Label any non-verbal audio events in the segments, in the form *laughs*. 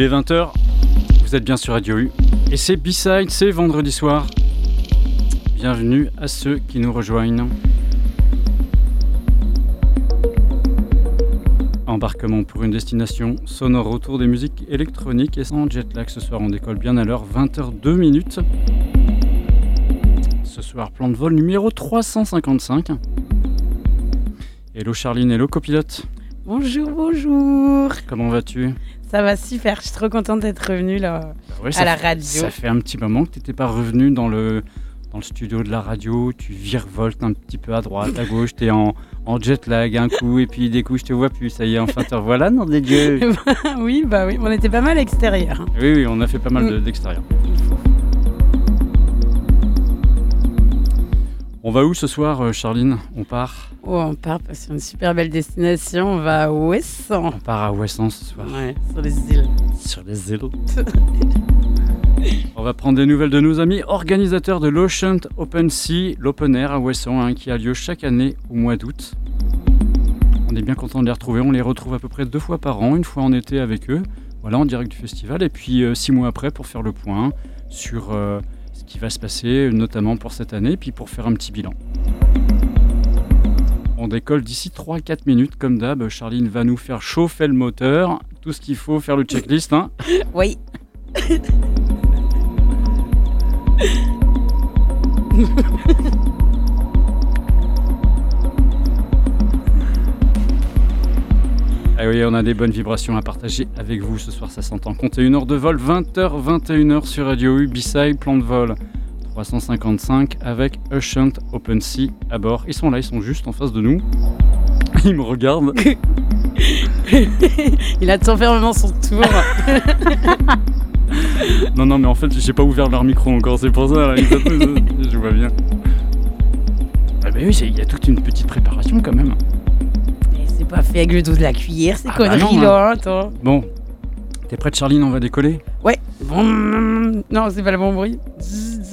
Il est 20h, vous êtes bien sur Radio U. Et c'est B-Side, c'est vendredi soir. Bienvenue à ceux qui nous rejoignent. Embarquement pour une destination sonore autour des musiques électroniques et sans jet lag. Ce soir, on décolle bien à l'heure, 20h02 minutes. Ce soir, plan de vol numéro 355. Hello Charline, hello copilote. Bonjour, bonjour. Comment vas-tu? Ça va super, je suis trop contente d'être revenue là. Ouais, À la fait- radio. Ça fait un petit moment que tu n'étais pas revenu dans le, dans le studio de la radio. Tu virevoltes un petit peu à droite, à gauche. Tu es en, en jet lag un coup et puis des coups je te vois plus. Ça y est, enfin te revoilà, nom des dieux. *laughs* oui, bah oui, on était pas mal extérieur. Oui, oui, on a fait pas mal de- On va où ce soir, euh, Charline? On part? Oh, on part sur une super belle destination, on va à Ouessant. On part à Ouessant ce soir. Ouais, sur les îles. Sur les îles. *laughs* On va prendre des nouvelles de nos amis organisateurs de l'Ocean Open Sea, l'Open Air à Ouessant, hein, qui a lieu chaque année au mois d'août. On est bien content de les retrouver. On les retrouve à peu près deux fois par an, une fois en été avec eux, voilà, en direct du festival, et puis euh, six mois après pour faire le point sur euh, qui va se passer, notamment pour cette année, puis pour faire un petit bilan. On décolle d'ici 3-4 minutes, comme d'hab. Charline va nous faire chauffer le moteur, tout ce qu'il faut, faire le checklist. Hein. *laughs* Oui. *laughs* Ah oui, on a des bonnes vibrations à partager avec vous ce soir, ça s'entend. Comptez une heure de vol, 20h, 21h sur Radio U, B-Side, plan de vol 355 avec Ocean Open Sea à bord. Ils sont là, ils sont juste en face de nous. *laughs* Ils me regardent. *laughs* Il attend fermement son tour. *laughs* Non, non, mais en fait, j'ai pas ouvert leur micro encore, c'est pour ça. là, je vois bien. Ah, bah oui, il y a toute une petite préparation quand même. Pas fait avec le dos de la cuillère, ces Ah bah conneries non, là, attends. Bon, t'es prête, Charline On va décoller? Ouais. Non, c'est pas le bon bruit.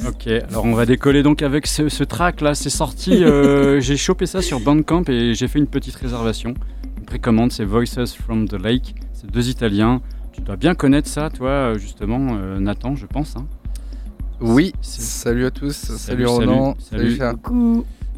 Ok, alors on va décoller donc avec ce, ce track là, c'est sorti, euh, *laughs* j'ai chopé ça sur Bandcamp et j'ai fait une petite réservation. Une précommande, c'est Voices from the Lake, c'est deux Italiens. Tu dois bien connaître ça, toi, justement, euh, Nathan, je pense. hein. Oui, salut à tous, salut, Salut, Ronan, salut, salut. Cher.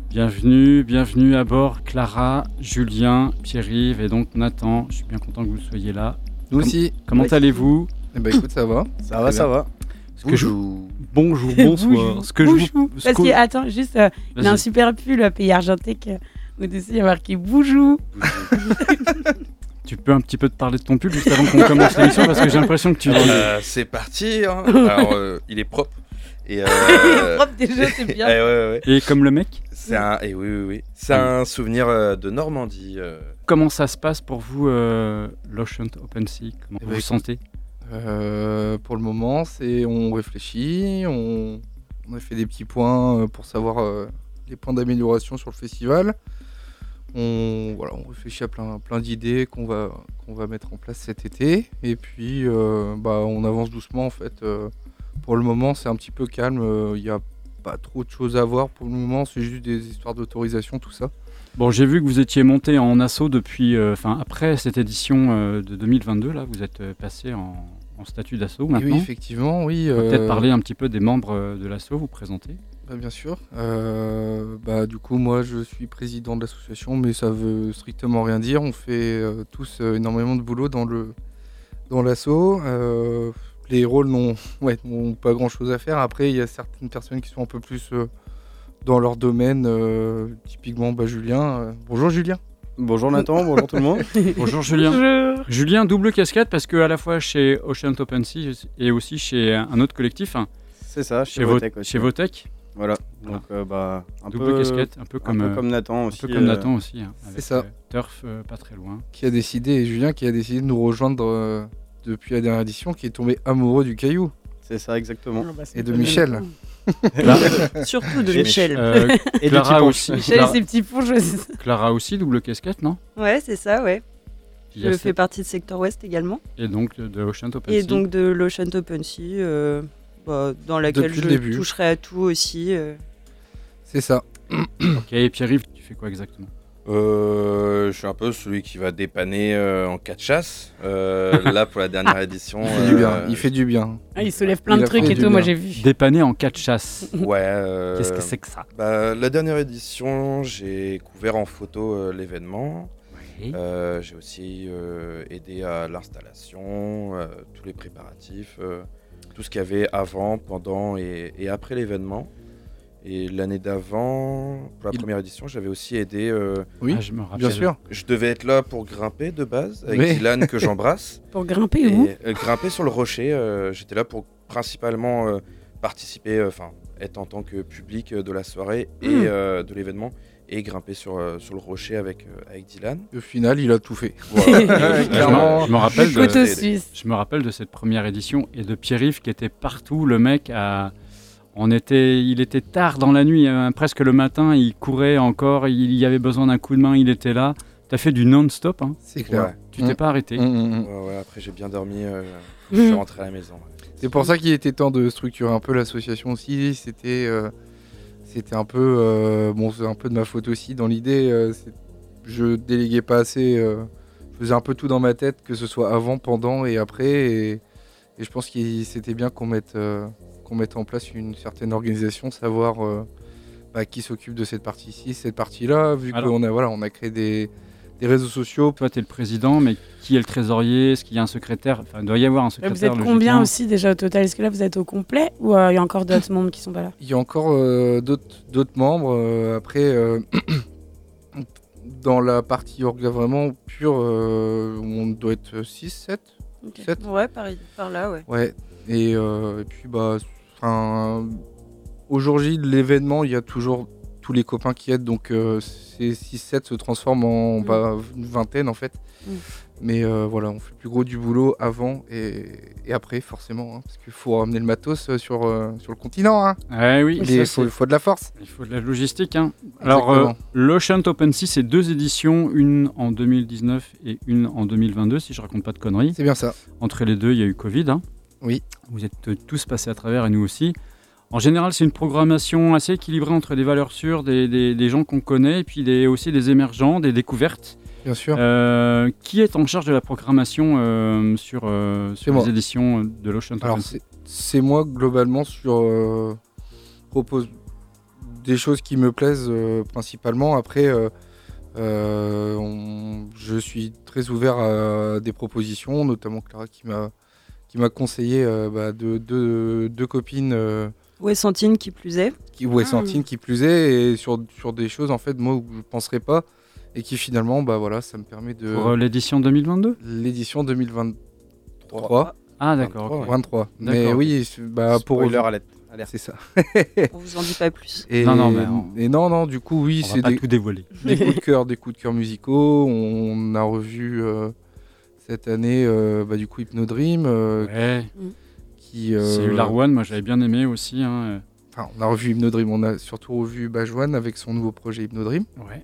Bienvenue, bienvenue à bord Clara, Julien, Pierre-Yves et donc Nathan. Je suis bien content que vous soyez là. Nous aussi. Comment allez-vous Eh ben écoute, ça va. Ça va, ça va. Ce que je- Bonjour. Bonjour, Bonjour. bonsoir. Ce que je vous- Boujou. *laughs* ce Parce que- attends, juste, euh, il a un super pull euh, pays argentique. euh, Au-dessus, il y a marqué Boujou. *laughs* Tu peux un petit peu te parler de ton pull juste avant qu'on commence l'émission parce que j'ai l'impression que tu Euh, c'est parti. hein. Alors, euh, il est propre. Et, *laughs* euh, Propre déjà, c'est bien. *laughs* ouais, ouais, ouais. Et comme le mec, C'est un, eh oui, oui, oui. C'est Ah. un souvenir euh, de Normandie. euh. comment ça se passe pour vous, euh, l'Ocean Open Sea? Comment Eh vous ben, vous sentez? Euh, pour le moment, c'est on réfléchit, on, on a fait des petits points euh, pour savoir euh, les points d'amélioration sur le festival. On, voilà, on réfléchit à plein, plein d'idées qu'on va, qu'on va mettre en place cet été. Et puis, euh, bah, on avance doucement en fait. Euh, pour le moment, c'est un petit peu calme. euh, Il n'y a pas trop de choses à voir pour le moment. C'est juste des histoires d'autorisation, tout ça. Bon, j'ai vu que vous étiez monté en assaut depuis, euh, enfin après cette édition euh, de 2022 là, vous êtes euh, passé en, en statut d'assaut maintenant. oui, effectivement, oui. On va Peut-être euh, parler un petit peu des membres euh, de l'assaut, vous présenter. Bah, bien sûr. Euh, bah, du coup, moi, je suis président de l'association, mais ça veut strictement rien dire. On fait euh, tous euh, énormément de boulot dans le dans l'assaut. Les rôles n'ont ouais, n'ont pas grand-chose à faire. Après, il y a certaines personnes qui sont un peu plus euh, dans leur domaine. euh, typiquement, bah, Julien. Euh, bonjour, Julien. Bonjour Nathan, bonjour tout le monde. *laughs* Bonjour Julien. Bonjour. Julien, double casquette parce que à la fois chez Ocean Open Sea et aussi chez un autre collectif, hein, C'est ça, chez, chez Vo- Votech aussi. chez Votech. Voilà, donc euh, bah, un double peu, casquette, un peu un comme, peu comme Nathan un aussi. peu comme euh, Nathan aussi. hein, avec, ça. euh, Turf euh, pas très loin. Qui a décidé, et Julien qui a décidé de nous rejoindre euh, depuis la dernière édition, qui est tombé amoureux du caillou. C'est ça, exactement. Ah, bah, Et de Michel. *laughs* Surtout de Et- Michel. Euh, *laughs* Et Clara petit aussi. Michel et Clara, ses petits ponts, je. *laughs* Clara aussi, double casquette, non? Ouais, c'est ça, ouais. Je cette- fais partie de Sector West également. Et donc de- de Ocean Open Et Sea. donc de l'Ocean Open Sea, euh, bah, dans laquelle Depuis je début. toucherai à tout aussi. euh. C'est ça. Ok, et Pierre-Yves, tu fais quoi exactement? Euh, je suis un peu celui qui va dépanner euh, en cas de chasse. Euh, là, pour la dernière édition. *laughs* Il fait du bien. Il fait du bien. Ah, il soulève plein Il de trucs et tout, moi j'ai vu. Dépanner en cas de chasse. *laughs* Ouais. euh, Qu'est-ce que c'est que ça? bah, La dernière édition, j'ai couvert en photo euh, l'événement. Oui. Euh, j'ai aussi euh, aidé à l'installation, euh, tous les préparatifs, euh, tout ce qu'il y avait avant, pendant et, et après l'événement. Et l'année d'avant, pour la Il- première édition, j'avais aussi aidé. euh, Oui, Ah, je me rappelle. bien sûr. je devais être là pour grimper de base, avec Oui. Dylan que j'embrasse. *laughs* Pour grimper où? euh, grimper sur le rocher. euh, J'étais là pour principalement euh, participer, euh, enfin être en tant que public de la soirée et Mm. euh, de l'événement. Et grimper sur, euh, sur le rocher avec, euh, avec Dylan. Au final, il a tout fait. *laughs* Voilà. *laughs* Je me- Clairement. je me rappelle Le de, couteau aider. suisse. Je me rappelle de cette première édition et de Pierre-Yves qui était partout. Le mec, a... on était, il était tard dans la nuit, hein, presque le matin. Il courait encore. Il y avait besoin d'un coup de main. Il était là. Tu as fait du non-stop. hein. C'est clair. Ouais. Tu t'es Mm. pas arrêté. Mm, mm. Ouais, ouais, après j'ai bien dormi, euh, je suis rentré à la maison. ouais. C'est pour ça qu'il était temps de structurer un peu l'association aussi. C'était, euh, c'était un peu, euh, bon, c'est un peu de ma faute aussi dans l'idée. euh, je déléguais pas assez. euh, je faisais un peu tout dans ma tête, que ce soit avant, pendant et après. Et, et je pense que c'était bien qu'on mette, euh, qu'on mette en place une certaine organisation, savoir euh, bah, qui s'occupe de cette partie-ci, cette partie-là. Vu Alors- qu'on a, voilà, on a créé des, des réseaux sociaux. Toi, tu es le président, mais qui est le trésorier? Est-ce qu'il y a un secrétaire? Enfin, il doit y avoir un secrétaire. Vous êtes combien aussi déjà au total? Est-ce que là vous êtes au complet ou euh, il y a encore d'autres membres qui sont pas là? Il y a encore euh, d'autres d'autres membres. euh, après, euh, *clears throat* dans la partie orga vraiment pure, euh, on doit être 6, 7. Ok. Sept? Ouais, par, par là, ouais. Ouais. Et, euh, et puis, bah, enfin, au jour J de l'événement, il y a toujours tous les copains qui aident. Donc, euh, ces 6-7 se transforment en Mm. bah, une vingtaine, en fait. Mm. Mais euh, voilà, on fait le plus gros du boulot avant et, et après, forcément. hein, parce qu'il faut ramener le matos euh, sur, euh, sur le continent. hein. Ouais, oui, Il faut, faut de la force. il faut de la logistique. hein. Alors, euh, l'Ocean Open Sea, c'est deux éditions, une en 2019 et une en 2022, si je raconte pas de conneries. C'est bien ça. Entre les deux, il y a eu Covid. Oui. Vous êtes euh, tous passés à travers et nous aussi. En général, c'est une programmation assez équilibrée entre des valeurs sûres, des, des- des gens qu'on connaît, et puis des, aussi des émergents, des découvertes. Bien sûr. Euh, qui est en charge de la programmation euh, sur, euh, sur moi. les éditions de l'Ocean Alors, c'est- moi globalement sur. propose des choses qui me plaisent principalement. Après, on- je suis très ouvert à des propositions, notamment Clara qui m'a qui m'a conseillé euh, bah, de deux deux copines euh, Ouais, Santine qui plus est. qui ou Ah. Santine qui plus est et sur, sur des choses en fait moi où je penserais pas et qui finalement bah voilà ça me permet de Pour euh, l'édition 2022 l'édition 2023 Ah, d'accord. ok. 23 mais D'accord. oui c'est- bah pour Spoiler alerte. C'est ça *laughs* On vous en dit pas plus. et, Non, non, mais on- et non non du coup oui c'est des, tout des coups de *laughs* cœur des coups de cœur musicaux on a revu euh, cette année euh, bah, du coup Hypnodream euh, Ouais. qui euh, C'est eu Larwan, moi j'avais bien aimé aussi. hein. enfin, on a revu Hypnodream on a surtout revu Bajwan avec son nouveau projet Hypnodream Ouais.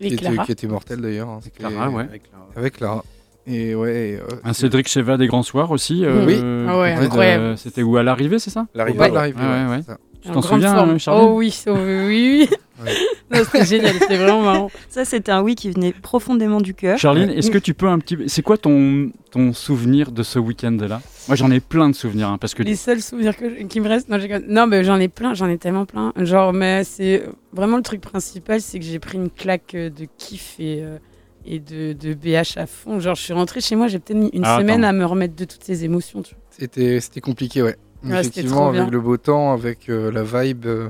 Et qui était, Clara. qui était mortel d'ailleurs hein. C'était- Clara, ouais. Avec la- avec Clara et ouais euh, Un Cédric Cheva des Grands Soirs aussi. euh, Oui. Ah ouais, incroyable. euh, C'était où? À l'arrivée, c'est ça? L'arrivée, Ouais. l'arrivée, Ouais. Tu En t'en souviens, forme. euh, Charline Oh oui, oh oui, oui. *laughs* Ouais. C'était génial, c'était vraiment marrant. Ça, c'était un oui qui venait profondément du cœur. Charline, est-ce que tu peux un petit peu. C'est quoi ton, ton souvenir de ce week-end-là? Moi j'en ai plein de souvenirs, hein, parce que. Les seuls souvenirs que- qui me restent, non, mais j'en ai plein, j'en ai tellement plein. Genre, mais c'est vraiment le truc principal, c'est que j'ai pris une claque euh, de kiff et, euh, et de, de BH à fond. Genre, je suis rentrée chez moi, j'ai peut-être mis une Ah, semaine attends. à me remettre de toutes ces émotions. Tu vois. C'était compliqué, ouais. Ouais, c'était Effectivement, trop bien. avec le beau temps, avec euh, la vibe, euh,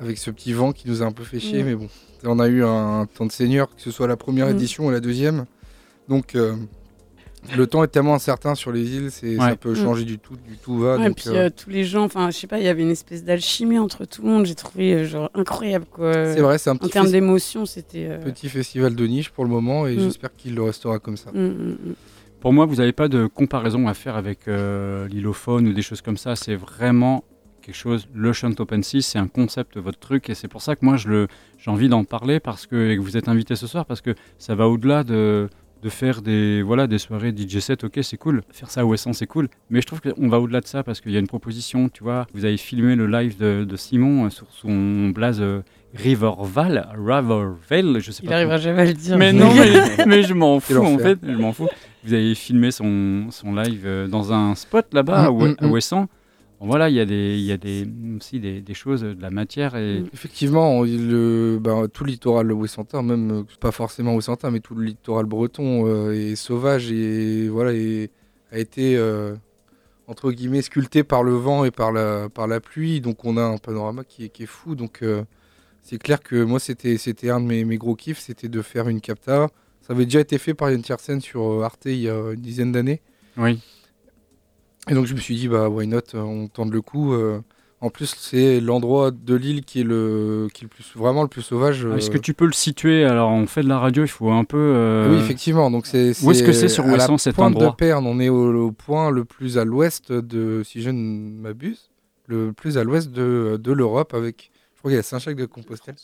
avec ce petit vent qui nous a un peu fait chier, Mm. mais bon. On a eu un, temps de seigneur, que ce soit la première Mm. édition ou la deuxième. Donc, euh, le temps est tellement incertain sur les îles, c'est ça peut Mm. changer du tout, du tout va. Ouais, et puis euh, euh, tous les gens, enfin, je sais pas, il y avait une espèce d'alchimie entre tout le monde. J'ai trouvé euh, genre incroyable quoi. c'est vrai, c'est un En petit, termes fes- d'émotion, c'était. euh, petit festival de niche pour le moment, et j'espère qu'il le restera comme ça. Pour moi, vous n'avez pas de comparaison à faire avec euh, l'Ilophone ou des choses comme ça. C'est vraiment quelque chose. Le Shunt Open Sea, c'est un concept, votre truc. Et c'est pour ça que moi, j'ai envie d'en parler parce que, et que vous êtes invité ce soir parce que ça va au-delà de, de faire des, voilà, des soirées DJ set. Ok, c'est cool. Faire ça au Essan, c'est cool. Mais je trouve qu'on va au-delà de ça parce qu'il y a une proposition. Tu vois, vous avez filmé le live de, de Simon euh, sur son blaze euh, Riverval, Rivervale, je sais Il pas. arrivera jamais à le dire. Mais non, mais, *laughs* mais je m'en fous en fait, je m'en fous. Vous avez filmé son, son live euh, dans un spot là-bas, à Mm, mm, à mm. Ouessant. Bon, voilà, il y a, des, il y a des, aussi des, des choses, de la matière. Et... Mm. Effectivement, le, bah, tout le littoral ouessantin, même euh, pas forcément ouessantin, mais tout le littoral breton euh, est sauvage et voilà et a été euh, entre guillemets sculpté par le vent et par la par la pluie. Donc on a un panorama qui est, qui est fou. Donc euh, c'est clair que moi c'était c'était un de mes, mes gros kiffs, c'était de faire une capta. Ça avait déjà été fait par Yann Tiersen sur Arte il y a une dizaine d'années. Oui. Et donc je me suis dit, bah why not, euh, on tente le coup. euh. En plus, c'est l'endroit de l'île qui est le, qui est le plus, vraiment le plus sauvage. Ah, Est-ce euh. que tu peux le situer? Alors, on fait de la radio, il faut un peu. euh, Oui, effectivement. Donc c'est, Où est-ce que c'est sur Ouessant, cet pointe endroit? De Perne, on est au, au point le plus à l'ouest de, si je ne m'abuse, le plus à l'ouest de, de l'Europe avec, je crois qu'il y a Saint-Jacques-de-Compostelle.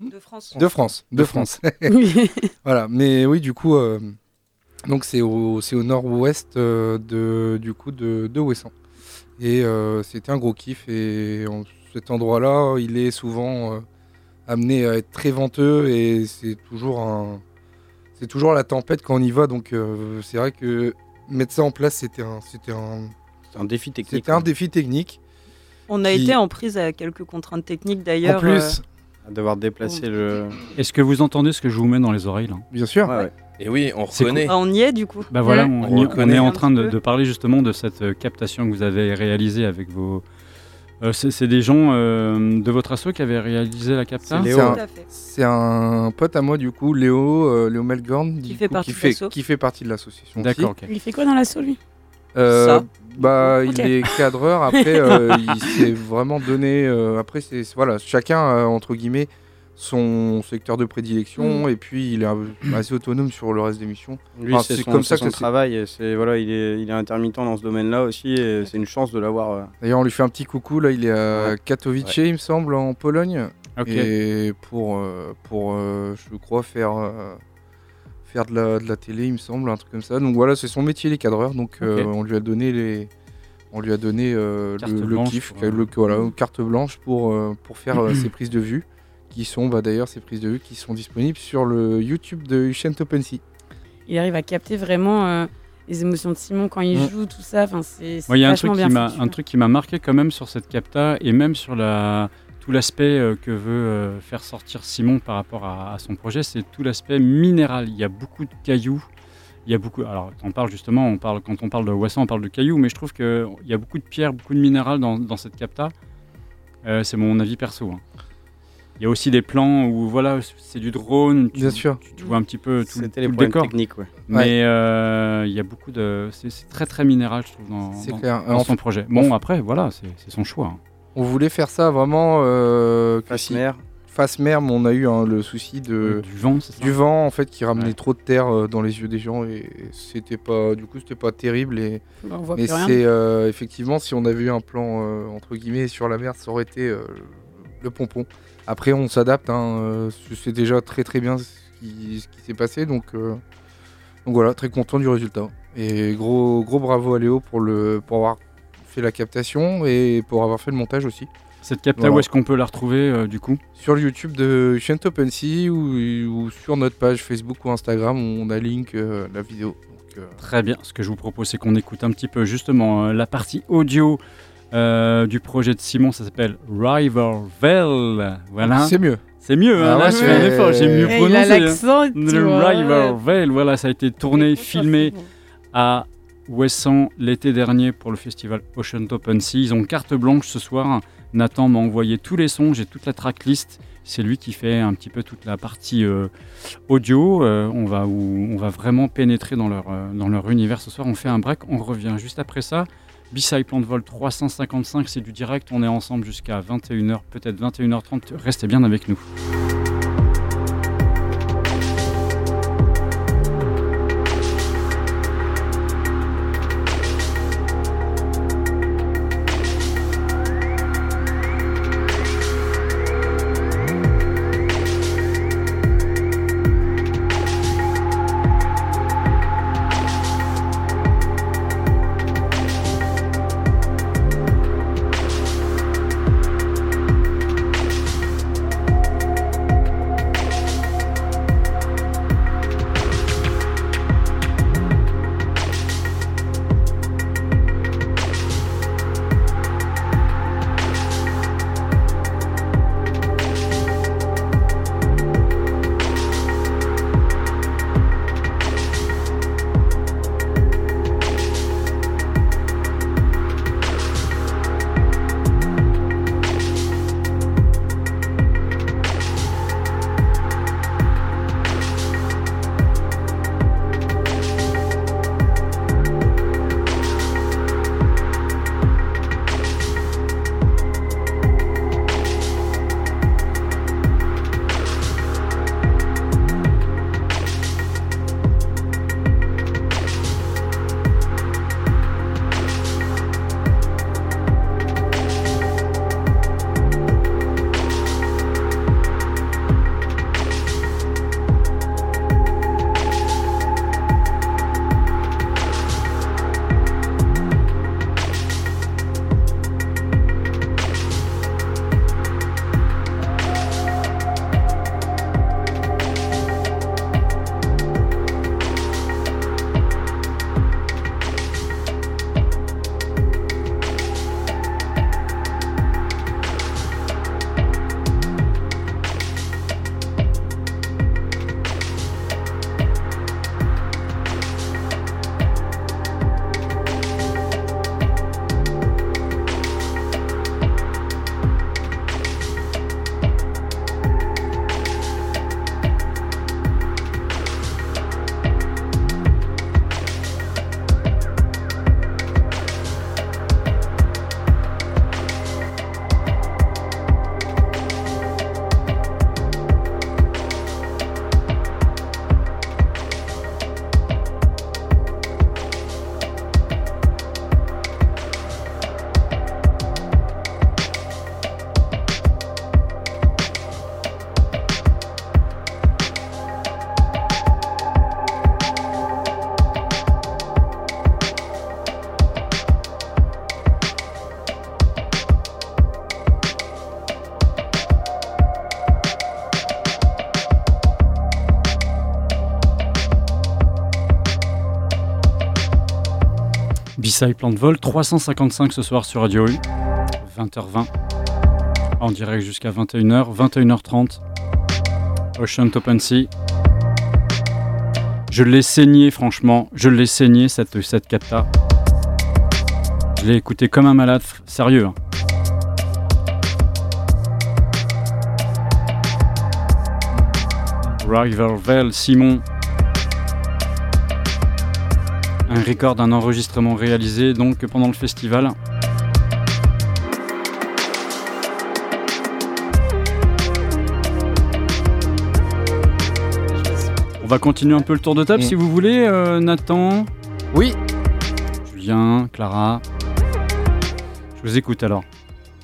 De France. De France, de, De France. *laughs* voilà, mais oui, du coup, euh, donc c'est au, c'est au nord-ouest euh, de, du coup de, de Ouessant. Et euh, c'était un gros kiff. Et en- cet endroit-là, il est souvent euh, amené à être très venteux et c'est toujours un, c'est toujours la tempête quand on y va. Donc euh, c'est vrai que mettre ça en place, c'était un, c'était un, C'est un défi technique. c'était un défi technique. On a Qui- été en prise à quelques contraintes techniques En d'ailleurs. plus, euh, À devoir déplacer le. Est-ce que vous entendez ce que je vous mets dans les oreilles là? Bien sûr. Ouais, ouais. Et oui, on reconnaît. ah, on y est du coup. Bah voilà, on, est en train de, parler justement de cette euh, captation que vous avez réalisée avec vos. Euh, c'est des gens euh, de votre asso qui avaient réalisé la capta? C'est un- pote à moi du coup, Léo, euh, Léo Melgorn, du fait coup, partie qui de fait, l'asso. qui fait partie de l'association. D'accord, ok. Il fait quoi dans l'assaut, lui? Euh, Ça. Bah, il est cadreur. Après, euh, *laughs* il s'est vraiment donné. euh, après, c'est voilà, chacun entre guillemets son secteur de prédilection et puis il est assez autonome sur le reste des missions. Lui, Enfin, c'est c'est son, comme ça que son c'est- travail. et C'est voilà, il est, il est intermittent dans ce domaine-là aussi, et c'est une chance de l'avoir. euh, D'ailleurs, on lui fait un petit coucou. Là, il est à Ouais. Katowice, il me semble, en Pologne, et pour euh, pour euh, je crois faire euh, faire de la, de la télé, il me semble, un truc comme ça. Donc voilà, c'est son métier, les cadreurs. Donc euh, on lui a donné les on lui a donné euh, Carte le, kiff, pour, le- voilà, une carte blanche pour, euh, pour faire *clears throat* euh, ses prises de vue, qui sont bah, d'ailleurs ces prises de vue qui sont disponibles sur le YouTube de Ushent OpenSea. Il arrive à capter vraiment euh, les émotions de Simon quand il Mm. joue, tout ça. Enfin, c'est il y a un truc, qui m'a, un ouais. truc qui m'a marqué quand même sur cette capta et même sur la, tout l'aspect euh, que veut euh, faire sortir Simon par rapport à, à son projet, c'est tout l'aspect minéral. Il y a beaucoup de cailloux. Il y a beaucoup. Alors, on parle justement, on parle quand on parle de Ouessant, on parle de cailloux, mais je trouve qu'il y a beaucoup de pierres, beaucoup de minéral dans, dans cette capta. Euh, c'est mon avis perso. hein. Il y a aussi des plans où voilà, c'est du drone. Tu, Bien sûr. Tu, tu vois un petit peu tout, les le décor. techniques, ouais. Mais euh, il y a beaucoup de. C'est très très minéral, je trouve, dans, C'est dans- clair. dans En son fait- projet. Bon, après, voilà, c'est son choix. hein. On voulait faire ça vraiment euh, Face si- mer. face mer, mais on a eu hein, le souci de Du vent, c'est ça du vent en fait qui ramenait Ouais. trop de terre euh, dans les yeux des gens et c'était pas du coup c'était pas terrible et Bah, on voit mais c'est euh, effectivement si on avait eu un plan euh, entre guillemets sur la mer ça aurait été euh, le pompon après on s'adapte hein, euh, c'est déjà très très bien ce qui, s'est passé donc euh, donc voilà très content du résultat et gros gros bravo à Léo pour le pour avoir fait la captation et pour avoir fait le montage aussi Cette capta, Voilà. où est-ce qu'on peut la retrouver euh, du coup? Sur le YouTube de Shent OpenSea ou, ou sur notre page Facebook ou Instagram où on a link euh, la vidéo. Donc, Très bien. Ce que je vous propose, c'est qu'on écoute un petit peu justement la partie audio euh, du projet de Simon. Ça s'appelle Rivervale. Voilà. c'est mieux. C'est mieux, hein, Ah là ouais, je fais un effort, j'ai mieux Et il a prononcé. hein. l'accent. tout, Le. Rivervale, voilà, ça a été tourné, filmé à Ouessant l'été dernier pour le festival Ocean Open Sea. Ils ont carte blanche ce soir. Nathan m'a envoyé tous les sons, j'ai toute la tracklist. C'est lui qui fait un petit peu toute la partie euh, audio. Euh, on, va, où on va vraiment pénétrer dans leur, euh, dans leur univers ce soir. On fait un break, on revient juste après ça. B-Side Plan de Vol 355, c'est du direct. On est ensemble jusqu'à 21h, peut-être 21h30. Restez bien avec nous. Plan de Vol 355 ce soir sur Radio U, 20h20. En direct jusqu'à 21h, 21h30. Ocean Open Sea. Je l'ai saigné, franchement. Je l'ai saigné, cette, cette capta. Je l'ai écouté comme un malade, sérieux. hein. Rivervale Simon. Un record d'un enregistrement réalisé donc pendant le festival. On va continuer un peu le tour de table si vous voulez, euh, Nathan, Oui, Julien, Clara. Je vous écoute alors.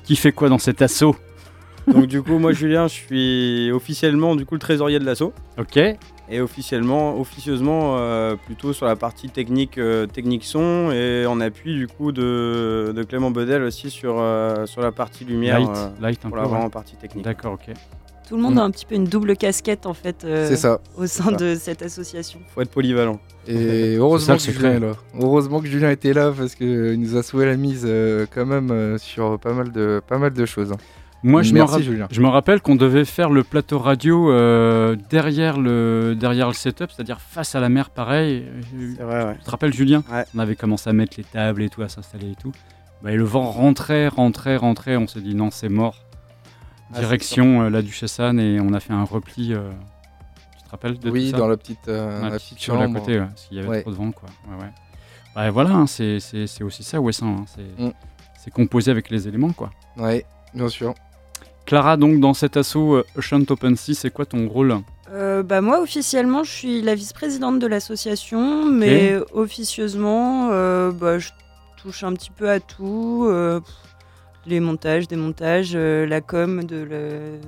Qui fait quoi dans cet assaut? Donc du coup, moi Julien, je suis officiellement du coup le trésorier de l'assaut. Ok. Et officiellement, officieusement, euh, plutôt sur la partie technique, euh, technique son et en appui du coup de, de Clément Bedel aussi sur, euh, sur la partie lumière Light, euh, light pour peu. la ouais. vraiment partie technique. D'accord, ok. Tout le monde Mm. a un petit peu une double casquette en fait euh, ça. au sein de cette association. Faut être polyvalent. Et heureusement que Julien là. Heureusement que Julien était là parce qu'il nous a sauvé la mise euh, quand même euh, sur pas mal de, pas mal de choses. hein. Moi, je me, Merci rap- Julien. je me rappelle qu'on devait faire le plateau radio euh, derrière, le, derrière le setup, c'est-à-dire face à la mer, pareil. C'est vrai, ouais. Tu te rappelles, Julien Ouais. On avait commencé à mettre les tables et tout, à s'installer et tout. Bah, et le vent rentrait, rentrait, rentrait. On s'est dit non, c'est mort. Ah, Direction euh, la Duchesse Anne et on a fait un repli. euh, Tu te rappelles de Oui, tout ça dans la petite, euh, Ouais, la petite sur la chambre. côté, ouais, parce qu'il y avait Ouais. trop de vent, quoi. Ouais, ouais. Bah, voilà, hein, c'est aussi ça, Wesson. hein, c'est Mm. composé avec les éléments, quoi. Ouais, bien sûr. Clara, donc, dans cet assaut euh, Ocean Open Sea, c'est quoi ton rôle Euh, bah moi officiellement je suis la vice-présidente de l'association, mais officieusement euh, bah, je touche un petit peu à tout. euh, les montages, démontages, euh, la com de le-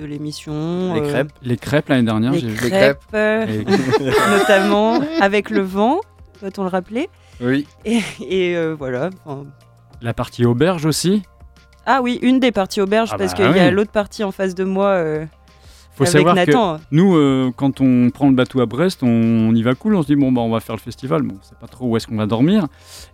de l'émission. Les euh, crêpes. Les crêpes l'année dernière, les j'ai vu. crêpes, euh, Et- *laughs* notamment avec le vent, doit-on le rappeler? Oui. Et, et, euh, voilà. enfin, La partie auberge aussi. Ah oui, une des parties auberges, Ah parce bah qu'il y a l'autre partie en face de moi euh, Faut avec savoir Nathan. que nous, euh, quand on prend le bateau à Brest, on, on y va cool. On se dit bon bah on va faire le festival. Bon, on sait pas trop où est-ce qu'on va dormir.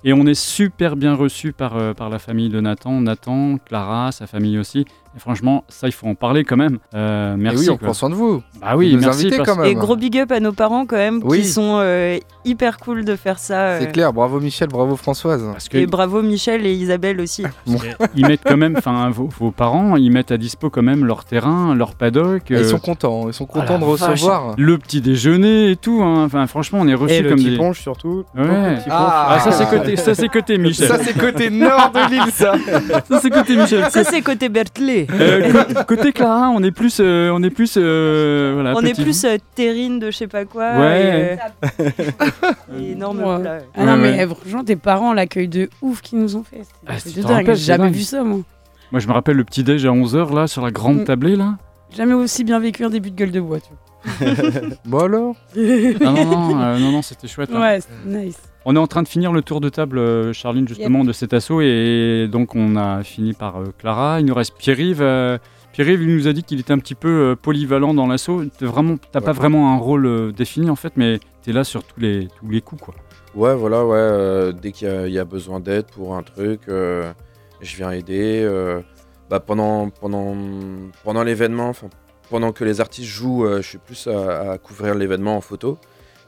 Et on est super bien reçu par euh, par la famille de Nathan, Nathan, Clara, sa famille aussi. Et franchement, ça il faut en parler quand même. Euh, Et merci. oui, on quoi. prend soin de vous. Bah oui, Vous merci. invitez parce- quand même. Et gros big up à nos parents quand même, Oui. qui sont euh, hyper cool de faire ça. C'est euh, clair, bravo Michel, bravo Françoise. parce que Et bravo Michel et Isabelle aussi. *laughs* ils mettent quand même, enfin vos, vos parents, ils mettent à dispo quand même leur terrain, leur paddock. Ah, Ils sont contents, ils sont ah contents de vache. recevoir. le petit déjeuner et tout. hein. Enfin franchement, on est Et reçu le comme petit des. ponche surtout. Ouais. Ah. Ah, ça c'est côté, ça c'est côté Michel. Ça c'est côté nord de l'île ça. Ça, c'est côté Michel. Ça c'est côté Bertley. Euh, côté Clara, on est plus, euh, on est plus, euh, voilà. On est plus euh, terrine de je sais pas quoi. Ouais. et, euh, *laughs* et énorme Ouais. plat. Ah non, mais franchement, tes parents, l'accueil de ouf qu'ils nous ont fait. Ah, J'ai jamais dingue. vu ça, moi. Moi, je me rappelle le petit déj à 11h là sur la grande Mm. tablée là. Jamais aussi bien vécu un début de gueule de bois, tu *laughs* Bon alors vois. Ah non non, euh, non non, c'était chouette. hein. ouais, nice. On est en train de finir le tour de table, euh, Charline, justement, de cet assaut. Et donc, on a fini par euh, Clara. Il nous reste Pierre-Yves. euh, Pierre-Yves, il nous a dit qu'il était un petit peu euh, polyvalent dans l'assaut. Vraiment, t'as pas vraiment un rôle euh, défini, en fait, mais t'es là sur tous les, tous les coups, quoi. Ouais, voilà, ouais. euh, dès qu'il y, a- il y a besoin d'aide pour un truc, euh, je viens aider. euh, bah, pendant pendant, pendant l'événement, pendant que les artistes jouent, euh, je suis plus à, à couvrir l'événement en photo.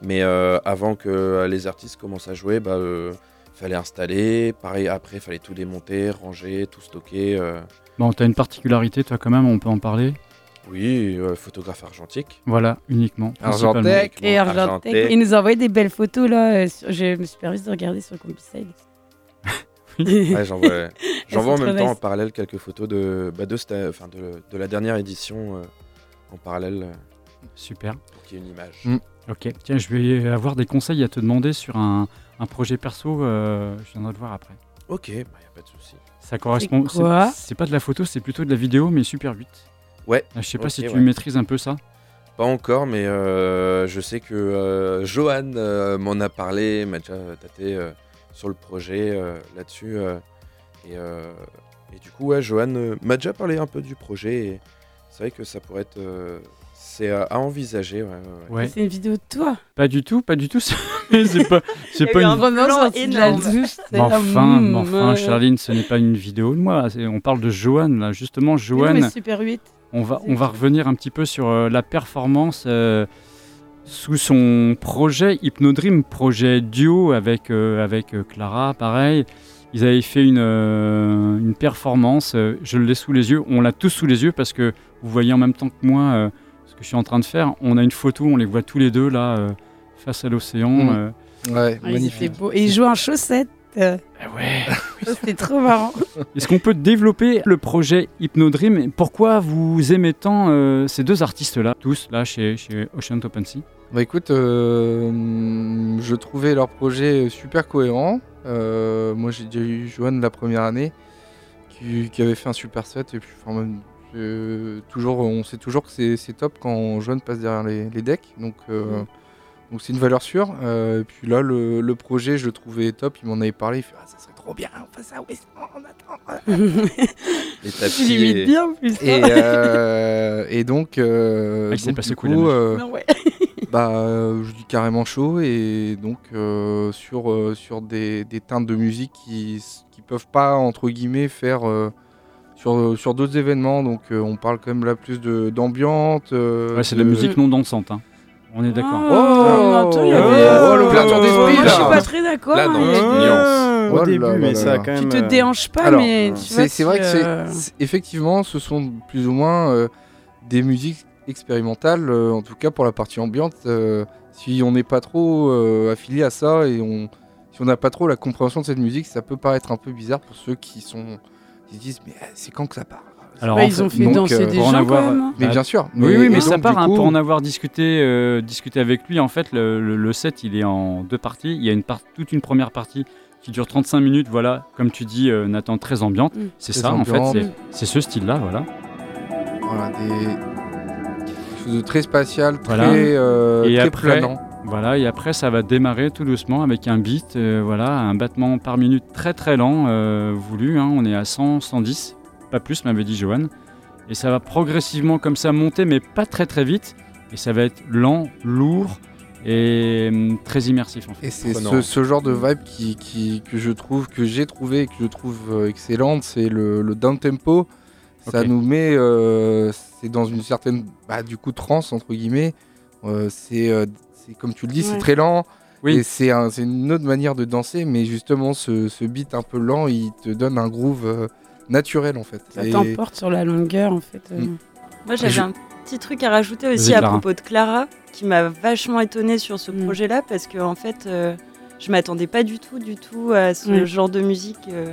Mais euh, avant que euh, les artistes commencent à jouer, bah, euh, fallait installer. Pareil, après, fallait tout démonter, ranger, tout stocker. euh. Bon, t'as une particularité, toi, quand même, on peut en parler. Oui, euh, photographe argentique. Voilà, uniquement. Argentec. Et. Argentec, il nous a envoyé des belles photos là. euh, sur- Je me suis permis de regarder sur Compicide. *laughs* Ouais, j'envoie *laughs* j'envoie en même temps en parallèle quelques photos de, bah, de, de, de la dernière édition euh, en parallèle Super. pour qu'il y ait une image. Mm. Ok. Tiens, je vais avoir des conseils à te demander sur un, un projet perso. euh, je viendrai te voir après. Ok, il n'y a pas de souci. Ça correspond. C'est pas de la photo, c'est plutôt de la vidéo, mais super vite. Ouais, Ah, Je sais pas si tu ouais. maîtrises un peu ça. pas encore, mais euh, je sais que euh, Johan euh, m'en a parlé, m'a déjà tâté euh, sur le projet euh, là-dessus. euh, et, euh, et du coup, ouais, Johan euh, m'a déjà parlé un peu du projet. et C'est vrai que ça pourrait être. Euh, c'est à, à envisager. Ouais, ouais, ouais. Ouais. C'est une vidéo de toi. Pas du tout, pas du tout. *laughs* c'est pas, c'est pas une. un énorme. douche, c'est Mais enfin, mais enfin. Charline, ce n'est pas une vidéo de moi. c'est- On parle de Joanne, là. Justement, Mais non, Super 8. on va, on va revenir un petit peu sur euh, la performance euh, sous son projet Hypnodream, projet duo avec, euh, avec euh, Clara, pareil. Ils avaient fait une, euh, une performance, euh, je l'ai sous les yeux, on l'a tous sous les yeux parce que vous voyez en même temps que moi euh, que je suis en train de faire. On a une photo, on les voit tous les deux là, euh, face à l'océan. Mm. euh. Ouais, Ouais, C'était magnifique. beau. Et il joue en chaussettes. euh, Ah ouais. *laughs* C'était trop marrant. Est-ce qu'on peut développer le projet Hypnodream Pourquoi vous aimez tant euh, ces deux artistes-là, tous là chez, chez Ocean Open Sea? Bah écoute, euh, je trouvais leur projet super cohérent. Euh, moi j'ai déjà eu Joanne la première année qui, qui avait fait un super set et puis enfin, même, euh, toujours, on sait toujours que c'est top quand Joanne passe derrière les, les decks. Donc euh, donc c'est une valeur sûre. Euh, et puis là le, le projet je le trouvais top. Il m'en avait parlé. Il fait ah, ça serait trop bien. On fait ça. Oui, on attend. Tapis. Tu l'imites bien en plus. Et, hein. euh, *laughs* et donc, euh, Ah, il s'est donc, passé du coup, la coup, neige. euh, Non, ouais. *laughs* bah, euh, je dis carrément chaud et donc euh, sur, euh, sur des, des teintes de musique qui qui peuvent pas entre guillemets faire euh, sur, sur d'autres événements. Donc euh, on parle quand même là plus de d'ambiance. euh, Ouais, c'est de la musique non dansante. hein. On est d'accord. Oh, avait, oh, euh, l'ouverture d'esprit, Moi, je suis pas très d'accord. Là, hein, non, nuance. Au Oh début, mais là ça quand même. Tu te euh, déhanches pas, Alors, mais tu C'est vois, c'est vrai que c'est euh, c'est- effectivement ce sont plus ou moins euh, des musiques expérimentales, euh, en tout cas pour la partie ambiante. euh, si on n'est pas trop euh, affilié à ça et on, si on n'a pas trop la compréhension de cette musique, ça peut paraître un peu bizarre pour ceux qui sont se disent mais euh, c'est quand que ça part? Alors, bah, ils fait, ont fait donc, danser euh, des gens avoir- quand même. hein. Mais bien sûr. oui, oui, mais ça part hein, pour en avoir discuté, euh, discuté avec lui. En fait, le, le- le set, il est en deux parties. Il y a une part, toute une première partie qui dure 35 minutes. Voilà, comme tu dis, euh, Nathan, très ambiante. Mm. C'est ça, en fait. c'est- ce style-là, voilà. Voilà, des quelque chose de très spatial, très, Voilà. euh, Et très après- planant. Voilà, et après, ça va démarrer tout doucement avec un beat, euh, voilà, un battement par minute très très lent, euh, voulu. hein. on est à 100, 110, pas plus, m'avait dit Johan. Et ça va progressivement comme ça monter, mais pas très très vite. Et ça va être lent, lourd et hum, très immersif en fait. Et c'est ce, ce genre de vibe qui, qui- que je trouve, que j'ai trouvé et que je trouve euh, excellente, c'est le, le down tempo. Ça nous met, euh, c'est dans une certaine, bah, du coup, transe entre guillemets. Euh, c'est, euh, c'est comme tu le dis, c'est très lent. Oui. Et c'est, un- c'est une autre manière de danser, mais justement, ce, ce beat un peu lent, il te donne un groove euh, naturel en fait. Ça Et- t'emporte sur la longueur, en fait. euh. Mm. Moi, j'avais Je- un petit truc à rajouter aussi à Clara. propos de Clara, qui m'a vachement étonnée sur ce Mm. projet-là, parce que en fait, euh, je m'attendais pas du tout, du tout à ce Ouais. genre de musique euh,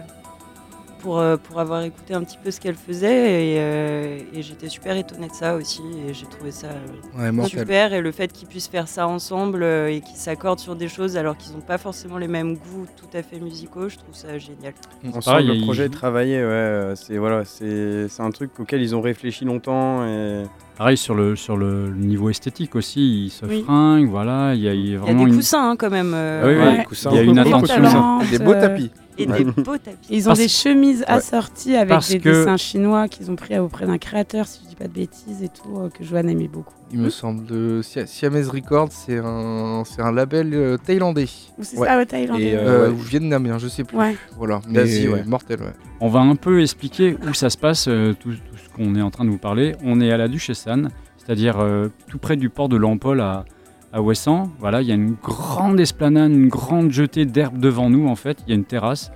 pour, euh, pour avoir écouté un petit peu ce qu'elle faisait, et, euh, et j'étais super étonnée de ça aussi, et j'ai trouvé ça euh, Ouais, super, et le fait qu'ils puissent faire ça ensemble et qu'ils s'accordent sur des choses alors qu'ils n'ont pas forcément les mêmes goûts tout à fait musicaux, je trouve ça génial. On sent Pareil, le projet est travaillé, ouais. C'est voilà, c'est c'est un truc auquel ils ont réfléchi longtemps et Pareil sur le, sur le niveau esthétique aussi, il se Oui. fringue, voilà, il y a, il y a Il y a vraiment des une... coussins hein, quand même. euh, Ah oui, Ouais. Coussins, Il y a une attention. Des beaux tapis. Et Ouais. des beaux tapis. Ils ont Parce- des chemises Ouais. assorties avec Parce des que- dessins chinois qu'ils ont pris auprès d'un créateur, si je dis pas de bêtises, et tout, euh, que Joanne aimait beaucoup. Il me semble. De Sia- Siamese Records, c'est un, c'est un label euh, thaïlandais. Ou c'est Ouais. ça, le Thaïlandais Et, Euh, ouais. Ou vietnamien, je sais plus. Ouais. Voilà. Mais D'Asie, ouais. mortel, ouais. On va un peu expliquer où ça se passe, euh, tout, tout ce qu'on est en train de vous parler. On est à la Duchessan, c'est-à-dire euh, tout près du port de Lampol à, à Ouessant. Voilà, il y a une grande esplanade, une grande jetée d'herbe devant nous, en fait. Il y a une terrasse.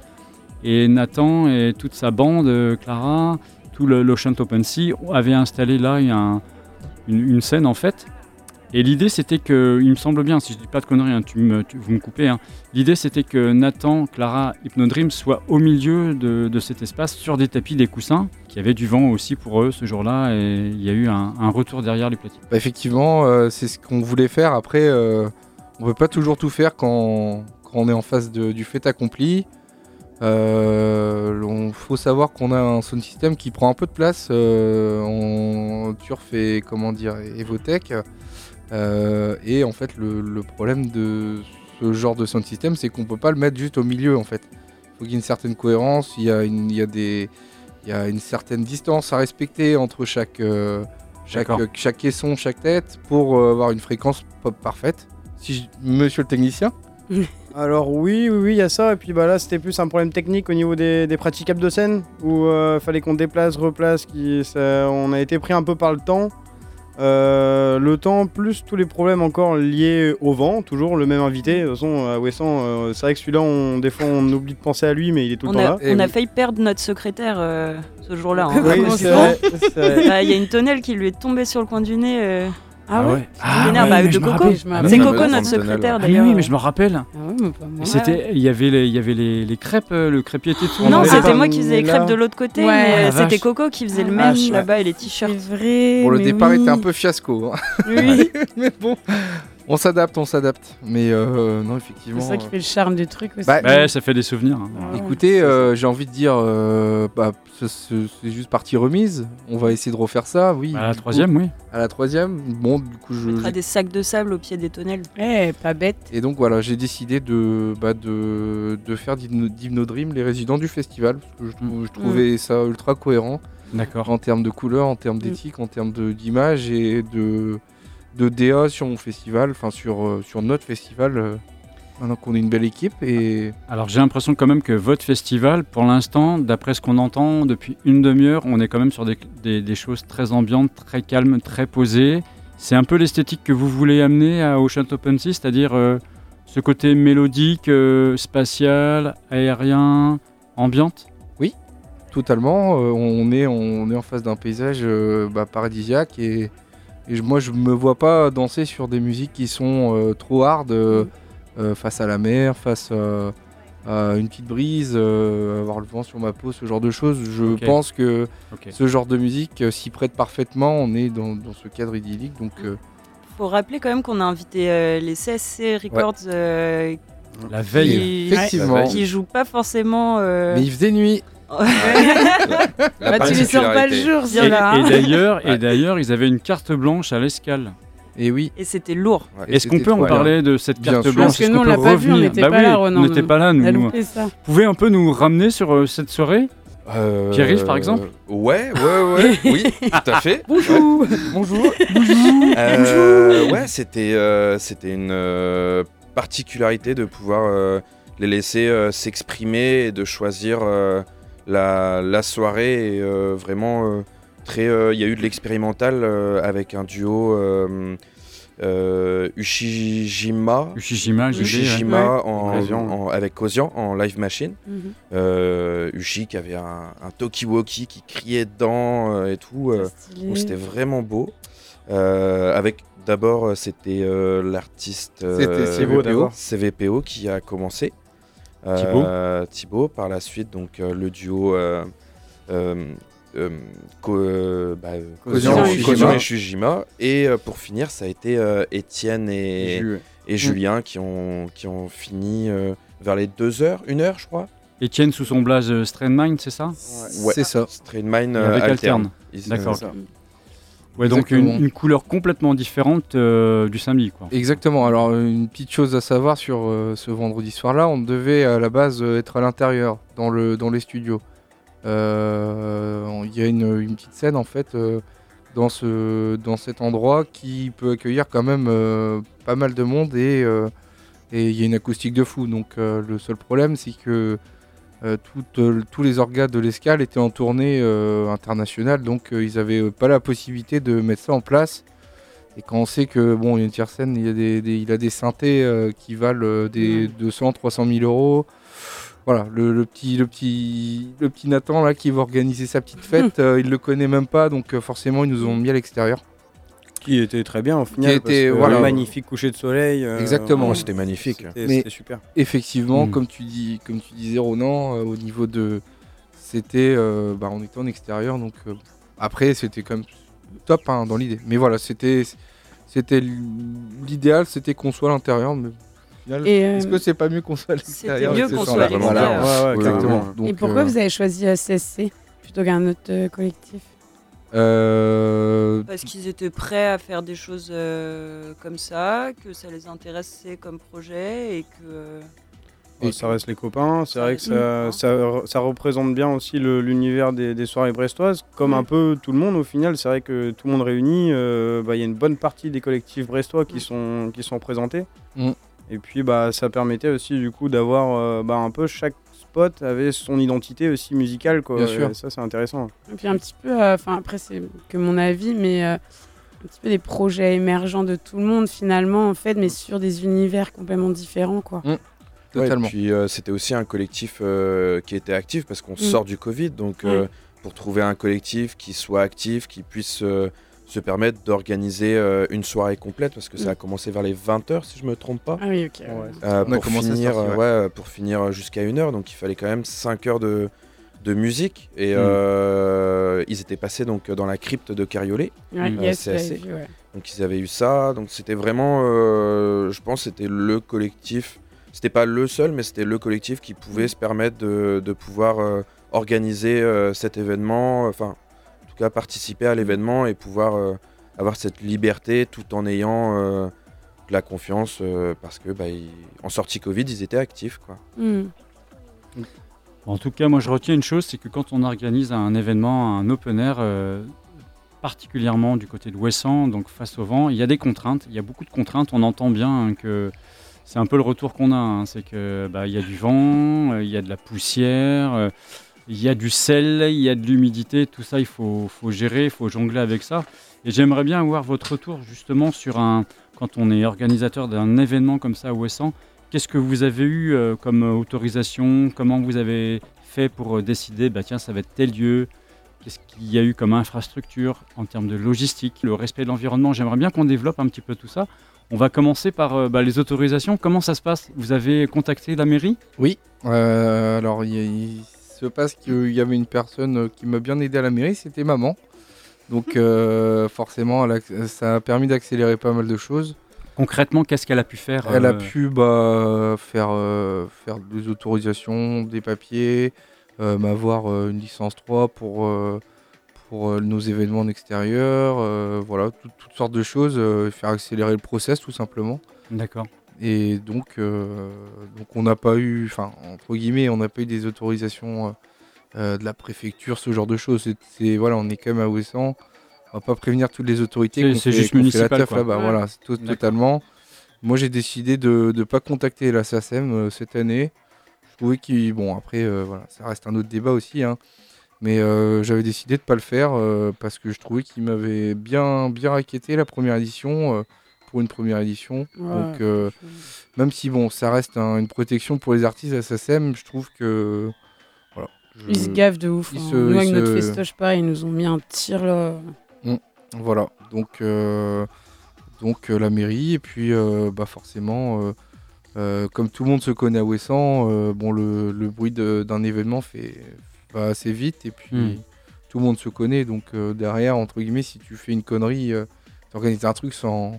Et Nathan et toute sa bande, euh, Clara, tout l'Ocean Open Sea, avaient installé là un- une, une scène, en fait. Et l'idée, c'était que, il me semble bien, si je dis pas de conneries, hein, tu me- tu- vous me coupez, hein, L'idée, c'était que Nathan, Clara, Hypnodream soient au milieu de, de cet espace, sur des tapis, des coussins, qui avait du vent aussi pour eux ce jour-là, et il y a eu un, retour derrière les platines. Bah, effectivement, euh, c'est ce qu'on voulait faire. Après, euh, on peut pas toujours tout faire quand, quand on est en face du fait accompli. Il faut savoir qu'on a un sound system qui prend un peu de place euh, en Turf et comment dire Evotech. Euh, et en fait, le, le problème de ce genre de sound system, c'est qu'on peut pas le mettre juste au milieu. En fait, il faut qu'il y ait une certaine cohérence. Il y a une, il y a des, il y a une certaine distance à respecter entre chaque, euh, chaque, euh, caisson, chaque tête, pour euh, avoir une fréquence pop parfaite. Si je- Monsieur le technicien, *laughs* Alors oui, oui, oui, il y a ça. Et puis bah là, c'était plus un problème technique au niveau des, des praticables de scène, où il fallait qu'on déplace, replace. Qui, ça- on a été pris un peu par le temps. Euh, le temps, plus tous les problèmes encore liés au vent, toujours le même invité. De toute façon, à Wesson, euh, c'est vrai que celui-là, on, des fois, on oublie de penser à lui, mais il est tout le temps a, là. on a failli perdre notre secrétaire euh, ce jour-là. hein. Oui. Bah, Il y a une tonnelle qui lui est tombée sur le coin du nez. Ah Ah ouais. Ah ouais, bah, mais je me rappelle. Ah. C'est Coco, dans notre tunnel. secrétaire Ah mais d'ailleurs. oui, mais je me rappelle. Ah ouais, mais pas moi. Et c'était, il y avait les, il y avait les, les crêpes, euh, le crêpier était tout. Non, c'était moi qui faisais les crêpes de l'autre côté, Ouais. mais Ah, c'était vache. Coco qui faisait le Ah, même vache, là-bas et les t-shirts. C'est vrai. Bon, le mais départ oui. était un peu fiasco. hein. Oui. *laughs* mais bon, on s'adapte, on s'adapte. Mais euh, non, C'est effectivement. ça qui fait le charme du truc aussi. Bah, Ouais, ça fait des souvenirs. hein. Ah ouais. Écoutez, euh, j'ai envie de dire, euh, bah, ce- ce- c'est juste partie remise. On va essayer de refaire ça, oui. À la coup, troisième, oui. À la troisième. Bon, du coup, On je. mettra des sacs de sable au pied des tonnelles. Eh, pas bête. Et donc voilà, j'ai décidé de, bah, de, de faire d'Hypno d'Hypno Dream les résidents du festival. Parce que je, je trouvais ça ultra cohérent D'accord. en termes de couleurs, en termes d'éthique, en termes d'image et de, de DA sur mon festival, enfin sur, euh, sur notre festival. euh, maintenant qu'on est une belle équipe. Et Alors j'ai l'impression quand même que votre festival, pour l'instant, d'après ce qu'on entend depuis une demi-heure, on est quand même sur des, des- des choses très ambiantes, très calmes, très posées. C'est un peu l'esthétique que vous voulez amener à Ocean Open Sea, c'est-à-dire euh, ce côté mélodique, euh, spatial, aérien, ambiante? Totalement, euh, on, est, on est en face d'un paysage bah, paradisiaque. Et, et moi, je me vois pas danser sur des musiques qui sont euh, trop hard euh, euh, face à la mer, face à, à une petite brise, euh, avoir le vent sur ma peau, ce genre de choses. Je pense que ce genre de musique euh, s'y prête parfaitement. On est dans, dans ce cadre idyllique. Donc, euh, Faut rappeler quand même qu'on a invité euh, les CSC Records euh, La veille. qui, effectivement. qui jouent pas forcément. euh, Mais il faisait nuit. Bah, tu les sors pas le jour, Et, et hein. d'ailleurs, et d'ailleurs, ils avaient une carte blanche à l'escale. Et oui. Et c'était lourd. Est-ce qu'on peut en parler de cette Bien carte sûr. blanche? Parce que nous, qu'on on l'a pas vu, on revenir? n'était Bah pas oui, là, Ronan. On n'était pas là, On nous. Vous pouvez un peu nous ramener sur euh, cette soirée? Euh, Pierre-Yves, par exemple? Ouais, ouais, ouais, *laughs* oui, tout à fait. Bonjour. Bonjour. Euh, ouais, c'était euh, c'était une euh, particularité de pouvoir euh, les laisser euh, s'exprimer et de choisir euh, la, la soirée. Et, euh, vraiment, euh, très. euh, Il y a eu de l'expérimental euh, avec un duo euh, euh, Ushijima. Ushijima, j'ai dit, ouais. Ushijima en- Osian. en- avec Osian en live machine. Euh, Ushi qui avait un, un talkie-walkie qui criait dedans euh, et tout. euh, c'était vraiment beau. Euh, avec d'abord c'était euh, l'artiste euh, C'était CVPO d'abord. CVPO qui a commencé. Thibaut. Euh, Thibaut par la suite donc euh, le duo euh, euh, bah, et Shujima. Et euh, pour finir ça a été euh, Étienne et, Ju- et Julien qui ont, qui ont fini euh, vers les deux heures, une heure je crois. Etienne sous son blaze euh, Strain Mind, c'est ça? Ouais. C'est ça. Strain euh, avec alterne. D'accord. Ouais, donc une, couleur complètement différente euh, du samedi, quoi. Exactement. Alors, une petite chose à savoir sur euh, ce vendredi soir-là, on devait à la base euh, être à l'intérieur, dans, le, dans les studios. Euh, Il y a une, une petite scène, en fait, dans, ce, dans cet endroit qui peut accueillir quand même pas mal de monde et et il y a une acoustique de fou. Donc, le seul problème, c'est que euh, euh, tous les orgas de l'escale étaient en tournée euh, internationale, donc ils n'avaient pas la possibilité de mettre ça en place. Et quand on sait que bon, il y a une tierce scène, il y a des, des- il a des synthés qui valent des 200, 300 000 euros. Voilà, le, le petit, le petit, le petit Nathan là qui va organiser sa petite *laughs* fête, euh, il le connaît même pas, donc forcément ils nous ont mis à l'extérieur. Qui était très bien au final. parce était, que voilà. un magnifique coucher de soleil. euh, Exactement. Ouais, c'était magnifique. C'était super. Effectivement, Mm. comme tu dis, comme tu disais Ronan, euh, au niveau de, c'était, euh, bah, on était en extérieur, donc euh, après c'était quand même top hein, dans l'idée. Mais voilà, c'était, c'était l'idéal, c'était qu'on soit à l'intérieur. Mais au final, Et, euh, est-ce que c'est pas mieux qu'on soit à l'extérieur mieux qu'on soit à l'extérieur. Ouais, ouais, Et pourquoi euh, vous avez choisi SSC plutôt qu'un autre collectif? Euh, Parce qu'ils étaient prêts à faire des choses euh, comme ça, que ça les intéressait comme projet et que. euh, ça reste les copains. C'est vrai que ça, représente bien aussi l'univers des, des soirées brestoises. Comme Mm. un peu tout le monde au final, c'est vrai que tout le monde réuni, euh, bah, il y a une bonne partie des collectifs brestois qui, Mm. sont, qui sont présentés. Mm. Et puis bah ça permettait aussi du coup d'avoir euh, bah, un peu chaque avait son identité aussi musicale quoi. Bien sûr. Et ça c'est intéressant. Et puis un petit peu, euh, enfin après c'est que mon avis, mais euh, un petit peu des projets émergents de tout le monde finalement en fait, mais sur des univers complètement différents quoi. Mm. Ouais, Totalement. puis euh, c'était aussi un collectif euh, qui était actif parce qu'on Mm. sort du Covid. Donc euh, pour trouver un collectif qui soit actif, qui puisse euh, se permettre d'organiser euh, une soirée complète parce que ça Mm. a commencé vers les 20h si je me trompe pas. Ah oui, ok. Ouais. Euh, On a pour, finir, sortir, ouais, pour finir jusqu'à une heure, donc il fallait quand même 5 heures de, de musique. Et Mm. euh, ils étaient passés donc dans la crypte de Cariolet. Ouais, Mm. yes, vu. Donc ils avaient eu ça. Donc c'était vraiment, euh, je pense, c'était le collectif. C'était pas le seul, mais c'était le collectif qui pouvait se permettre de, de pouvoir euh, organiser euh, cet événement. Enfin, en tout cas participer à l'événement et pouvoir euh, avoir cette liberté tout en ayant euh, de la confiance euh, parce que bah, ils- en sortie Covid, ils étaient actifs quoi. Mm. En tout cas, moi je retiens une chose, c'est que quand on organise un événement, un open air, euh, particulièrement du côté de Ouessant, donc face au vent, il y a des contraintes, il y a beaucoup de contraintes. On entend bien hein, que c'est un peu le retour qu'on a, hein, c'est que bah, il y a du vent, euh, il y a de la poussière, euh, il y a du sel, il y a de l'humidité, tout ça il faut, faut gérer, il faut jongler avec ça. Et j'aimerais bien avoir votre retour justement sur un, quand on est organisateur d'un événement comme ça à Ouessant, Qu'est-ce que vous avez eu euh, comme autorisation? Comment vous avez fait pour euh, décider, bah, tiens, ça va être tel lieu? Qu'est-ce qu'il y a eu comme infrastructure en termes de logistique, le respect de l'environnement J'aimerais bien qu'on développe un petit peu tout ça. On va commencer par euh, bah, les autorisations. Comment ça se passe? Vous avez contacté la mairie? Oui, alors il se passe qu'il y avait une personne euh, qui m'a bien aidé à la mairie, c'était maman. Donc euh, forcément, elle a- ça a permis d'accélérer pas mal de choses. Concrètement, qu'est-ce qu'elle a pu faire Elle a euh, pu bah, faire, euh, faire des autorisations, des papiers, euh, m'avoir une licence 3 pour, pour nos événements en extérieur, voilà, tout- toutes sortes de choses, faire accélérer le process tout simplement. D'accord. Et donc, euh, donc on n'a pas eu, enfin, entre guillemets, on n'a pas eu des autorisations euh, euh, de la préfecture, ce genre de choses. C'est- voilà, on est quand même à Ouessant. On va pas prévenir toutes les autorités. C'est- juste municipal, la là-bas. Ouais. Voilà, c'est tout- D'accord. totalement. Moi, j'ai décidé de ne pas contacter la SACEM euh, cette année. Je trouvais qu'il, bon, après, euh, voilà, ça reste un autre débat aussi, hein. Mais euh, j'avais décidé de pas le faire euh, parce que je trouvais qu'il m'avait bien, bien raquetté la première édition euh, pour une première édition. Ouais. Donc, euh, même si bon, ça reste un- une protection pour les artistes à SACEM, je trouve que voilà. je- Ils se gavent de ouf. ils hein. se- Nous, avec ils notre se- festoche, pareil, ils nous ont mis un tir là. Voilà. Donc, euh, donc euh, la mairie et puis euh, bah forcément, euh, euh, comme tout le monde se connaît à Ouessant, euh, bon le, le bruit d'un événement fait va assez vite et puis Hmm. tout le monde se connaît. Donc euh, derrière, entre guillemets, si tu fais une connerie, euh, tu organises un truc sans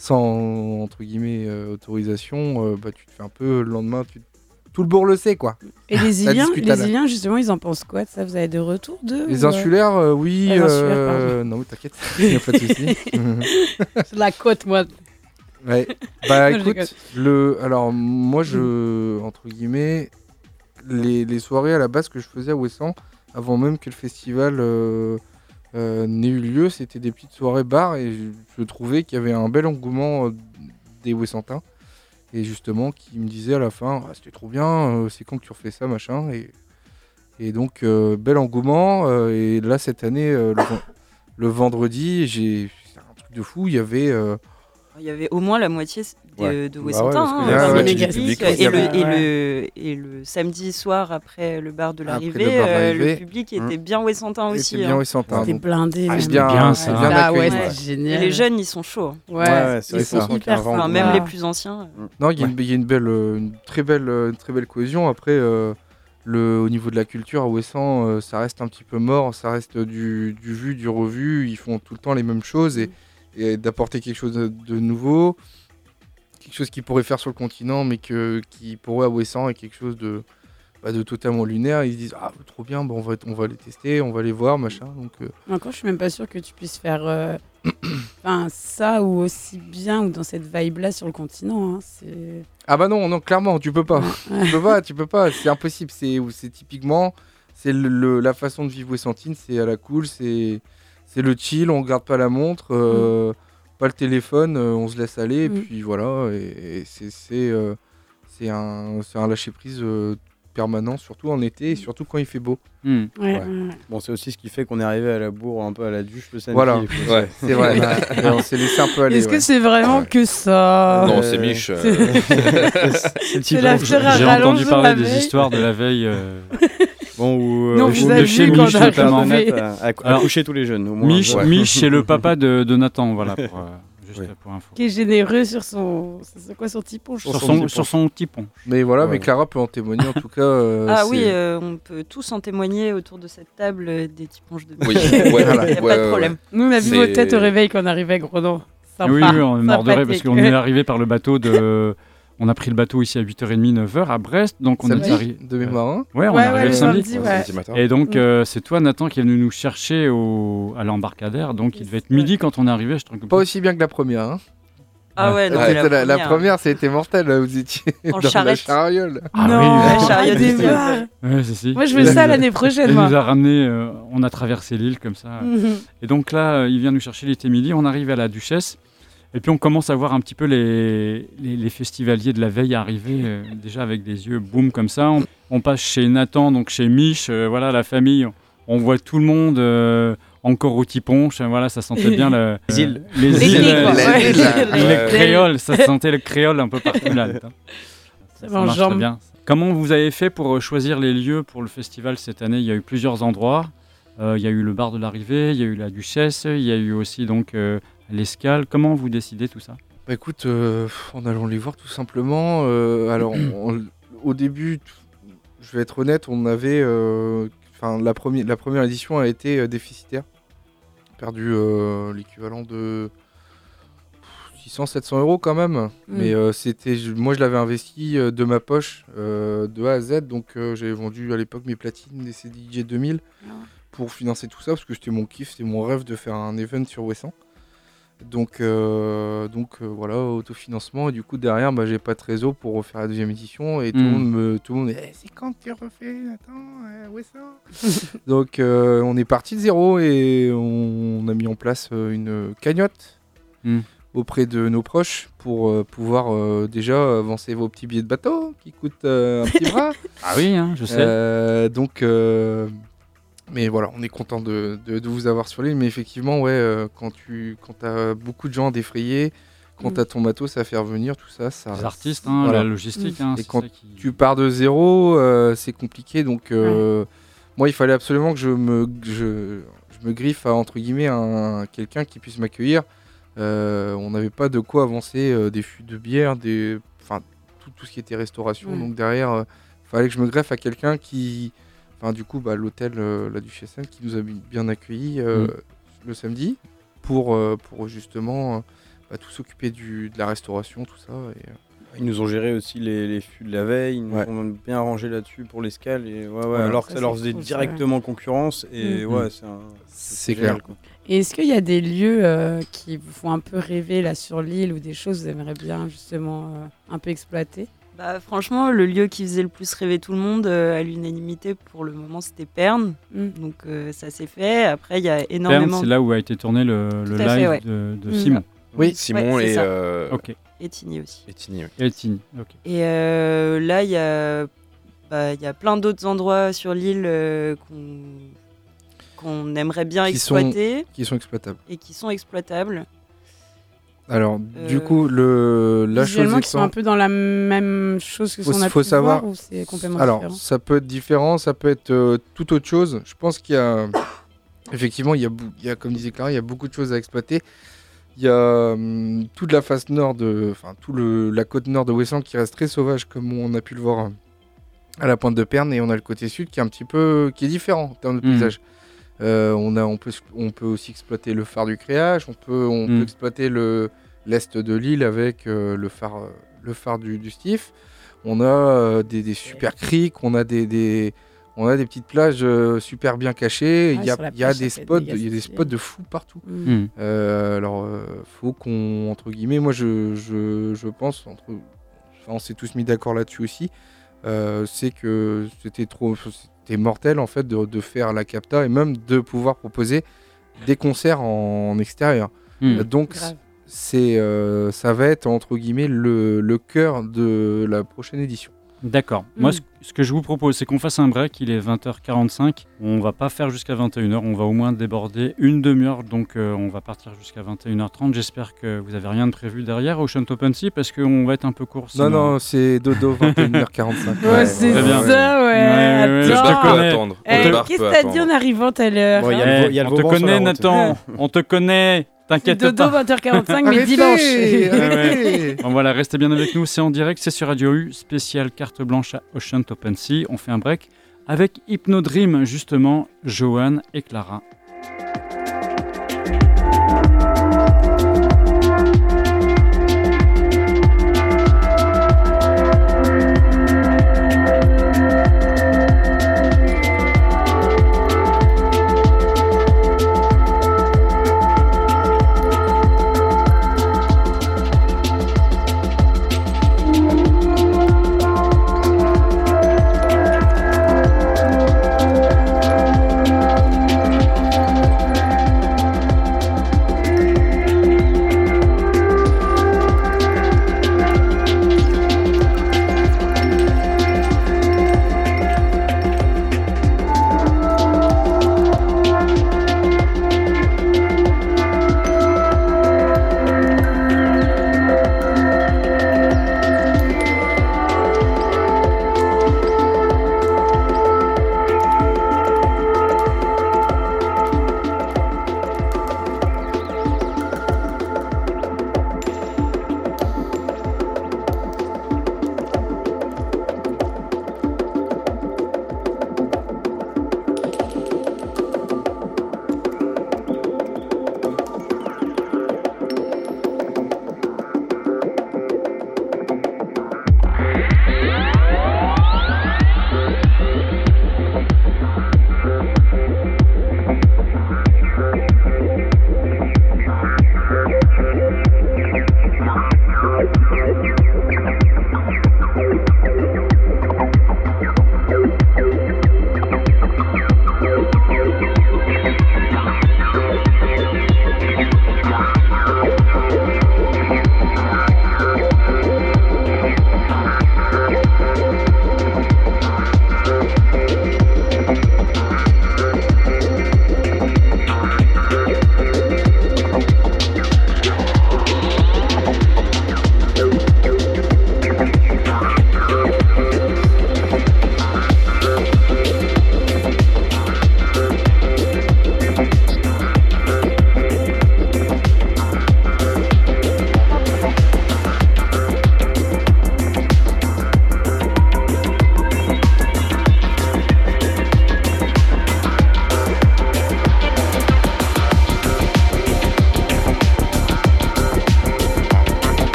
sans entre guillemets euh, autorisation, euh, bah tu te fais un peu le lendemain, tu- tout le bourg le sait quoi. Et les *laughs* Iliens, les la- Iliens, justement, ils en pensent quoi de ça? Vous avez des retours d'eux Les ou, euh, insulaires, euh, oui. Les insulaires, non, t'inquiète, *laughs* il n'y a pas de souci. *laughs* C'est de la côte, moi. Ouais. Bah Non, écoute, le, alors moi je, entre guillemets, les, les soirées à la base que je faisais à Ouessant, avant même que le festival n'ait eu lieu, c'était des petites soirées bars et je, trouvais qu'il y avait un bel engouement euh, des Ouessantins. Et justement, qui me disait à la fin, Ah, c'était trop bien, euh, c'est quand que tu refais ça, machin. Et, donc, euh, bel engouement. euh, et là, cette année, euh, le, ven- le vendredi, j'ai un truc de fou, il y avait... euh, Il y avait au moins la moitié de, Ouais. de Bah parce hein, public, public, et, ouais. le, et, Ouais. le, et le samedi soir après le bar de l'arrivée, euh, le public Hum. était bien Ouessantin aussi. était bien hein. C'était blindé. Ah, c'est bien, bien, ça. bien Ah ouais, accueilli. Ouais. c'est Et génial. les jeunes, ils sont chauds. Ouais, Ouais, c'est ils vrai ça, même les plus anciens. euh. Non, il y, a une- belle, euh, très belle, euh, une très belle cohésion. Après, euh, le, au niveau de la culture à Ouessant, euh, ça reste un petit peu mort. Ça reste du, du vu, du revu. Ils font tout le temps les mêmes choses et, et d'apporter quelque chose de, de nouveau, quelque chose qu'ils pourraient faire sur le continent, mais que qui pourrait à Ouessant est quelque chose de, bah, de totalement lunaire. Ils se disent ah trop bien, bon, on va, on va les tester, on va les voir, machin. Donc euh, Encore, je suis même pas sûre que tu puisses faire euh, *clears throat* enfin, ça ou aussi bien ou dans cette vibe-là sur le continent. hein. C'est ah bah non, non, clairement, tu peux pas. Tu peux pas, tu peux pas, c'est impossible. C'est c'est typiquement, c'est le, le- la façon de vivre Ouessantine, c'est à la cool, c'est c'est le chill, on regarde pas la montre, euh, pas le téléphone, euh, on se laisse aller, et Mm. puis voilà. Et, et c'est c'est, euh, c'est un, c'est un lâcher prise euh, permanent, surtout en été et surtout quand il fait beau. Hmm. Ouais, Ouais. ouais, ouais. Bon, c'est aussi ce qui fait qu'on est arrivé à la bourre, un peu à la duche le samedi. Voilà. Ouais. C'est vrai. *laughs* Et on s'est laissé un peu aller. Est-ce ouais. que c'est vraiment Ouais. que ça Non, Euh, c'est Mich. *laughs* euh, C'est la à J'ai entendu la parler des histoires de la veille. euh, *laughs* Bon, ou, Non, ou- vous ou avez de chez Mich, notamment, à, à Alors, coucher tous les jeunes. Au moins. Mich, Ouais. Mich, c'est le papa de, de Nathan, voilà, pour, euh, juste Oui. pour info. Qui est généreux sur son. C'est quoi son ponche Sur son sur son petit pont. Mais voilà, Ouais. mais Clara peut en témoigner en tout cas. euh, *laughs* Ah oui, euh, on peut tous en témoigner autour de cette table euh, des tiponches de Oui, ouais, *laughs* Il n'y a ouais, pas de ouais, problème. Nous, on a vu vos têtes au réveil quand on arrivait à. Sympa. oui, oui, on est mort de parce qu'on est arrivé par le bateau de. *laughs* On a pris le bateau ici à 8h30, 9h à Brest, donc on Samedi, est arrivé. de mémoire. hein. Ouais, on Ouais, est arrivé ouais, le samedi. samedi, ouais. Et donc, Mm. euh, c'est toi, Nathan, qui est venu nous chercher au... à l'embarcadère. Donc, il devait être midi quand on est arrivé. Je te Pas aussi bien que la première. Hein. Ah ouais, non, Ah, mais la, la- la première, c'était mortel. là, Vous étiez En dans la charrette. chariole. Ah non, oui, la chariot arrête du de ciel. voir. Ouais, c'est si. Moi, je veux ça l'année prochaine, Il nous a ramené, euh, on a traversé l'île comme ça. Mhm. Et donc là, euh, il vient nous chercher, il était midi, on arrive à la Duchesse. Et puis on commence à voir un petit peu les, les, les festivaliers de la veille arriver, euh, déjà avec des yeux boum comme ça. On, on passe chez Nathan, donc chez Mich, euh, voilà la famille. On voit tout le monde euh, encore au tiponche, voilà, ça sentait bien *laughs* le- Les îles. les Les îles, îles, quoi. euh, Ouais. le Ouais. créole, ça sentait le créole un peu partout là. Ça Ça marche très bien. Comment vous avez fait pour choisir les lieux pour le festival cette année? Il y a eu plusieurs endroits. Euh, il y a eu le bar de l'arrivée, il y a eu la Duchesse, il y a eu aussi donc euh, l'escale. Comment vous décidez tout ça? Bah écoute, euh, en allant les voir tout simplement. euh, alors, *clears throat* on- au début, je vais être honnête, on avait. euh, Enfin, la, première la première édition a été déficitaire. Perdu euh, l'équivalent de 600-700 euros quand même. Mais euh, c'était, moi, je l'avais investi euh, de ma poche euh, de A à Z. Donc, euh, j'avais vendu à l'époque mes platines des CDJ 2000 Ah. pour financer tout ça parce que c'était mon kiff, c'était mon rêve de faire un event sur Wesson. Donc, euh, donc euh, voilà, autofinancement. Et du coup, derrière, bah, j'ai pas de réseau pour refaire la deuxième édition. Et tout, le Mm. monde me, tout le monde est Eh, c'est quand tu refais Attends, euh, Wesson Donc, euh, on est parti de zéro et on, a mis en place euh, une cagnotte Mm. auprès de nos proches pour pouvoir déjà avancer vos petits billets de bateau qui coûtent un petit bras. *laughs* Ah oui, hein, je sais. Donc, euh, mais voilà, on est content de, de- de vous avoir sur l'île. Mais effectivement, ouais, euh, quand tu quand as beaucoup de gens à défrayer, quand Mm. tu as ton matos à faire venir, tout ça, ça. Les artistes, hein, voilà. la logistique. hein, Et c'est quand ça qui- Tu pars de zéro, euh, c'est compliqué. Donc, euh, moi, il fallait absolument que je me, que je, je me griffe à entre guillemets un, quelqu'un qui puisse m'accueillir. Euh, on n'avait pas de quoi avancer euh, des fûts de bière, des, enfin tout, tout ce qui était restauration. Ouais. Donc derrière, il fallait que je me greffe à quelqu'un qui, enfin du coup, bah, l'hôtel euh, la Duchesse Anne qui nous a bi- bien accueillis euh, Mm. le samedi pour, euh, pour justement euh, bah, tout s'occuper du- de la restauration, tout ça. Et, euh, Ils nous ont géré aussi les, les fûts de la veille, ils nous Ouais. ont bien rangé là-dessus pour l'escale, et ouais, ouais, Voilà. alors que Ça, ça leur faisait cool, directement concurrence, et Mhm. ouais, c'est génial, clair. quoi. Et est-ce qu'il y a des lieux euh, qui vous font un peu rêver là sur l'île ou des choses que vous aimeriez bien justement euh, un peu exploiter? Bah, franchement, le lieu qui faisait le plus rêver tout le monde, euh, à l'unanimité, pour le moment, c'était Perne. Mm. Donc euh, ça s'est fait. Après, il y a Perne, énormément. c'est là où a été tourné le, fait, live ouais. de, de Mm. Simon. Oui. Simon Ouais, et, euh, Ok. Et Tigny aussi. et Tini, oui. Et Tini, ok. Et euh, là, il y a, bah, il y a plein d'autres endroits sur l'île euh, qu'on aimerait bien Qui sont- exploiter qui sont exploitables. et qui sont exploitables. Alors, du Euh, coup, le, la chose qui sont un peu dans la même chose que ce qu'on a faut pu savoir- voir ou c'est complètement Alors, différent ça peut être différent, ça peut être euh, tout autre chose. Je pense qu'il y a. Effectivement, il y, a, il y a, comme disait Clara, il y a beaucoup de choses à exploiter. Il y a hum, toute la face nord de. Enfin, tout le, la côte nord de Wesson qui reste très sauvage, comme on a pu le voir à la pointe de Perne. Et on a le côté sud qui est un petit peu. qui est différent en termes de Mhm. paysage. Euh, on, a, on, peut, on peut aussi exploiter le phare du créage, on peut, on peut exploiter le- l'est de l'île avec euh, le phare, euh, le phare du, du Stif. On a euh, des, des super criques, on a des, des- on a des petites plages euh, super bien cachées. Ah, Il y a, il y des spots, il y a des spots de fous partout. Mm. Mm. Euh, alors, euh, faut qu'on, entre guillemets, moi je, je, je pense, entre, enfin, on s'est tous mis d'accord là-dessus aussi, euh, c'est que c'était trop, c'était mortel en fait de, de faire la capta et même de pouvoir proposer des concerts en, extérieur. Mm. Euh, Donc, c'est, euh, ça va être entre guillemets le, le cœur de la prochaine édition. D'accord. Moi, Mm. ce, que je vous propose, c'est qu'on fasse un break. Il est 20h45. On va pas faire jusqu'à 21h. On va au moins déborder une demi-heure. Donc, euh, on va partir jusqu'à 21h30. J'espère que vous avez rien de prévu derrière Ocean Open Sea parce qu'on va être un peu court. Non, sinon. non, c'est dodo 21h45. *laughs* Ouais, c'est bien. ça, ouais. Ouais, ouais, Le je Attends. te bar peut connais. attendre. Eh, Qu'est-ce que t'as dit en arrivant à l'heure Bon, hein *laughs* on te connaît. Nathan. on te connaît. T'inquiète dodo pas. 20h45, mais dimanche. arrêtez. *laughs* Bon, voilà, restez bien avec nous. C'est en direct. C'est sur Radio U. Spécial carte blanche à Ocean Open Sea. On fait un break avec Hypnodream, justement, Johan et Clara.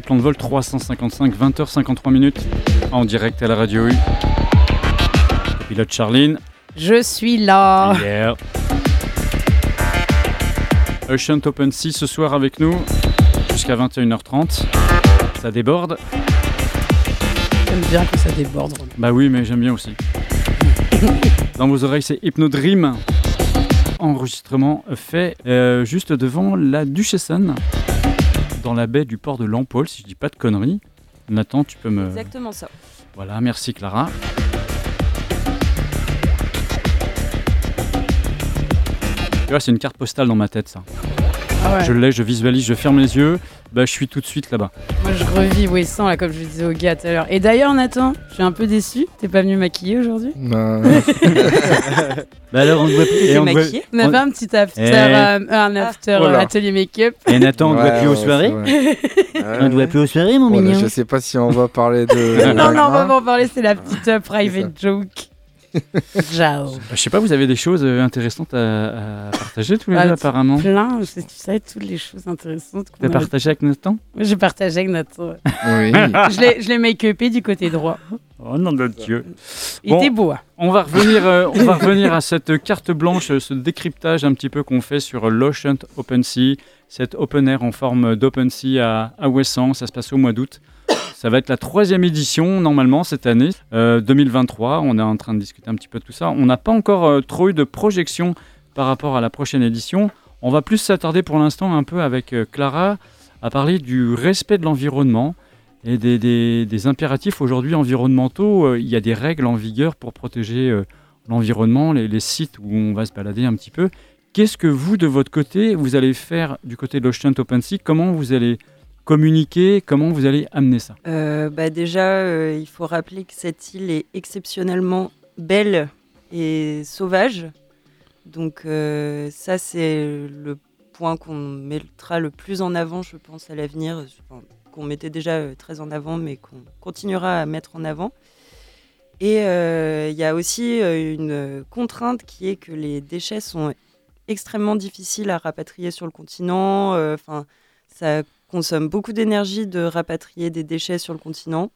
Plan de Vol 355, 20h53 minutes en direct à la radio U. Pilote Charline. Je suis là. Yeah. Ocean Open Sea ce soir avec nous jusqu'à 21h30. Ça déborde. J'aime bien que ça déborde. Bah oui, mais j'aime bien aussi. *laughs* Dans vos oreilles, c'est Hypnodream. Enregistrement fait euh, juste devant la Duchesson, dans la baie du port de Lampol, si je dis pas de conneries. Nathan, tu peux me. Exactement ça. Voilà, merci Clara. Tu vois, c'est une carte postale dans ma tête, ça. Ah ouais. Je l'ai, je visualise, je ferme les yeux, bah je suis tout de suite là-bas. Moi, je revis Wesson, là, comme je le disais au gars tout à l'heure. Et d'ailleurs, Nathan, je suis un peu déçu. T'es pas venu maquiller aujourd'hui? Bah, *laughs* Bah alors, on doit T'es maquillé? On a On- fait un petit after, Eh. euh, un after Oh euh, atelier make-up. Et Nathan, on ne ouais, doit plus aux soirées. *laughs* On ne doit plus aux soirées, mon Voilà, mignon je sais pas si on va parler de. *laughs* non, non, on va pas en parler, c'est la petite euh, private joke. *laughs* Ciao. Bah, Je sais pas, vous avez des choses euh, intéressantes à, à partager tous les Ah, deux, apparemment. Plein, tu sais toutes les choses intéressantes T'as a- partagé avec Nathan J'ai partagé avec Nathan. Oui. *laughs* je l'ai- je l'ai make-upé du côté droit. Oh nom de Dieu Il Bon. était beau. hein. On va revenir, euh, on va revenir à cette carte blanche, euh, ce décryptage un petit peu qu'on fait sur l'Ocean Open Sea, cette open air en forme d'Open Sea à, à Ouessant. Ça se passe au mois d'août. Ça va être la troisième édition normalement cette année, euh, 2023. On est en train de discuter un petit peu de tout ça. On n'a pas encore euh, trop eu de projection par rapport à la prochaine édition. On va plus s'attarder pour l'instant un peu avec euh, Clara à parler du respect de l'environnement et des, impératifs aujourd'hui environnementaux. Euh, Il y a des règles en vigueur pour protéger euh, l'environnement, les, les sites où on va se balader un petit peu. Qu'est-ce que vous, de votre côté, vous allez faire du côté de l'Ocean Open Sea? Comment vous allez communiquer Comment vous allez amener ça? Euh, bah déjà, euh, il faut rappeler que cette île est exceptionnellement belle et sauvage. Donc euh, ça, c'est le point qu'on mettra le plus en avant, je pense, à l'avenir, qu'on mettait déjà très en avant, mais qu'on continuera à mettre en avant. Et il y a aussi une contrainte qui est que les déchets sont extrêmement difficiles à rapatrier sur le continent. Enfin, ça consomme beaucoup d'énergie de rapatrier des déchets sur le continent.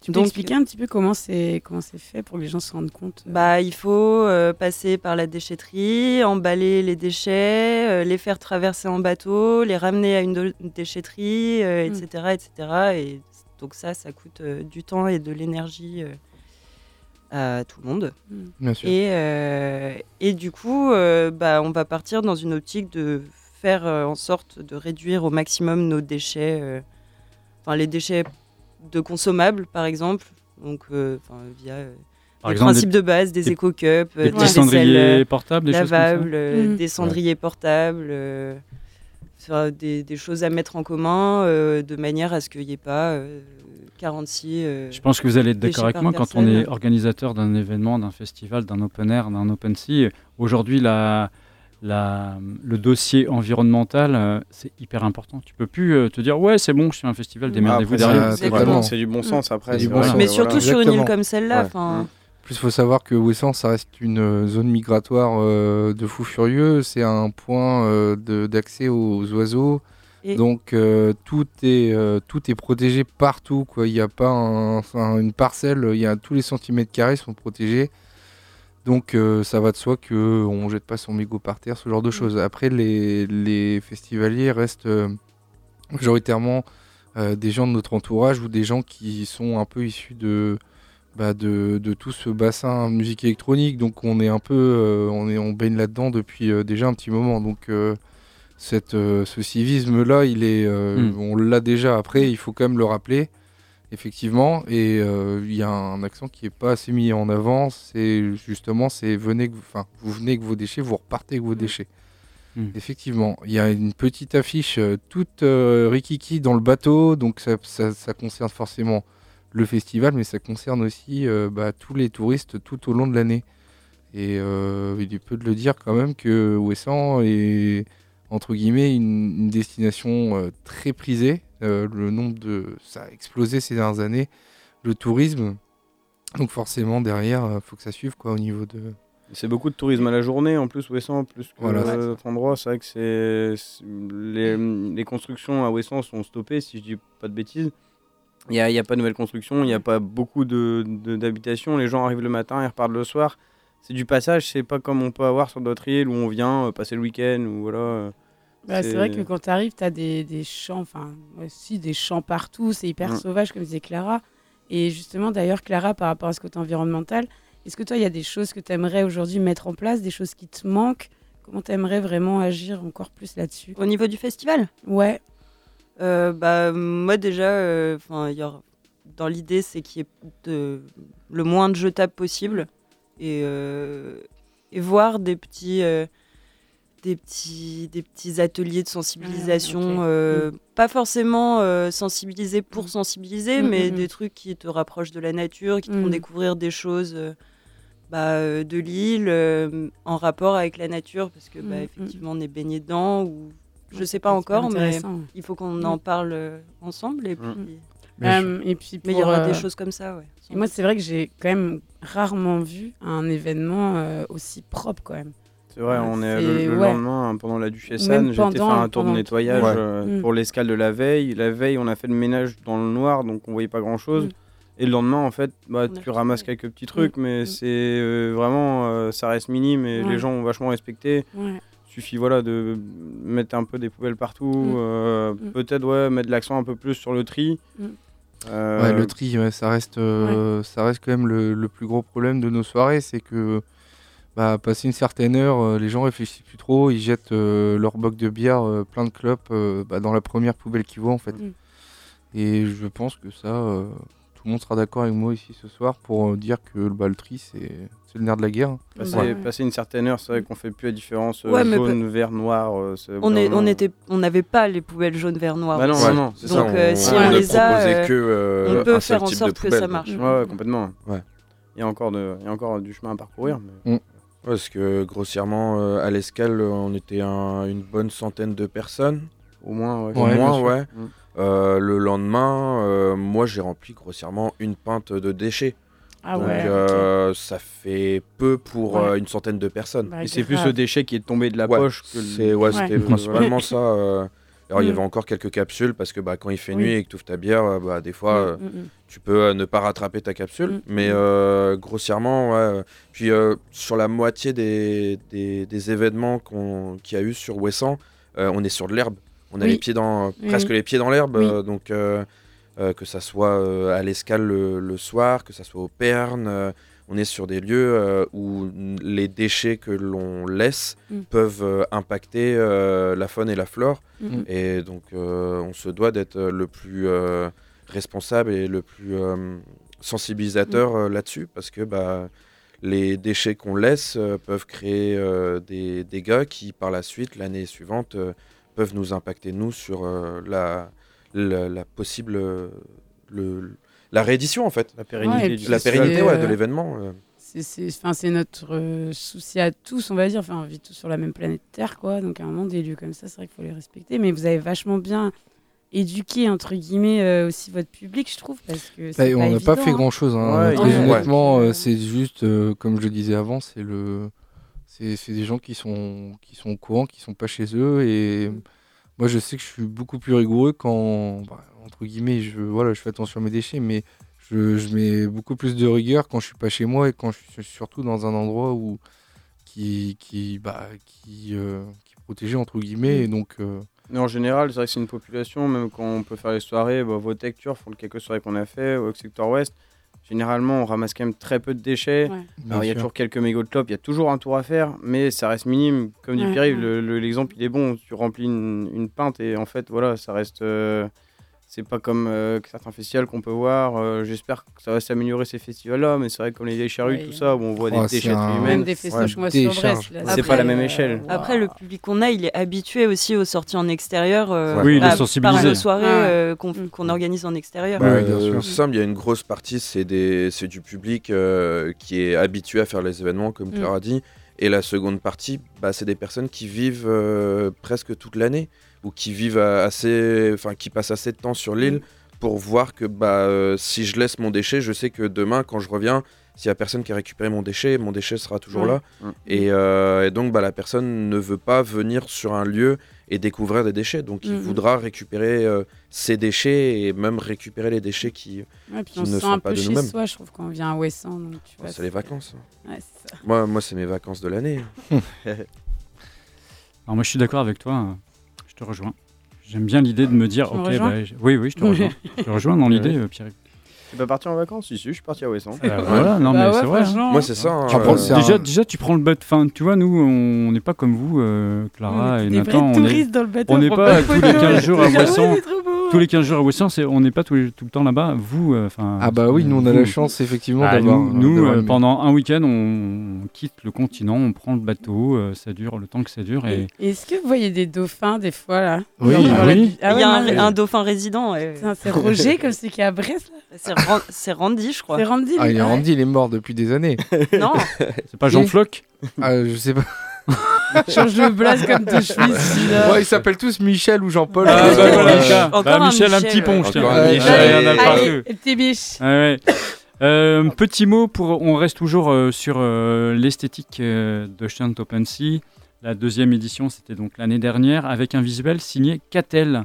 Tu peux Donc, expliquer un petit peu comment c'est comment c'est fait pour que les gens se rendent compte euh, Bah, il faut euh, passer par la déchetterie, emballer les déchets, euh, les faire traverser en bateau, les ramener à une, déchetterie, euh, etc., etc. Et donc ça, ça coûte euh, du temps et de l'énergie euh, à tout le monde. Bien sûr. Et, euh, et du coup, euh, bah, on va partir dans une optique de faire euh, en sorte de réduire au maximum nos déchets, euh, enfin les déchets de consommables par exemple, donc euh, via euh, Par les exemple, principes des- de base des des- éco-cups, Des petits cendriers portables, des choses comme ça lavables, euh, Mhm. des cendriers portables, euh, des, des choses à mettre en commun euh, de manière à ce qu'il n'y ait pas euh, 46. euh, Je pense que vous allez être d'accord avec moi quand on est organisateur d'un événement, d'un festival, d'un open air, d'un open sea. Aujourd'hui, la, la- le dossier environnemental, euh, c'est hyper important. Tu peux plus euh, te dire ouais, c'est bon, je fais un festival, démerdez-vous Après, derrière. c'est- du bon sens après. C'est du c'est bon vrai sens. que, Mais voilà. surtout sur une île comme celle-là. Ouais. enfin, Plus, il faut savoir que Ouessant, ça reste une zone migratoire euh, de fous furieux. C'est un point euh, de- d'accès aux oiseaux. Et- Donc euh, tout est euh, tout est protégé partout. Quoi. Il n'y a pas un- un- une parcelle. Il y a tous les centimètres carrés sont protégés. Donc euh, ça va de soi que on jette pas son mégot par terre, ce genre de choses. Après les, les festivaliers restent euh, majoritairement euh, des gens de notre entourage ou des gens qui sont un peu issus de bah, de, de tout ce bassin musique électronique. Donc on est un peu, on, est, on baigne là-dedans depuis déjà un petit moment. Donc cette, ce civisme-là, il est, Mm. on l'a déjà. Après, il faut quand même le rappeler, effectivement. Et euh, il y a un accent qui est pas assez mis en avant. C'est justement, c'est venez, que enfin, vous venez avec vos déchets, vous repartez avec vos déchets. Mm. Effectivement, il y a une petite affiche euh, toute euh, rikiki dans le bateau, donc ça, ça- ça concerne forcément le festival, mais ça concerne aussi bah, tous les touristes tout au long de l'année. Et il est peu de le dire quand même que Ouessant est entre guillemets une, une destination très prisée. Euh, le nombre de ça a explosé ces dernières années, le tourisme. Donc forcément derrière, il faut que ça suive quoi au niveau de C'est beaucoup de tourisme à la journée en plus, Ouessant, plus que Voilà. euh, d'autres endroits. C'est vrai que c'est les, les constructions à Ouessant sont stoppées, si je dis pas de bêtises. Il n'y a, y a pas de nouvelles constructions, il n'y a pas beaucoup de- de- d'habitations. Les gens arrivent le matin, ils repartent le soir. C'est du passage, c'est pas comme on peut avoir sur d'autres îles où on vient euh, passer le week-end ou voilà. Bah, c'est vrai que quand tu arrives, tu as des, des champs, enfin, aussi des champs partout, c'est hyper Mm. sauvage, comme disait Clara. Et justement, d'ailleurs, Clara, par rapport à ce côté environnemental, est-ce que toi, il y a des choses que tu aimerais aujourd'hui mettre en place, des choses qui te manquent? Comment tu aimerais vraiment agir encore plus là-dessus? Au niveau du festival? Ouais. Euh, bah, moi déjà, euh, 'fin, il y aura- dans l'idée, c'est qu'il y ait de- le moins de jetables possible et, euh, et voir des petits, euh, des, petits, des petits ateliers de sensibilisation. Ah, euh, Pas forcément euh, sensibiliser pour sensibiliser, Mm, mais mm, mm. des trucs qui te rapprochent de la nature, qui te font Mm. découvrir des choses. euh, bah, euh, de l'île euh, en rapport avec la nature parce que bah, Mm, mm. effectivement on est baigné dedans ou je Ouais, sais pas encore mais il faut qu'on Mm. en parle ensemble et puis Euh, et puis mais il y aura des choses comme ça ouais Et moi, c'est vrai que j'ai quand même rarement vu un événement euh, aussi propre quand même. C'est vrai, on est le, le ouais. lendemain hein, pendant la Duchesse Anne, j'ai été faire un tour de nettoyage Ouais. euh, Mm. pour l'escale de la veille. La veille, on a fait le ménage dans le noir, donc on voyait pas grand chose. Mm. Et le lendemain, en fait, bah, tu ramasses quelques petits trucs, mais Mm. c'est euh, vraiment, euh, ça reste minime et Ouais. les gens ont vachement respecté. Ouais. Suffit voilà de mettre un peu des poubelles partout. Peut-être ouais mettre l'accent un peu plus sur le tri. Ouais, le tri, ouais, ça, reste, euh, ça reste quand même le, le plus gros problème de nos soirées, c'est que bah, passé une certaine heure, euh, les gens réfléchissent plus trop, ils jettent euh, leur boc de bière euh, plein de clopes euh, bah, dans la première poubelle qu'ils voient en fait. Mm. Et je pense que ça, euh, tout le monde sera d'accord avec moi ici ce soir pour euh, dire que bah, le tri c'est c'est le nerf de la guerre. Passer, Ouais. passer une certaine heure, c'est vrai qu'on fait plus la différence euh, Ouais, jaune, vert, noir. euh, on est, on était on n'avait pas les poubelles jaunes vert noir Bah non, non, donc ça, on- si on les a euh, que, euh, on peut faire en sorte que ça marche Ouais, ouais, complètement. Ouais. Il y a encore, de, il y a encore du chemin à parcourir. mais- Ouais, parce que grossièrement, euh, à l'escale, on était un- une bonne centaine de personnes. Au moins, ouais. Au Ouais, bien moins, sûr. ouais. Mm. Euh, le lendemain, euh, moi j'ai rempli grossièrement une pinte de déchets. Ah Donc euh, ça fait peu pour Ouais. euh, une centaine de personnes. Bah, Et c'est plus le déchet qui est tombé de la Ouais, poche que le- c'est- ouais, c'était Ouais. principalement *laughs* ça. Euh. Alors il y Mm. avait encore quelques capsules parce que bah, quand il fait nuit et que tu ouvres ta bière, euh, bah, des fois euh, Mm, mm, mm. tu peux euh, ne pas rattraper ta capsule. Mais euh, grossièrement, ouais. euh, Puis euh, sur la moitié des, des, des événements qu'on- qu'il y a eu sur euh, on est sur de l'herbe. On a Oui. les pieds dans, presque les pieds dans l'herbe. Oui. euh, donc euh, euh, que ça soit euh, à l'escale le, le soir, que ça soit au Perne. On est sur des lieux euh, où les déchets que l'on laisse Mm. peuvent euh, impacter euh, la faune et la flore. Mm. Et donc, euh, on se doit d'être le plus euh, responsable et le plus euh, sensibilisateur euh, là-dessus, parce que bah, les déchets qu'on laisse euh, peuvent créer euh, des dégâts qui, par la suite, l'année suivante, euh, peuvent nous impacter, nous, sur euh, la, la, la possible... euh, le, la réédition, en fait. La pérennité Ouais, du La pérennité ouais, de euh, l'événement. euh. C'est- C'est enfin, c'est notre euh, souci à tous, on va dire. Enfin, on vit tous sur la même planète Terre, quoi. Donc, à un moment, des lieux comme ça, c'est vrai qu'il faut les respecter. Mais vous avez vachement bien éduqué, entre guillemets, euh, aussi votre public, je trouve, parce que Bah, c'est on n'a pas fait hein. grand chose. Ouais, Très ouais. honnêtement, Ouais. euh, c'est juste, euh, comme je le disais avant, c'est le, c'est c'est des gens qui sont, qui sont au courant, qui sont pas chez eux. Et moi, je sais que je suis beaucoup plus rigoureux quand, bah, entre guillemets, je, voilà, je fais attention à mes déchets, mais je, je mets beaucoup plus de rigueur quand je suis pas chez moi et quand je suis surtout dans un endroit où qui, qui, bah, qui, euh, qui est protégé entre guillemets. Mm. Et donc, euh, Mais en général, c'est vrai que c'est une population, même quand on peut faire les soirées, bah, Votec, Turf, font quelques soirées qu'on a fait, au secteur ouest, généralement on ramasse quand même très peu de déchets. Ouais. Il y a toujours quelques mégots de clopes, il y a toujours un tour à faire, mais ça reste minime. Comme dit Ouais, Pierre-Yves, ouais. le- le- l'exemple il est bon, tu remplis une, une pinte et en fait voilà, ça reste... euh, c'est pas comme euh, certains festivals qu'on peut voir. euh, J'espère que ça va s'améliorer ces festivals-là, mais c'est vrai que comme les vieilles charrues, Ouais, tout ça, où on voit Oh, des déchets un- humains. Même des festoches, Ouais, moi, sur décharge. Brest. là, C'est Après, pas la même échelle. Après, le public qu'on a, il est habitué aussi aux sorties en extérieur. euh. Oui, il est bah, sensibilisé. Par nos soirées qu'on Mm. qu'on organise en extérieur. Bah, Ouais, bien sûr. c'est simple, il y a une grosse partie, c'est des- c'est du public euh, qui est habitué à faire les événements, comme Claire Mm. a dit. Et la seconde partie, bah, c'est des personnes qui vivent euh, presque toute l'année ou qui vivent assez, enfin, qui passent assez de temps sur l'île Mm. pour voir que bah, euh, si je laisse mon déchet, je sais que demain, quand je reviens, s'il y a personne qui a récupéré mon déchet, mon déchet sera toujours Ouais. là. Mm. Et, euh, et donc, bah, la personne ne veut pas venir sur un lieu et découvrir des déchets. Donc, il voudra récupérer euh, ses déchets et même récupérer les déchets qui. Ouais, puis qui on se ne sent sont un pas peu de chez nous-mêmes. soi, je trouve, quand on vient à Ouessant. Donc, tu Oh, vois, c'est les vacances. Ouais, c'est ça. Moi, moi c'est mes vacances de l'année. *laughs* *laughs* Alors moi je suis d'accord avec toi, je te rejoins. J'aime bien l'idée de me dire, Tu me ok, bah, oui, oui, je te rejoins. *laughs* je te rejoins dans l'idée, euh, Pierre. Tu pas parti en vacances Si, si, je suis parti à Ouessant. Euh, voilà, non Bah mais ouais, c'est vrai. hein. Moi, c'est ça. hein, prends euh. Déjà, déjà, tu prends le bateau. Enfin, tu vois, nous, on n'est pas comme vous, euh, Clara est et Nathan. On est, touristes dans le on n'est pas tous les photos. 15 jours à Ah ouais, Ouessant. Tous les 15 jours à Ouessant, c'est- on n'est pas tout, le- tout le temps là-bas. Vous, euh, enfin. Ah bah oui, nous on a vous- la chance effectivement Ah, d'avoir. nous, euh, une- pendant un week-end, on, on quitte le continent, on prend le bateau, euh, ça dure le temps que ça dure. Et... Et Est-ce que vous voyez des dauphins des fois là? Oui, la- oui. Ah Il y a un, dauphin résident. et- C'est Roger comme celui qui est à Brest là *laughs* C'est Ran- c'est Randy, je crois. C'est Randy Ah, il est. Randy, il est mort depuis des années. Non, *laughs* C'est pas Jean Floch? Ah, je sais pas. *laughs* Change le blaze comme de chemise celui-là. Ouais, ils s'appellent tous Michel ou Jean-Paul. Ah, bah, voilà, Bah, un Michel, un Michel, petit ponche. ouais. tiens. Un Michel. Allez, petit biche. Ah ouais. Euh, petit mot pour. On reste toujours euh, sur euh, l'esthétique euh, de Shunt Open Sea. La deuxième édition, c'était donc l'année dernière, avec un visuel signé Catel.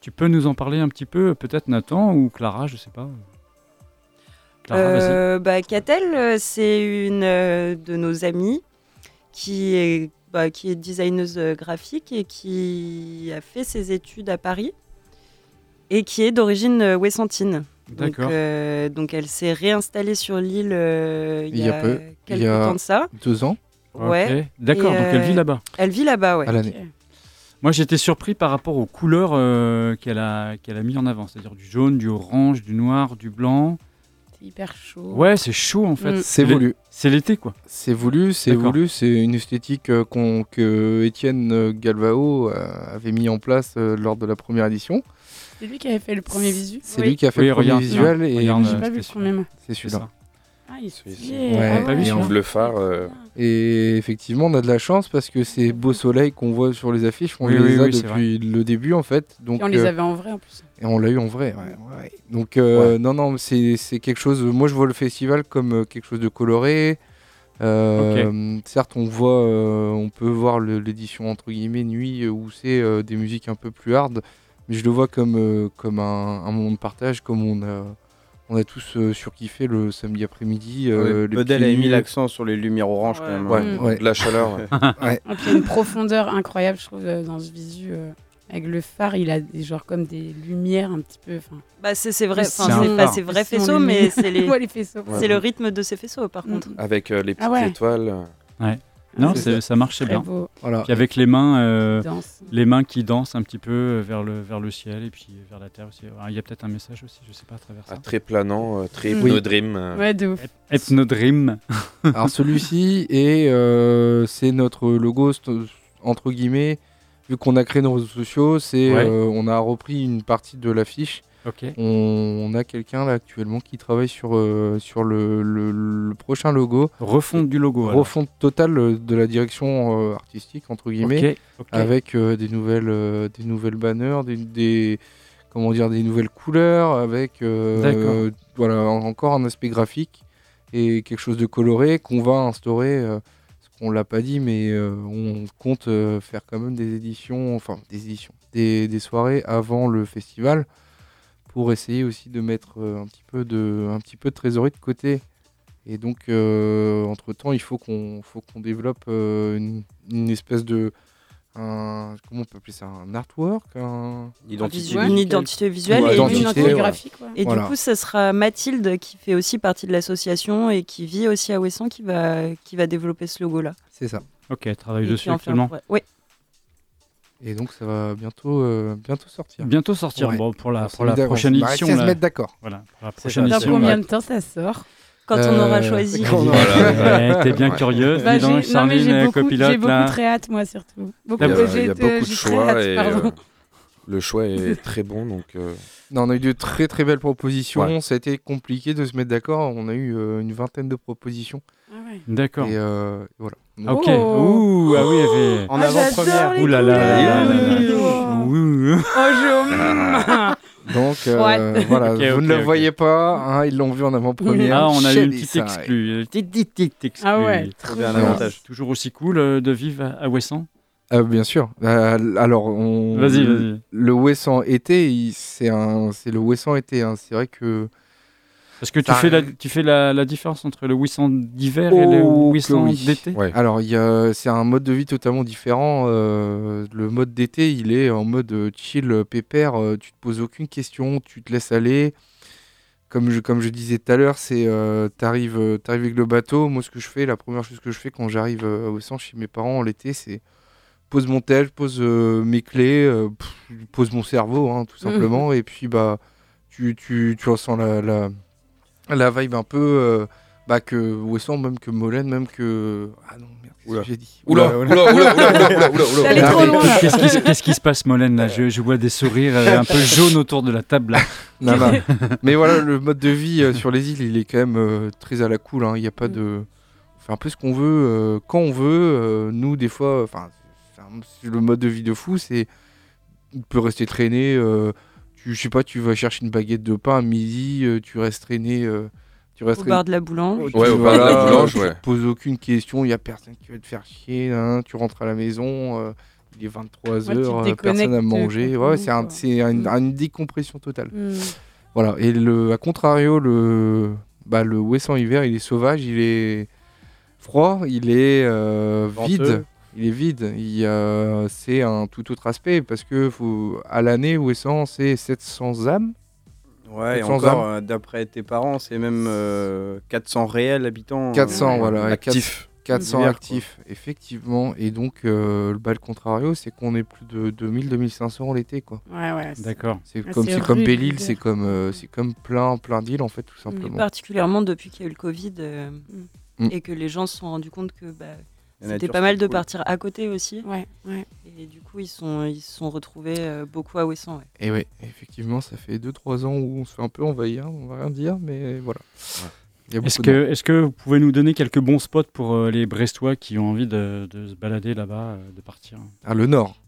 Tu peux nous en parler un petit peu, peut-être Nathan ou Clara, je sais pas. Clara, vas-y. Bah, Catel, c'est une euh, de nos amies qui est, bah, qui est designeuse euh, graphique et qui a fait ses études à Paris et qui est d'origine euh, ouessantine. Donc, D'accord. euh, donc elle s'est réinstallée sur l'île euh, il y, a, peu. Il quelques y a- temps de ça. Deux ans Ouais. D'accord, donc elle vit là-bas. elle vit là-bas, ouais. à l'année. Moi, j'étais surpris par rapport aux couleurs euh, qu'elle a, qu'elle a mis en avant, c'est-à-dire du jaune, du orange, du noir, du blanc. C'est hyper chaud. Ouais, c'est chaud en fait. Mm. C'est voulu. C'est l'été quoi. C'est voulu, c'est voulu. C'est une esthétique euh, que Étienne euh, Galvao euh, avait mis en place euh, lors de la première édition. C'est lui qui avait fait le premier visu. C'est Oui. lui qui a fait Oui, le premier regarde, visuel et regarde, J'ai pas vu le c'était premier. moi. c'est C'est celui-là. Ah, il stylé. Ouais, Ah pas vu et en- En bleu phare. euh, Et effectivement, on a de la chance parce que ces beaux soleils qu'on voit sur les affiches, on Oui, les oui, a oui, depuis le début en fait. Donc, Et on les euh, avait en vrai en plus. et on l'a eu en vrai. ouais, ouais. Donc euh, non, non, c'est c'est quelque chose. Moi, je vois le festival comme euh, quelque chose de coloré. Euh, Certes, on voit, euh, on peut voir l'édition entre guillemets nuit où c'est euh, des musiques un peu plus hard, mais je le vois comme euh, comme un, un moment de partage, comme on a on a tous euh, surkiffé le samedi après-midi. euh, les Modèle a mis l'accent sur les lumières oranges quand Ouais. même. Ouais, hein. Ouais. de la chaleur. *laughs* ouais. Et puis il y a une profondeur incroyable, je trouve, euh, dans ce visu. euh, avec le phare, il a des genre comme des lumières un petit peu. Enfin, Bah, c'est c'est vrai, Le enfin, C'est pas ses vrais faisceaux, mais c'est les... *laughs* ouais, les faisceaux. Ouais. c'est le rythme de ses faisceaux par Mm. contre. Avec euh, les petites Ah ouais. Non, c'est ça marchait bien. Voilà. Puis avec les mains, euh, les mains qui dansent un petit peu euh, vers le, vers le ciel et puis vers la terre aussi. Alors, Il y a peut-être un message aussi, je sais pas à travers ça. Ah, très planant, euh, très hypnodream. euh. Ouais, de ouf. Hypnodream. *laughs* Alors celui-ci et euh, c'est notre logo entre guillemets. Vu qu'on a créé nos réseaux sociaux, c'est Ouais. euh, on a repris une partie de l'affiche. On, on a quelqu'un là actuellement qui travaille sur euh, sur le, le- le prochain logo, Refonte du logo. alors. refonte totale euh, de la direction euh, artistique entre guillemets, avec euh, des nouvelles des nouvelles banners, des, des- comment dire des nouvelles couleurs, avec voilà en- encore un aspect graphique et quelque chose de coloré qu'on va instaurer. qu'on l'a pas dit, mais on compte faire quand même des éditions, enfin des éditions, des, des soirées avant le festival pour essayer aussi de mettre euh, un petit peu de un petit peu de trésorerie de côté. Et donc, entre temps, il faut qu'on faut qu'on développe euh, une, une espèce de un, comment on peut appeler ça un artwork, un Identité visuel. Une identité visuelle Ouais, et, identité, une identité graphique. Ouais. Et Voilà. du coup, ce sera Mathilde qui fait aussi partie de l'association et qui vit aussi à Ouessant qui va, qui va développer ce logo-là. C'est ça. Ok, travaille Et dessus actuellement. Oui, Et donc, ça va bientôt euh, bientôt sortir. Bientôt sortir Ouais. bon, pour la, pour la prochaine on va édition. réussir à se mettre d'accord. Voilà, pour la prochaine ça. Dans combien de temps ça sort quand on Euh, aura choisi. on aura- Voilà. Ouais, T'es bien curieux. Bah, dis donc, j'ai- non, mais Charline, j'ai euh, beaucoup, j'ai copilote, beaucoup là. très hâte, moi, surtout. Beaucoup, Il y a, j'ai il y a été- beaucoup de choix hâte, et euh, le choix est *laughs* très bon. Donc, euh, Non, on a eu de très très belles propositions. Ouais. Ça a été compliqué de se mettre d'accord. On a eu euh, une vingtaine de propositions. Ah ouais. D'accord. Et euh, voilà. Ah, Ok. Oh. Ouh, ah oui, il y avait. En Ah, avant-première. Ouh là là. Oh. Donc euh, Ouais. *laughs* voilà, Ok, vous ok, ne le voyez pas, hein, ils l'ont vu en avant-première. Ah, on a eu une petite exclue. une petite, petite, petite exclue. Ah ouais, avait un bien. avantage. Toujours aussi cool euh, de vivre à, Ouessant. Euh, bien sûr. Euh, alors, on... Vas-y, vas-y. Le Ouessant été, c'est un, c'est le Ouessant été. hein. C'est vrai que Parce que tu fais, la, tu fais la, la différence entre le Ouessant d'hiver et le Oh, Ouessant oui. d'été? Ouais. Alors, c'est un mode de vie totalement différent. euh, le mode d'été, il est en mode euh, chill, euh, pépère. euh, tu te poses aucune question, tu te laisses aller. Comme je, comme je disais tout à l'heure, c'est euh, t'arrives euh, avec le bateau. Moi, ce que je fais, la première chose que je fais quand j'arrive euh, à Ouessant chez mes parents l'été, c'est pose mon tel, pose euh, mes clés, euh, pff, pose mon cerveau, hein, tout simplement. Et puis, bah, tu, tu, tu ressens la, la, la vibe un peu euh, bah, que Ouessant, même que Molène, même que. Ah non, merde, qu'est-ce Oula. que j'ai dit Oula, oula, oula, oula, oula, oula. Qu'est-ce qui, se- qu'est-ce qui se passe, Molène là? Je, je vois des sourires euh, un peu jaunes autour de la table. Là. *laughs* Non, non. Mais voilà, le mode de vie euh, sur les îles, il est quand même euh, très à la cool. hein. Il n'y a pas Mm. de. On fait un peu ce qu'on veut, euh, quand on veut. euh, nous, des fois, enfin, c'est un- c'est le mode de vie de fou, c'est. On peut rester traîné. Tu, je sais pas, tu vas chercher une baguette de pain à midi, euh, tu restes traîné. euh, tu restes Au traîné- bar de la boulange. tu- Ouais, au bar de la voilà, boulange, tu te poses aucune question, il n'y a personne qui va te faire chier. hein, tu rentres à la maison, euh, il est 23h, Ouais, personne à manger. Ouais, c'est un- c'est un- Mm. une décompression totale. Hmm. Voilà, et le, à contrario, le, bah, le Ouessant hiver, il est sauvage, il est froid, il est euh, Venteux. vide. Il est vide. Il y a- c'est un tout autre aspect parce que faut, à l'année, Ouessant, c'est 700 âmes. Ouais, et encore, euh, d'après tes parents, c'est même euh, 400 réels habitants. 400, euh, voilà. et Actif. 400 Hiver, quoi. actifs, effectivement. Et donc, euh, le bal contrario, c'est qu'on est plus de 2000-2500 l'été, quoi. Ouais, ouais. c'est- D'accord. C'est comme, c'est comme Belle-Île, c'est comme, euh, c'est comme plein, plein d'îles, en fait, tout Mais simplement. particulièrement depuis qu'il y a eu le Covid euh, Mm. et que les gens se sont rendus compte que bah, c'était pas mal de cool. partir à côté aussi. Ouais, ouais. Et du coup, ils sont, ils se sont retrouvés euh, beaucoup à Ouessant. ouais. Et oui, effectivement, ça fait 2-3 ans où on se fait un peu envahir, on va rien dire, mais voilà. Est-ce de que, est que vous pouvez nous donner quelques bons spots pour euh, les Brestois qui ont envie de, de se balader là-bas, euh, de partir? Ah, le nord.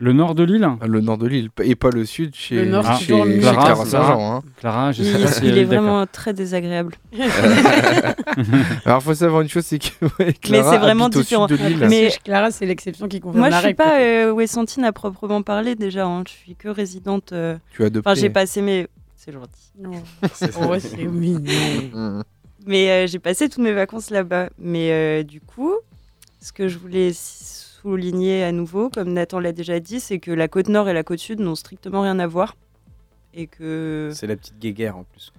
Le nord de l'île Ah, le nord de l'île, et pas le sud chez, Le nord, c'est chez, chez. Clara Clara, Saint-Jean. hein. Clara, je Il, sais pas si il elle est vraiment très désagréable. *laughs* Alors, faut savoir une chose, c'est que ouais, Mais Clara c'est vraiment habite au différent. sud de l'île. Mais- Clara, c'est l'exception qui confirme Moi, la je suis règle. pas euh, Ouessantine à proprement parler déjà. hein. Je suis que résidente. euh, Tu as adopté. Enfin, j'ai passé mes. C'est gentil. Oh, c'est *laughs* mignon. Mmh. Mais euh, j'ai passé toutes mes vacances là-bas. Mais euh, du coup, ce que je voulais souligner à nouveau, comme Nathan l'a déjà dit, c'est que la côte nord et la côte sud n'ont strictement rien à voir. Et que. C'est la petite guéguerre en plus.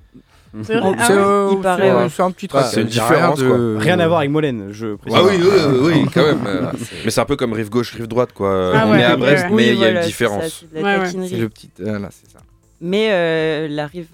C'est vrai. C'est Ah ouais. euh, Il paraît, c'est, euh, ouais. c'est un petit truc. c'est une ça dit différence, rien de- Rien à voir avec Molène, je précise. Ah oui, oui, oui, oui, quand même. euh, Mais c'est un peu comme rive gauche, rive droite, quoi. Ah on ouais, est à Brest, mais il y a une différence. c'est le petit. ah, là, c'est ça. Mais euh, la rive.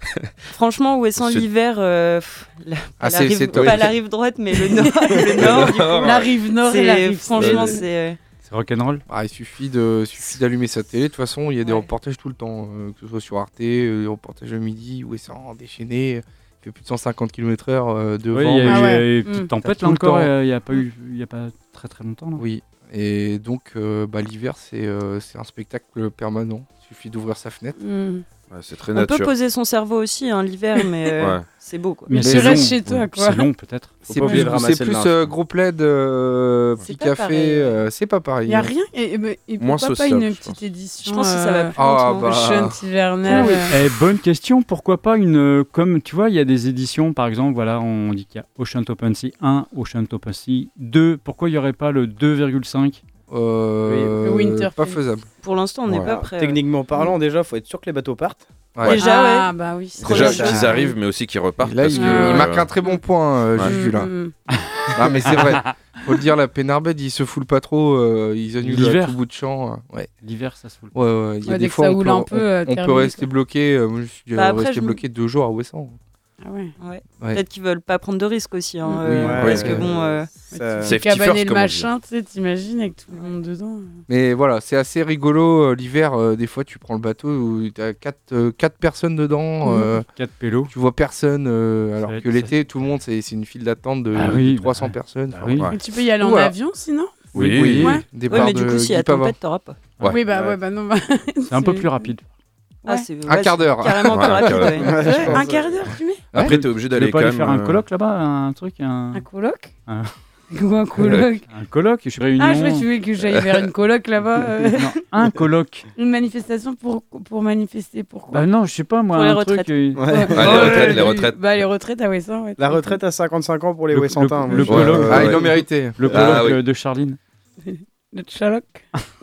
*laughs* Franchement, Ouessant C'est- l'hiver, euh, la, Ah, pas la c'est- rive, c'est top. pas la rive droite, mais le nord, le *laughs* nord du coup, La rive nord et la c'est- rive franchement, c'est. euh, C'est rock'n'roll? Ah, il suffit de suffit d'allumer sa télé. De toute façon, il y a des Ouais. reportages tout le temps, euh, que ce soit sur Arte, euh, des reportages le midi, où c'est en déchaîné. Il fait plus de 150 km/h euh, devant. Oui, il y a eu, Ah ouais. euh, une Mm. petite tempête là encore, il n'y a, pas eu- il y a pas très très longtemps. Là. Oui. Et donc, euh, bah, l'hiver, c'est euh, c'est un spectacle permanent. Il suffit d'ouvrir sa fenêtre. Hmm. Ouais, c'est très On peut poser son cerveau aussi hein, l'hiver, *laughs* mais euh, Ouais. c'est beau quoi. Mais Mais c'est restes long. chez toi, quoi. C'est long peut-être. C'est plus, c'est plus euh, quoi. gros plaid, euh, petit café. euh, c'est pas pareil. Il n'y a hein. rien. Et, et- et Moins pourquoi pas une petite pense. édition Je pense que ça va plus Ah, longtemps. bah. Shunt hivernal. Oui. euh, Eh, bonne question, pourquoi pas une. Comme tu vois, il y a des éditions, par exemple, voilà, on dit qu'il y a Ocean Open Sea 1, Ocean Open Sea 2. Pourquoi il n'y aurait pas le 2,5 Euh, Le Winterfell. pas faisable. Pour l'instant, on n'est pas prêt. Techniquement parlant, déjà, faut être sûr que les bateaux partent. Ouais. Déjà, ah, ouais. bah oui. Déjà qu'ils arrivent, mais aussi qu'ils repartent. Là, parce il, que, il euh, marque un très bon point, euh, Ouais. Juju, là. Ah, mais c'est vrai. *laughs* Faut le dire, la Pénarbed, ils se foulent pas trop. euh, ils annulent à tout bout de champ. ouais. L'hiver, ça se fout. Ouais, ouais. Il y a Ouais, des fois, on peut, un peu, euh, on, on peut rester bloqué. euh, moi, je suis Bah, resté bloqué deux jours à Ouessant. Ah ouais. Ouais. Ouais. Peut-être qu'ils veulent pas prendre de risques aussi. hein, Oui, euh, ouais, parce que bon. euh, Ça- Safety Cabaner first, le machin, tu sais, t'imagines avec tout le monde dedans. Mais voilà, c'est assez rigolo. euh, L'hiver, euh, des fois, tu prends le bateau où tu as quatre, euh, quatre personnes dedans. Mhm. euh, 4 pélos. tu vois personne. euh, alors que l'été, tout le monde, c'est c'est une file d'attente de, Ah oui, de 300 bah, personnes. Enfin, oui. Ouais. Mais tu peux y aller en Voilà. avion sinon Oui, Oui, Ouais. Ouais, mais du coup, s'il y a tempête, t'auras pas. Ouais. Oui, bah Ouais. ouais, bah non. bah, C'est un peu plus rapide. Ah, c'est- Un quart d'heure. Carrément plus rapide, un quart d'heure, tu mets Après, t'es obligé Tu d'aller quand aller même. faire un euh, colloque là-bas, un truc, un, Ah. Ou un coloc un *laughs* colloque, je suis réunion. Ah, je voulais que j'aille vers une coloc là-bas. *laughs* euh, Non, un colloque. une manifestation pour, pour manifester, pourquoi Bah non, je sais pas moi, Pour les un retraites. truc. euh, Ouais. Ouais. Ah, les Ouais, retraites, les retraites. Bah, les retraites à Wesson, ouais. La retraite à 55 ans pour les Le- Wessantins. le- le colloque. Ouais, Ah, ouais. ils l'ont mérité. Le Ah, colloque oui. euh, de Charline. *laughs* Bon,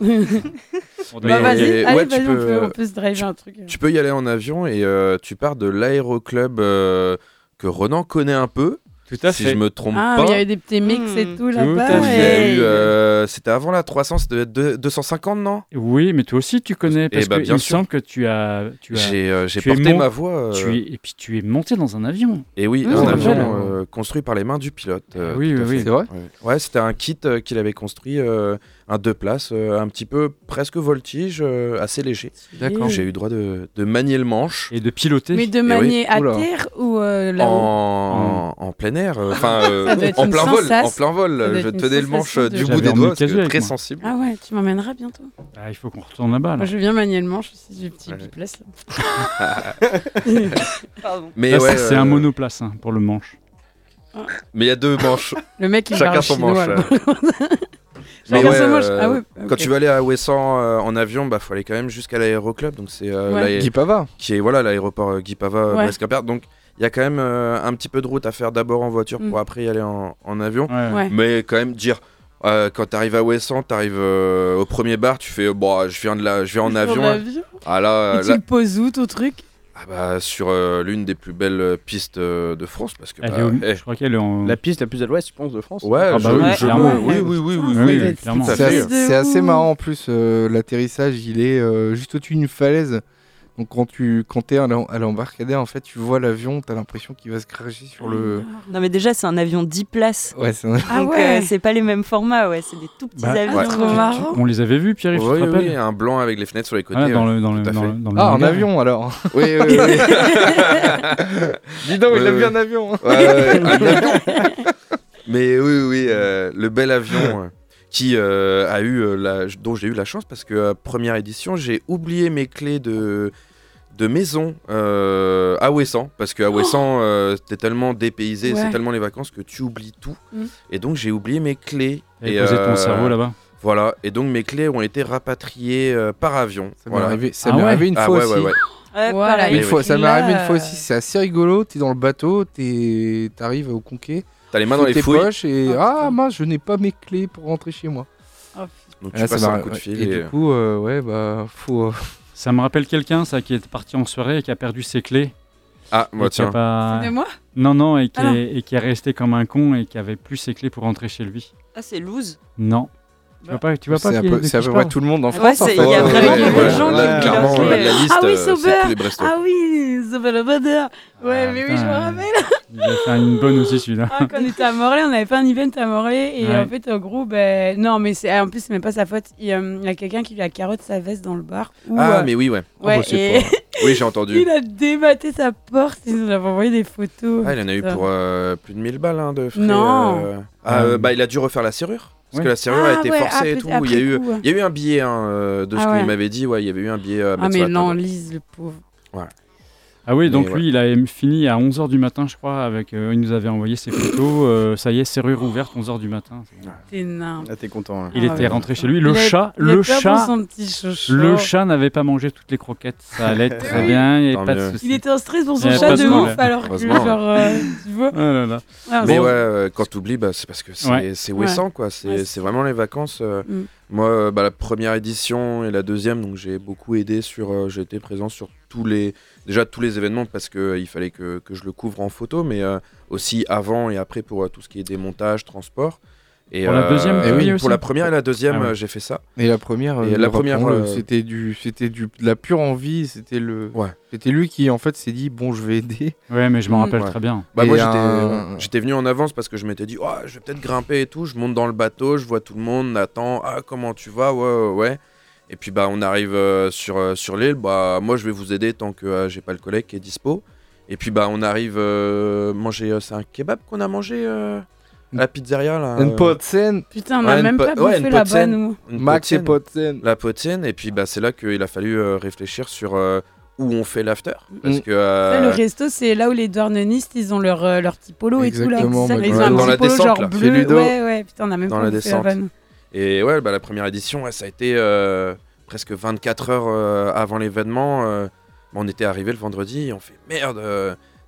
*laughs* Mais- Bah, vas-y, et- allez, ouais, tu vas-y, on, peux- peut, on peut se driver un truc. Tu peux y aller en avion et euh, tu pars de l'aéroclub euh, que Ronan connaît un peu. Tout à si fait. je me trompe Ah, pas. il y avait des petits mix et Hmm. tout Tout là-bas. a eu, euh, C'était avant la 300, c'était de- 250, non? Oui, mais toi aussi tu connais parce Eh bah, que bien il me sûr. semble que tu as, tu as, J'ai euh, j'ai tu es porté mon- ma voix. euh, tu es, et puis tu es monté dans un avion. Et oui, Mmh, un avion vrai. euh, construit par les mains du pilote. euh, Oui, oui. C'est vrai? Ouais, Ouais, c'était un kit euh, qu'il avait construit, euh, un deux places, euh, un petit peu presque voltige, euh, assez léger. D'accord. J'ai eu droit de, de manier le manche Et de piloter. Mais de oui. manier à Oula. terre ou euh, là-haut en, en plein air, enfin euh, en plein vol, en plein vol. Je tenais le manche du bout des doigts, parce que très moi. sensible. Ah ouais, tu m'emmèneras bientôt. Ah, il faut qu'on retourne là-bas. là. Je bien manier le manche aussi, j'ai petit Ouais. biplace là. *laughs* Pardon. Mais Là, ouais, c'est un monoplace hein, pour le manche. Mais il y a deux manches. Le mec il Chacun parle son chinois. manche, là. *laughs* Mais Chacun ouais, euh, Ah ouais. Quand tu vas aller à Ouessant euh, en avion, bah faut aller quand même jusqu'à l'aéroclub, donc c'est euh, Ouais. l'aé- Guy Pava. qui est voilà l'aéroport euh, Guy Pava. Donc il y a quand même euh, un petit peu de route à faire d'abord en voiture Mm. pour après y aller en, en avion. Ouais. Ouais. Mais quand même dire euh, quand t'arrives à Ouessant, t'arrives euh, au premier bar, tu fais bon, je viens de là, je viens en avion. Ah là, Et euh, tu là- le poses où ton truc? Ah bah, sur euh, l'une des plus belles euh, pistes euh, de France parce que Elle bah, est où eh, Je crois qu'elle est en. La piste la plus à l'ouest, je pense, de France. ouais, Ah bah je- oui, je- clairement. oui, oui, oui, oui, oui, clairement. à C'est fait. assez, c'est marrant en plus. euh, L'atterrissage, il est euh, juste au-dessus d'une falaise. Donc quand tu quand es à l'em- à l'embarcadère, en fait, tu vois l'avion, t'as l'impression qu'il va se cracher sur le. Non, mais déjà, c'est un avion 10 places. Ouais, c'est vrai. Ah Donc, ouais. euh, c'est pas les mêmes formats, ouais, c'est des tout petits Bah, avions. Ah, trop euh, marrant. On les avait vus, Pierre, tu te Oui, un blanc avec les fenêtres sur les côtés. Voilà, dans ouais. le, dans le, tout à dans fait. le- dans le Ah, en avion alors. Oui, oui, oui. *laughs* Dis donc, Ouais, il a ouais. vu un avion. Ouais, ouais, un avion. Mais oui, oui, euh, le bel avion euh, qui euh, a eu euh, la, dont j'ai eu la chance parce que euh, première édition, j'ai oublié mes clés de de maison euh, à Ouessant parce que à Ouessant euh, t'es tellement dépaysé, Ouais. c'est tellement les vacances que tu oublies tout. Mm. Et donc j'ai oublié mes clés. Et posé ton euh, cerveau là-bas. Voilà. Et donc mes clés ont été rapatriées euh, par avion. Ça m'est Voilà. arrivé, ça Ah m'est ouais arrivé une Ah fois ouais, aussi. ouais, ouais. Ouais, Voilà. Une fois, ça m'est arrivé une fois euh, aussi. C'est assez rigolo. T'es dans le bateau, t'es- t'arrives au conquet, T'as les mains dans les tes fouilles. poches et Oh, ah putain. mince, je n'ai pas mes clés pour rentrer chez moi. Donc Là, tu passes un coup de fil. Et, et- du coup, euh, ouais, bah, faut. Ça me rappelle quelqu'un, ça, qui est parti en soirée et qui a perdu ses clés. Ah, moi a tiens. pas... C'est de moi? Non, non, et qui, Ah est, et qui est resté comme un con et qui avait plus ses clés pour rentrer chez lui. Ah, c'est loose. Non. Tu vois pas, tu vois pas C'est à peu, c'est à près tout le monde en France. il y a Ouais, vraiment ouais, beaucoup de gens qui clairement, la, liste, Ah oui, euh, Brestois. Ah oui, fait le bonheur. Ouais, Ah, mais oui, je me rappelle. Il a fait une bonne aussi celui-là. Ah, quand on était à Morlaix, on avait fait un event à Morlaix et Ouais. en fait, en gros, ben non, mais c'est en plus, c'est même pas sa faute. Il y a, il y a quelqu'un qui lui a carotte sa veste dans le bar. Ah, euh, mais oui, ouais. ouais, bah, et Oui, j'ai entendu. *laughs* il a débatté sa porte. Il nous avait envoyé des photos. Ah, il en a eu pour euh, plus de 1000 balles hein, de frais. Non. euh. Ah, euh, bah, il a dû refaire la serrure. Parce Ouais. que la serrure Ah, a été ouais, forcée et après- tout. Il y, a eu, ouais. il y a eu un billet hein, de ce Ah qu'il ouais. m'avait dit. Ouais, il y avait eu un billet Ah, mais non. Lise, le pauvre. Ah oui, donc Mais lui, il a fini à 11h du matin, je crois, avec, euh, il nous avait envoyé ses photos. euh, ça y est, serrure ouverte, 11h du matin. C'est énorme. Là, t'es content. hein. Il Ah était ouais. rentré chez lui. Le Il chat, a le chat, son petit chouchou. le chat n'avait pas mangé toutes les croquettes. Ça allait *laughs* très bien, il n'y Tant avait pas de. Il était en stress pour son chat de ouf, alors que genre, euh, tu vois. Oh là là. Ah, Mais bon. ouais, euh, quand t'oublies, bah, c'est parce que c'est Ouais. c'est ouessant, quoi. C'est Ouais, c'est vraiment les vacances. Mm. Moi, bah, la première édition et la deuxième, donc j'ai beaucoup aidé sur. euh, j'ai été présent sur tous les. Déjà tous les événements parce qu'il fallait que, que je le couvre en photo, mais euh, aussi avant et après pour euh, tout ce qui est démontage, transport. Et, Pour la deuxième, tu dis pour la première et la deuxième, Ah ouais. euh, j'ai fait ça. Et la première, Et euh, la première, euh, c'était du, c'était du, de la pure envie. C'était le, Ouais. c'était lui qui en fait s'est dit bon, je vais aider. Ouais, mais je m'en Mm. rappelle Ouais. très bien. Bah Et moi j'étais venu en avance parce que je m'étais dit oh, je vais peut-être grimper et tout, je monte dans le bateau, je vois tout le monde, Nathan, ah comment tu vas? Ouais ouais ouais. Et puis bah on arrive euh, sur euh, sur l'île, bah moi je vais vous aider tant que euh, j'ai pas le collègue qui est dispo. Et puis bah on arrive euh, manger euh, c'est un kebab qu'on a mangé euh, à la pizzeria là. Un euh, pot de scène, Putain, on Ouais, a une même pas ouais, bouffé une là-bas, nous. une Max et potienne. pot de scène. la potienne et puis bah c'est là qu'il a fallu euh, réfléchir sur euh, où on fait l'after. Parce Mm. que. euh, Ça, Le resto, c'est là où les douarnenistes, ils ont leur, euh, leur petit polo et tout là. Mais Ils ont dans un la- petit dans la polo descente, genre là. Bleu. Ouais, ouais, putain, on a même Dans pas la bouffé la descente. vanne. Et ouais, bah, la première édition, ouais, ça a été euh, presque 24 heures euh, avant l'événement. euh, on était arrivé le vendredi et on fait merde,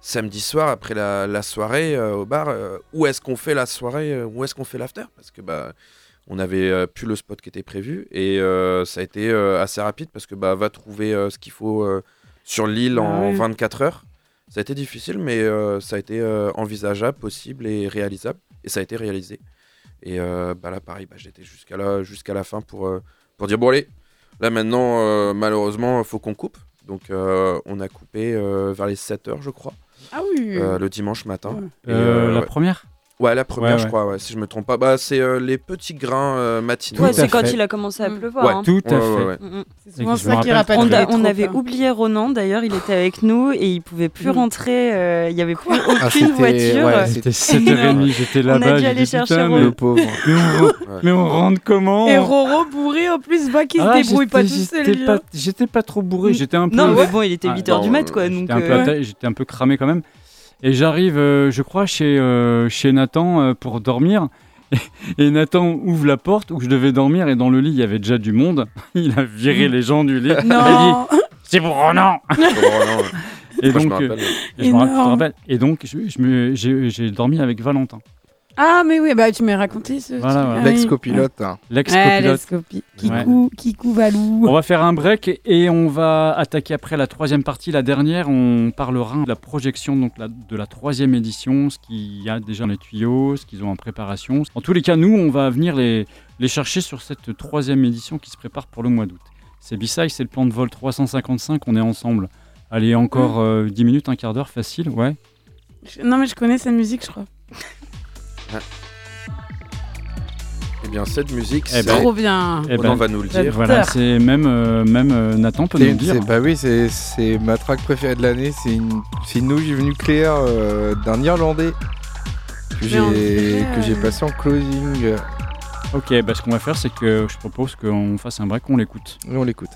samedi soir après la, la soirée au bar, où est-ce qu'on fait la soirée, où est-ce qu'on fait l'after? Parce que bah, on avait plus le spot qui était prévu et ça a été assez rapide parce que bah, va trouver ce qu'il faut sur l'île Ah en ouais. 24 heures. Ça a été difficile, mais ça a été envisageable, possible et réalisable. Et ça a été réalisé. Et euh, bah là, pareil, bah, j'étais jusqu'à la, jusqu'à la fin pour, euh, pour dire bon, allez, là maintenant, euh, malheureusement, il faut qu'on coupe. Donc, euh, on a coupé euh, vers les 7 heures, je crois, Ah oui. euh, le dimanche matin. Ouais. Et, Euh, euh, la ouais. première? Ouais, la première, Ouais, je crois, ouais, si je me trompe pas. Bah, c'est euh, les petits grains euh, matinaux. C'est quand fait. il a commencé à Mm. pleuvoir. Ouais. hein. Tout à Ouais, fait. ouais, ouais. Mm, mm. C'est souvent ça qui rappelle. On, a- on troupes, avait hein. oublié Ronan, d'ailleurs, il était avec nous et il pouvait plus Mm. rentrer. euh, Il y avait plus Ah, aucune c'était- voiture. C'était 7h30, j'étais là-bas. a dû aller chercher mais, Le pauvre. mais on, mais on rentre comment Et Roro bourré en plus, bah qui Ah, se débrouille pas tout j'étais- seul. j'étais pas- hein. Trop bourré, j'étais un peu. Non, mais bon, il était Ah, 8h non, du mat, quoi. euh, Donc, J'étais un, peu euh, atta- j'étais un peu cramé quand même. Et j'arrive, euh, je crois, chez, euh, chez Nathan euh, pour dormir. Et Nathan ouvre la porte où je devais dormir et dans le lit il y avait déjà du monde. *laughs* Il a viré les gens du lit. Il a dit Non. c'est pour Ronan. *laughs* Non, Et donc, je me rappelle-. Et donc je, je me- j'ai j'ai dormi avec Valentin, Ah mais oui, bah tu m'as raconté ce Voilà. Ah. L'ex-copilote. hein. Ouais, l'ex-copilote. Kikou, Kikou Valou. On va faire un break et on va attaquer après la troisième partie, la dernière. On parlera de la projection donc la- de la troisième édition, ce qu'il y a déjà dans les tuyaux, ce qu'ils ont en préparation. En tous les cas, nous, on va venir les, les chercher sur cette troisième édition qui se prépare pour le mois d'août. C'est Bissai, c'est le plan de vol 355, on est ensemble. Allez, encore euh, 10 minutes, un quart d'heure, facile, ouais. Je- Non mais je connais cette musique, je crois. *laughs* Eh bien, cette musique, Eh c'est. ben, Trop bien. Eh Ronan ben, va nous le dire. Voilà, c'est même, euh, même euh, Nathan peut nous le dire. bah oui, c'est c'est ma track préférée de l'année. C'est une, c'est une nucléaire euh, d'un Irlandais que on j'ai dirait, que j'ai passé en closing. Ok, bah, ce qu'on va faire, c'est que je propose qu'on fasse un break, on l'écoute. Et on l'écoute.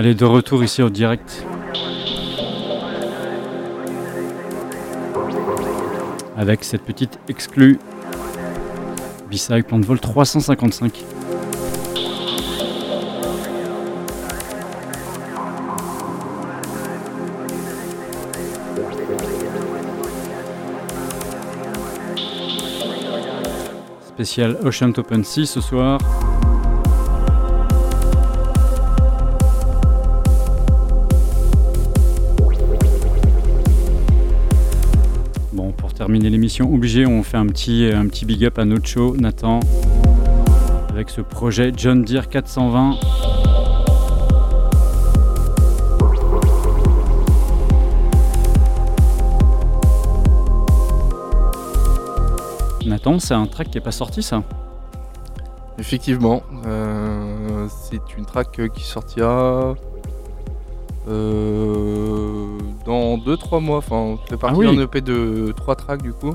Allez, de retour ici au direct. Avec cette petite exclue. B-Side plan de vol 355. Spécial Ocean Open Sea ce soir. Terminer l'émission, obligé, on fait un petit, un petit big up à notre show, Nathan, avec ce projet John Deere 420. Nathan, c'est un track qui n'est pas sorti ça? Effectivement, euh, c'est une track qui sortira euh, 2-3 mois. Enfin, c'est parti oui. d'un EP de 3 tracks du coup.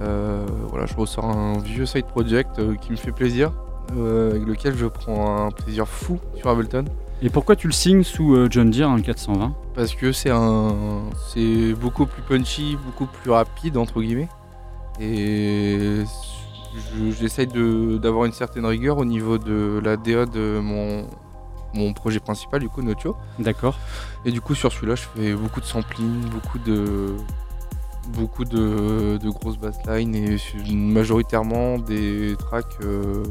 Euh, voilà, je ressors un vieux side project euh, qui me fait plaisir, euh, avec lequel je prends un plaisir fou sur Ableton. Et pourquoi tu le signes sous John Deere un 420 Parce que c'est un, c'est beaucoup plus punchy, beaucoup plus rapide entre guillemets, et je- j'essaye d'avoir une certaine rigueur au niveau de la DA de mon, mon projet principal du coup Nocho. D'accord. Et du coup sur celui-là je fais beaucoup de sampling, beaucoup de beaucoup de, de grosses basslines et majoritairement des tracks euh,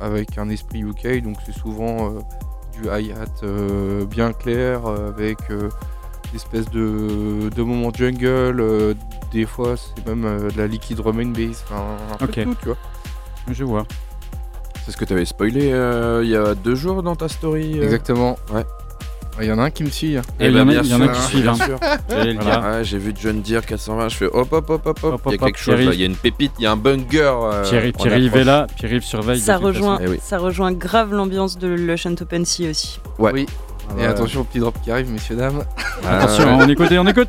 avec un esprit UK donc c'est souvent euh, du hi-hat euh, bien clair avec espèces de, de moments jungle euh, des fois c'est même euh, de la liquid drum and bass enfin un peu tout tu vois Je vois. C'est ce que tu avais spoilé euh, il y a deux jours dans ta story. euh exactement Ouais. il y en a un qui me suit hein. Et il y en a- bien il y en a sûr, qui suivent, bien hein. sûr. *laughs* J'allais le Voilà. Ouais, j'ai vu John Deere 420, je fais hop hop hop hop hop, Hop, il y a hop, quelque chose là, il y a une pépite, il y a un bunker. euh, Pierre- on Pierre-Yves approche. est là, Pierre-Yves surveille. Ça toute rejoint, Eh oui. ça rejoint grave l'ambiance de l'Ocean Open Sea aussi. Ouais. oui Ah et attention au petit drop qui arrive messieurs dames. Ah, Attention, hein, on écoute, on écoute.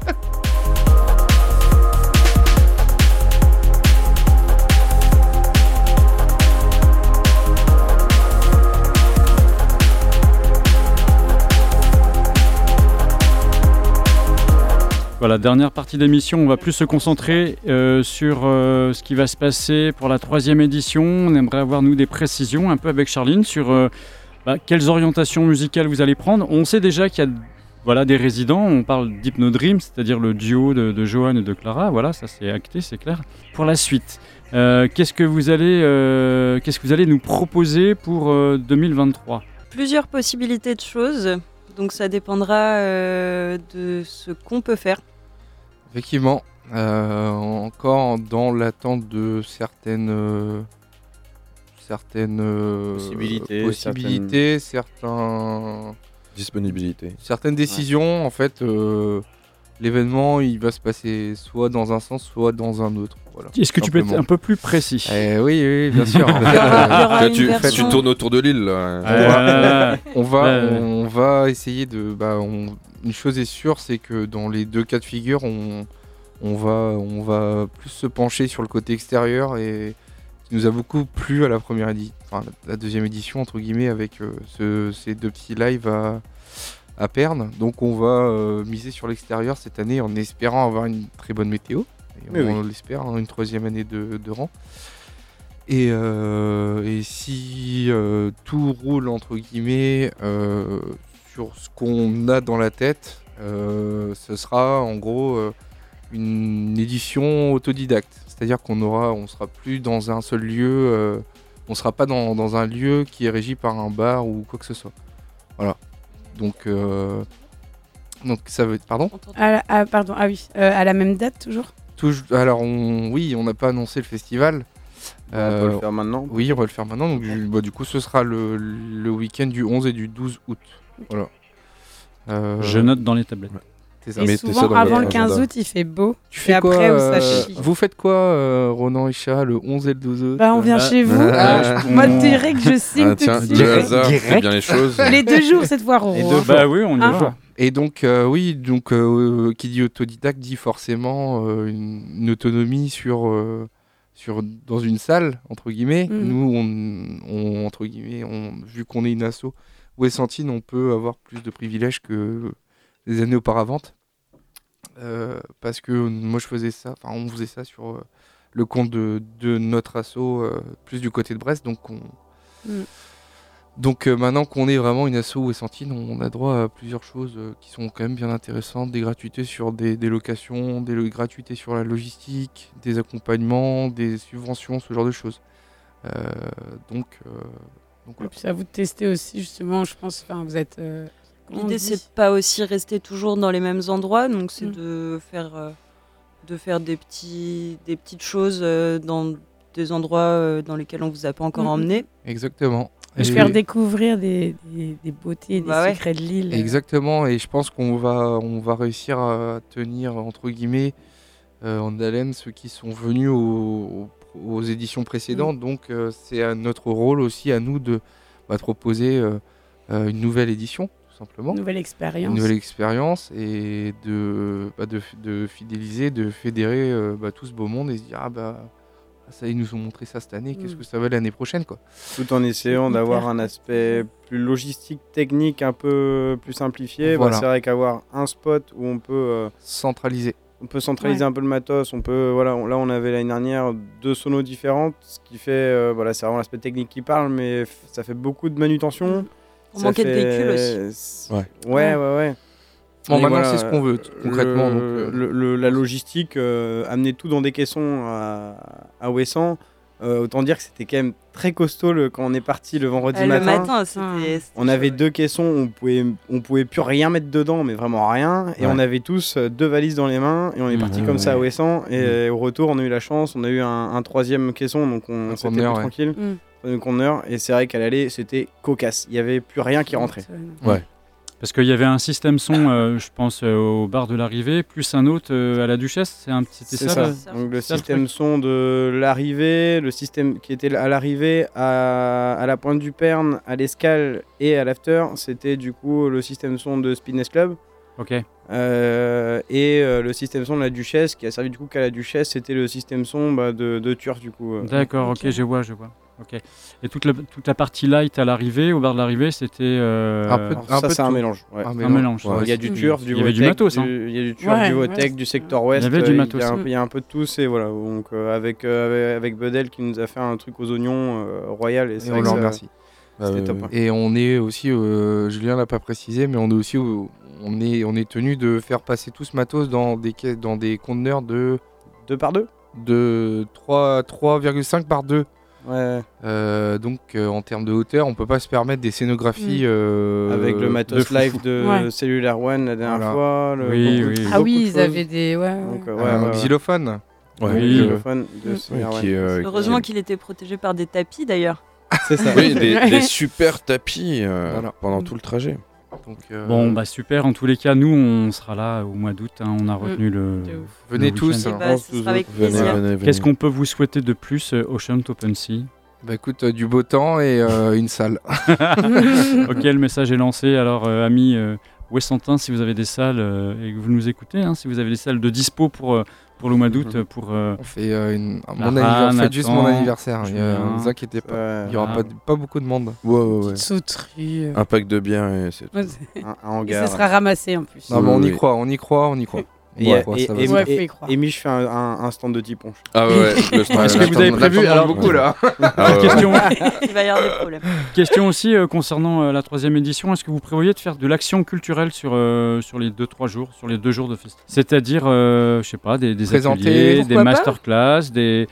Voilà, dernière partie d'émission, on va plus se concentrer euh, sur euh, ce qui va se passer pour la troisième édition. On aimerait avoir, nous, des précisions un peu avec Charline sur euh, bah, quelles orientations musicales vous allez prendre. On sait déjà qu'il y a voilà, des résidents, on parle d'Hypno Dream, c'est-à-dire le duo de, de Johan et de Clara, voilà, ça c'est acté, c'est clair. Pour la suite, qu'est-ce que vous allez, qu'est-ce que vous allez nous proposer pour euh, 2023 Plusieurs possibilités de choses, donc ça dépendra de ce qu'on peut faire. Effectivement, euh, encore dans l'attente de certaines euh, certaines euh, Possibilités, possibilités, certains Disponibilité. certaines décisions. En fait, euh, l'événement il va se passer soit dans un sens, soit dans un autre. Voilà, Est-ce que tu peux être un peu plus précis? Eh oui, oui, bien sûr. *laughs* Euh, Là, tu, tu tournes autour de l'île. on va, Ouais. on va essayer de. Bah, on- une chose est sûre, c'est que dans les deux cas de figure, on, on va, on va plus se pencher sur le côté extérieur et qui nous a beaucoup plu à la première édition, enfin la, deuxième édition entre guillemets avec euh, ce- ces deux petits lives à, à Perne. Donc on va euh, miser sur l'extérieur cette année en espérant avoir une très bonne météo. Et Mais on l'espère, hein, une troisième année de, de rang. Et, euh, et si tout roule entre guillemets sur ce qu'on a dans la tête, euh, ce sera en gros euh, une édition autodidacte. C'est-à-dire qu'on aura, on sera plus dans un seul lieu, euh, on sera pas dans, dans un lieu qui est régi par un bar ou quoi que ce soit. Voilà. Donc, euh, donc ça veut, pardon? À la- ah, pardon, ah oui, euh, à la même date toujours? Touj- alors on, oui, on n'a pas annoncé le festival. On va le faire maintenant. Oui, on va le faire maintenant. Donc, du, bah, du coup, ce sera le, le week-end du 11 et du 12 août. Voilà. Euh, Je note dans les tablettes. ça. Et ça souvent, dans avant le 15 agenda. août, il fait beau. Tu et fais quoi après, où ça euh, chie. Vous faites quoi, euh, Ronan et Chat, le 11 et le 12 août Bah, on vient Ah. chez vous. Ah, Moi, direct, je signe Ah, tiens, tout de suite. hasard, Direct. bien les choses. Les deux jours cette fois, deux Bah oui, on y Ah. va. Et donc, euh, oui, donc euh, qui dit autodidacte dit forcément euh, une, une autonomie sur, euh, sur, dans une salle, entre guillemets. Mhm. Nous, on, on- entre guillemets, on, vu qu'on est une asso Wessantine, on peut avoir plus de privilèges que les années auparavant. Euh, parce que moi, je faisais ça, enfin, on faisait ça sur euh, le compte de, de notre asso, euh, plus du côté de Brest. Donc, on, Mm. donc euh, maintenant qu'on est vraiment une asso Wessantine, on a droit à plusieurs choses qui sont quand même bien intéressantes, des gratuités sur des, des locations, des lo- gratuités sur la logistique, des accompagnements, des subventions, ce genre de choses. Donc, donc voilà. puis à vous de tester aussi, justement, je pense. Enfin, vous êtes. euh, L'idée, c'est de pas aussi rester toujours dans les mêmes endroits, donc c'est Mm. de faire, euh, de faire des, petits, des petites choses euh, dans des endroits euh, dans lesquels on vous a pas encore Mm. emmené. Exactement. Et Et- faire découvrir des, des, des beautés, des Bah ouais. secrets de l'île. Exactement, et je pense qu'on va, on va réussir à tenir, entre guillemets, euh, en haleine ceux qui sont venus aux- aux éditions précédentes. Donc, euh, c'est à notre rôle aussi, à nous, de, bah, de proposer euh, euh, une nouvelle édition, tout simplement. Une nouvelle expérience. Une nouvelle expérience et de, bah, de, de fidéliser, de fédérer euh, bah, tout ce beau monde et se dire Ah bah, ça, ils nous ont montré ça cette année, qu'est-ce Mm. que ça va l'année prochaine quoi. Tout en essayant d'avoir un aspect plus logistique, technique, un peu plus simplifié. Bah, Voilà. c'est vrai qu'avoir un spot où on peut, euh, Centraliser. On peut centraliser Ouais. un peu le matos, on peut, voilà, on- là on avait l'année dernière deux sonos différentes, ce qui fait, euh, voilà, c'est vraiment l'aspect technique qui parle, mais ça fait beaucoup de manutention. On Ça manquait de véhicules aussi. Ouais. Ouais, ouais, ouais. Bon, maintenant, voilà, c'est ce qu'on veut, concrètement. le- donc, euh, le- le- la logistique, euh, amener tout dans des caissons à, à Ouessant, euh, autant dire que c'était quand même très costaud le- quand on est parti le vendredi Euh, le matin. c'était On avait chaud, deux caissons, on pouvait, on pouvait plus rien mettre dedans, mais vraiment rien. Et Ouais. on avait tous euh, deux valises dans les mains et on est Mhm. parti Ouais, comme ça à ouais. Ouessant. Et au retour, on a eu la chance, on a eu un, un troisième caisson, donc on plus ouais. tranquille. Mm. Un conteneur. Et c'est vrai qu'à l'aller, c'était cocasse. Il y avait plus rien qui rentrait. Parce qu'il y avait un système son, euh, je pense, euh, au bar de l'arrivée, plus un autre euh, à la Duchesse. C'est un, c'était C'est ça. ça. le- Donc le ça, le système son de l'arrivée, le système qui était à l'arrivée, à, à la pointe du Pern, à l'escale et à l'after, c'était du coup le système son de Speedness Club. Ok. Euh, et euh, le système son de la Duchesse, qui a servi du coup qu'à la Duchesse, c'était le système son bah, de, de Turf du coup. euh. D'accord, ok, je vois, je vois. Ok. Et toute la, toute la partie light à l'arrivée, au bar de l'arrivée, c'était. euh, Un peu- un ça peu c'est un tout. mélange. ouais. Un un mélange. Ouais, il y a du Turf, du Il y avait du matos, hein. du- Il y a du Turf, Ouais, du Votech, c'est du ça. Sector Ouest. Il y avait du euh, matos. Il y, a un peu- il y a un peu de tous et voilà. Donc euh, avec, euh, avec, Bedel qui nous a fait un truc aux oignons euh, royal et, c'est Et on le remercie. Ah, top, ouais. hein. Et on est aussi, euh, Julien l'a pas précisé, mais on est aussi, au- on est, on est tenu de faire passer tout ce matos dans des, dans des conteneurs de, Deux par deux de 3 3,5 par 2. Ouais. Euh, donc euh, en termes de hauteur, on peut pas se permettre des scénographies euh, Avec le matos live de Ouais. Cellular One la dernière Voilà. fois. le- Oui, beaucoup- oui. Ah oui, ils choses. avaient des. Ouais. Donc, euh, Un xylophone. Oui. Euh, de Mm. Cellular One. euh, Heureusement qui- qu'il était protégé par des tapis d'ailleurs. C'est ça. Oui, des, *laughs* des super tapis euh, Voilà. pendant tout le trajet. Donc, euh, Bon, bah super. En tous les cas, nous, on sera là au mois d'août. hein. On a retenu le. Venez le tous. Et hein. bah. Qu'est-ce qu'on peut vous souhaiter de plus, euh, Ocean Open Sea Bah écoute, euh, du beau temps et euh, une salle. *laughs* *laughs* Ok, le message est lancé. Alors, euh, amis euh, Ouessantin, si vous avez des salles euh, et que vous nous écoutez, hein, si vous avez des salles de dispo pour, euh, pour le mois d'août, euh, pour. euh, On fait euh, une- mon anniversaire. Faites juste mon anniversaire. a- Julien. Ne vous inquiétez pas. Ouais, Il y aura Ah. pas, beaucoup de monde. Ouais, ouais, ouais. Petite sauterie. euh. Un pack de bière et c'est tout. Un, Et hangar. ça sera ramassé en plus. Non, mais on y croit, on y croit, on y croit. *laughs* Et, Ouais, et, et- et- croire. et Mich fait un, un, un stand de Tipon. Ah ouais, ouais, *laughs* le stand. Est-ce que vous avez prévu alors beaucoup là. *laughs* Ah ouais. Question, Il va y avoir des problèmes. question aussi euh, concernant euh, la troisième édition. Est-ce que vous prévoyez de faire de l'action culturelle sur, euh, sur les deux trois jours, sur les deux jours de festival C'est-à-dire, euh, je sais pas, des, des Présenter. ateliers, des masterclass, des.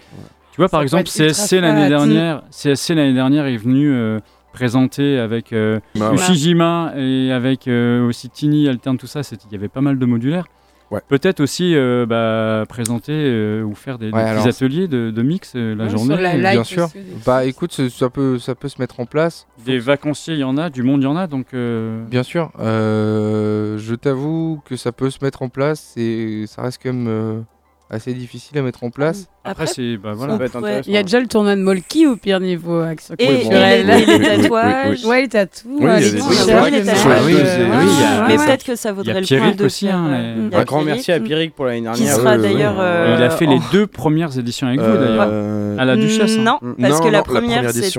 Tu vois, par Ça exemple, CSC l'année dernière, CSC l'année dernière est venu euh, présenter avec euh, Bah ouais. Ushijima et avec euh, aussi Tini, Alterne, tout ça. Il y avait pas mal de modulaires. Ouais. Peut-être aussi euh, bah, présenter euh, ou faire des, Ouais, alors- ateliers de, de mix euh, la Ouais, journée. la bien sûr. Bah écoute, ça- ça peut, ça peut se mettre en place. Des vacanciers, il y en a, du monde, il y en a. Donc, euh, Bien sûr. Euh, je t'avoue que ça peut se mettre en place et ça reste quand même euh, assez difficile à mettre en place. Après, c'est. Bah, voilà. Être intéressant. Il y a déjà le tournoi de Molki au pire niveau action Et, et les, et les oui, tatouages. Ouais, les tatous. Oui, il y a les les tatouages, oui, euh, a- Mais peut-être que ça vaudrait le coup de aussi, faire, hein, euh, les- il y a Un grand merci à. Pierrick pour l'année Qui dernière. sera euh, il a fait en- les deux premières éditions avec vous d'ailleurs. Euh, À la Duchesse. hein. Non, Mm. parce Non, que la première, c'était.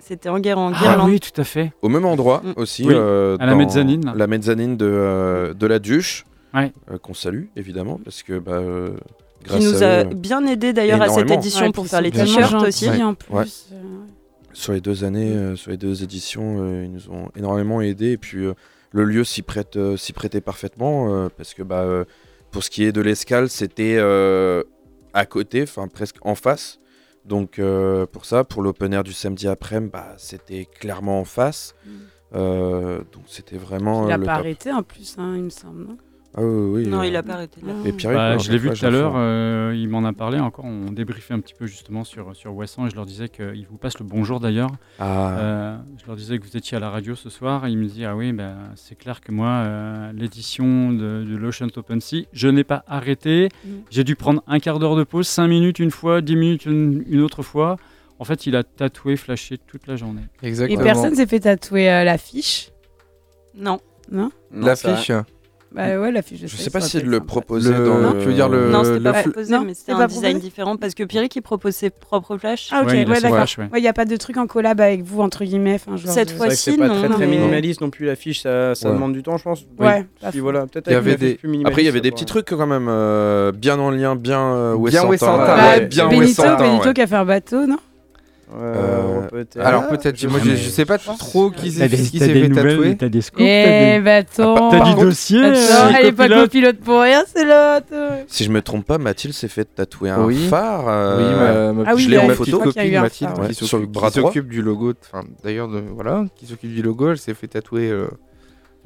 C'était Enguerrand, Ah Guirlande. oui, tout à fait. Au même endroit Mm. aussi. À la mezzanine. La mezzanine de, de la Duche. Ouais. euh, Qu'on salue, évidemment, parce que bah, euh, Qui grâce nous à a eux, bien aidé d'ailleurs à cette édition Ouais, pour faire les t-shirts aussi. en plus. Ouais. euh, sur les deux années, euh, sur les deux éditions, euh, ils nous ont énormément aidés. Et puis euh, le lieu s'y prête, euh, s'y prêtait parfaitement euh, parce que bah, euh, pour ce qui est de l'escale, c'était euh, à côté, enfin presque en face. Donc euh, pour ça, pour l'open air du samedi après-midi, bah, c'était clairement en face. Mm. Euh, donc c'était vraiment Il euh, a le pas top. arrêté en plus, hein, il me semble. non? Ah oui, oui, Non, euh, il a pas arrêté. là. Et Pierrick, Bah, je l'ai vu tout à l'heure, euh, il m'en a parlé encore, on débriefait un petit peu justement sur, sur Wesson et je leur disais qu'il vous passe le bonjour d'ailleurs. Ah, Euh, je leur disais que vous étiez à la radio ce soir et il me dit Ah oui, bah, c'est clair que moi, euh, l'édition de, de l'Ocean Open Sea, je n'ai pas arrêté. Mm. J'ai dû prendre un quart d'heure de pause, 5 minutes une fois, 10 minutes une, une autre fois. En fait, il a tatoué, flashé toute la journée. Et Exactement. personne s'est fait tatouer euh, l'affiche? Non. Non? L'affiche? Bah ouais, l'affiche. je sais, sais pas s'il le proposait Le- dans Non, le... tu veux dire le- non, c'était pas proposé, Non, mais c'est c'était pas un design proposé différent parce que Pierrick il propose ses propres flashs. Ah ok, Ouais, ouais, d'accord. ouais. Il n'y a pas de truc en collab avec vous, entre guillemets. enfin, genre Cette de- C'est pas très, très minimaliste non plus l'affiche, ça, ça Ouais. demande du temps je pense. Ouais, Puis voilà, peut-être Après, il y avait des petits trucs quand même euh, bien en lien, bien euh, Bien ouais, bien Benito, qui a fait un bateau, non? Euh, Euh, peut-être. Alors Ah, peut-être, je moi sais je, pas. je sais pas trop qui T'as s'est qui fait nouvelles, tatouer. t'as des scoops, Eh, t'as bateau des, t'as du dossier. Attends, euh, elle est pas copilote. pour rien, c'est là. Si je me trompe pas, Mathilde s'est fait tatouer un Oui. phare. Oui, euh, ma, ma Ah oui, je l'ai en photo. copine Mathilde phare, ouais. qui Sur s'occupe le bras qui droit. s'occupe du logo, enfin d'ailleurs de voilà, qui s'occupe du logo, elle s'est fait tatouer euh,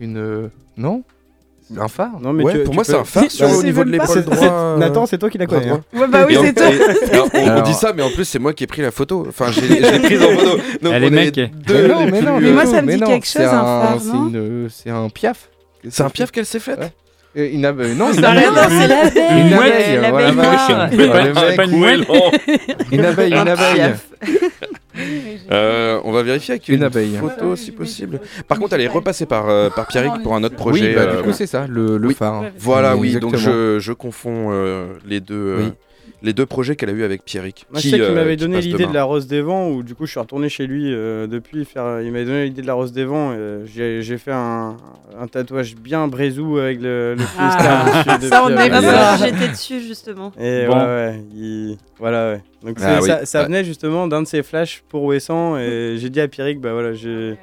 une euh, non? Un phare. Non, mais ouais, tu- pour tu moi, peux- c'est un phare *laughs* sur au niveau de l'épaule C'est- droit. c'est- *laughs* euh, Nathan, c'est toi qui la bras connais. hein. droit. Ouais, bah oui, c'est toi. et- alors, on, on Alors- dit ça, mais en plus, c'est moi qui ai pris la photo. Enfin, j'ai- *laughs* je l'ai prise en photo. Donc, Elle est mec. deux mais non, mais non, Mais moi, ça me dit quelque chose, un phare, c'est un piaf. C'est un piaf qu'elle s'est faite. Euh, une euh, non, Ça une abeille. voir, c'est l'abeille. Une abeille, l'abeille noire. une abeille, une abeille. Euh, on va vérifier avec une, Une abeille. photo si possible. Par contre, elle est repassée par, euh, par Pierrick pour un autre projet. Oui, bah, euh, du coup c'est ça, le, le oui. phare. Voilà, Oui, oui. Donc je, je confonds euh, les deux. euh, Oui. Les deux projets qu'elle a eu avec Pierrick. Moi, je sais qu'il euh, m'avait qui donné l'idée de la Rose des Vents, où du coup je suis retourné chez lui euh, depuis. Faire, il m'avait donné l'idée de la Rose des Vents. et J'ai fait un, un tatouage bien brésou avec le, le Ah, dessus. *laughs* ça, on euh, ça. bah, J'étais dessus justement. Et Bon. ouais, ouais, il- voilà, ouais. Donc Ah oui, ça, ça ouais. venait justement d'un de ses flashs pour Wesson, et j'ai dit à Pierrick, bah voilà, j'ai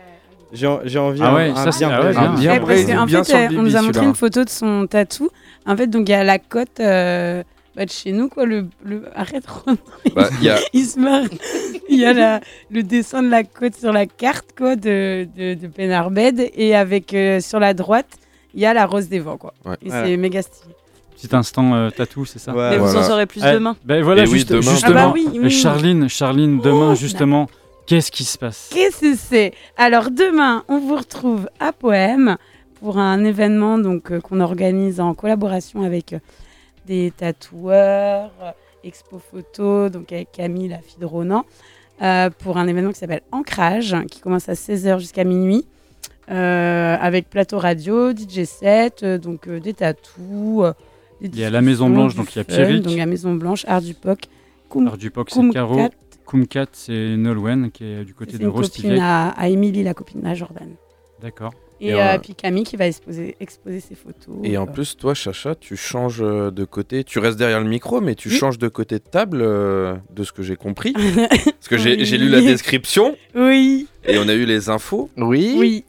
envie Ah un- ouais, un, ça, bien ah bien. bien parce bien fait, euh, on nous a montré une photo de son tatou. En fait, donc il y a la côte euh, bah, de chez nous, quoi. Le, le... Arrête, Ronan. *laughs* Bah, il y a- *laughs* il se marre. Il y a la- le dessin de la côte sur la carte, quoi, de, de, de Penarbed. Et avec, euh, sur la droite, il y a la rose des vents, quoi. Ouais. Et Voilà. c'est méga stylé. Petit instant euh, tatou, c'est ça? Ouais, Mais vous en voilà. saurez plus Ah, demain. Ben voilà, Et oui, juste- demain. justement. Ah bah oui, oui, oui. Charline, Charline, demain, Oh, justement, qu'est-ce qui se passe? Qu'est-ce que c'est? Alors demain, on vous retrouve à Poème pour un événement donc euh, qu'on organise en collaboration avec euh, des tatoueurs, euh, expo photo, donc avec Camille, la fille de Ronan, euh, pour un événement qui s'appelle Ancrage, qui commence à 16h jusqu'à minuit. euh, avec plateau radio, DJ set, euh, donc euh, des tatous. Il y a la Maison Blanche, donc il y a Pierrick. Donc il y a Maison Blanche, Art du POC, Koum- Alors du POC, c'est Caro. Kumkat, c'est Nolwenn, qui est du côté c'est de une copine à, à Émilie, la copine à Jordan. D'accord. Et, Et, euh, puis Camille qui va exposer, exposer ses photos. Et en euh. plus, toi, Chacha, tu changes euh, de côté. Tu restes derrière le micro, mais tu Oui. changes de côté de table, euh, de ce que j'ai compris. *laughs* Parce que j'ai Oui. j'ai lu la description oui, et on a eu les infos. Oui. oui.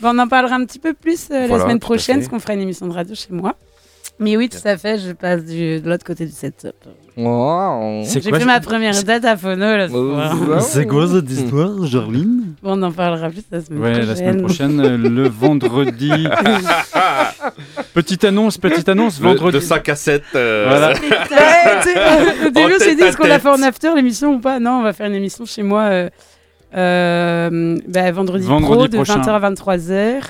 Bon, on en parlera un petit peu plus euh, Voilà, la semaine prochaine, parce qu'on fera une émission de radio chez moi. Mais oui, tout à fait, je passe du, de l'autre côté du setup. Wow. C'est J'ai fait ma première date à Phono là, ce soir. Wow. C'est quoi cette histoire, Jarline Bon, on en parlera plus la semaine Ouais, prochaine. la semaine prochaine, euh, le *laughs* vendredi. petite annonce, petite annonce, vendredi. 5 à 7. Voilà. *laughs* Ouais, tu sais, *laughs* euh, au début, on s'est dit est-ce qu'on la tête. fait en after l'émission ou pas? Non, on va faire une émission chez moi euh, euh, bah, vendredi, Vendredi pro de prochain. 20h à 23h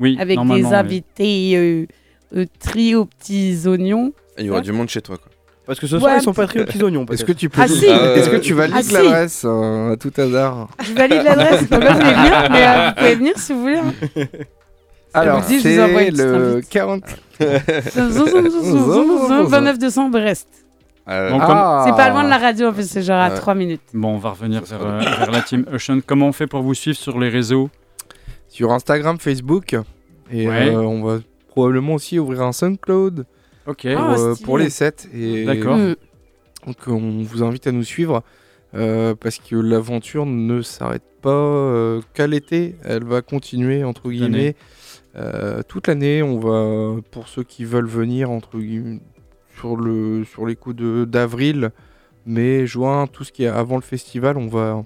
Oui, avec des oui. invités euh, euh, trio petits oignons. Il y aura du monde chez toi, quoi. Parce que ce soir, Ouais, ils sont pas très aux petits oignons. Est-ce peut-être. que tu peux Ah, si. Est-ce que tu valides Ah, si. l'adresse euh, à tout hasard Je valide l'adresse, vous pouvez venir, mais euh, vous pouvez venir si vous voulez. hein. *laughs* Alors, vous dit, je vous envoie c'est une petite le invite. 40. 29 200 Brest. Euh, Ah. C'est pas loin de la radio, en plus, c'est genre à Ouais. 3 minutes. Bon, on va revenir vers, euh, la team Ocean. Comment on fait pour vous suivre sur les réseaux? Sur Instagram, Facebook. Et Ouais. euh, on va probablement aussi ouvrir un SoundCloud Ok. Ah, pour, euh, pour les sets. Et D'accord. Mm. Donc on vous invite à nous suivre euh, parce que l'aventure ne s'arrête pas euh, qu'à l'été, elle va continuer entre guillemets euh, toute l'année. On va pour ceux qui veulent venir entre guillemets sur le sur les coups de d'avril, mai, juin, tout ce qui est avant le festival, on va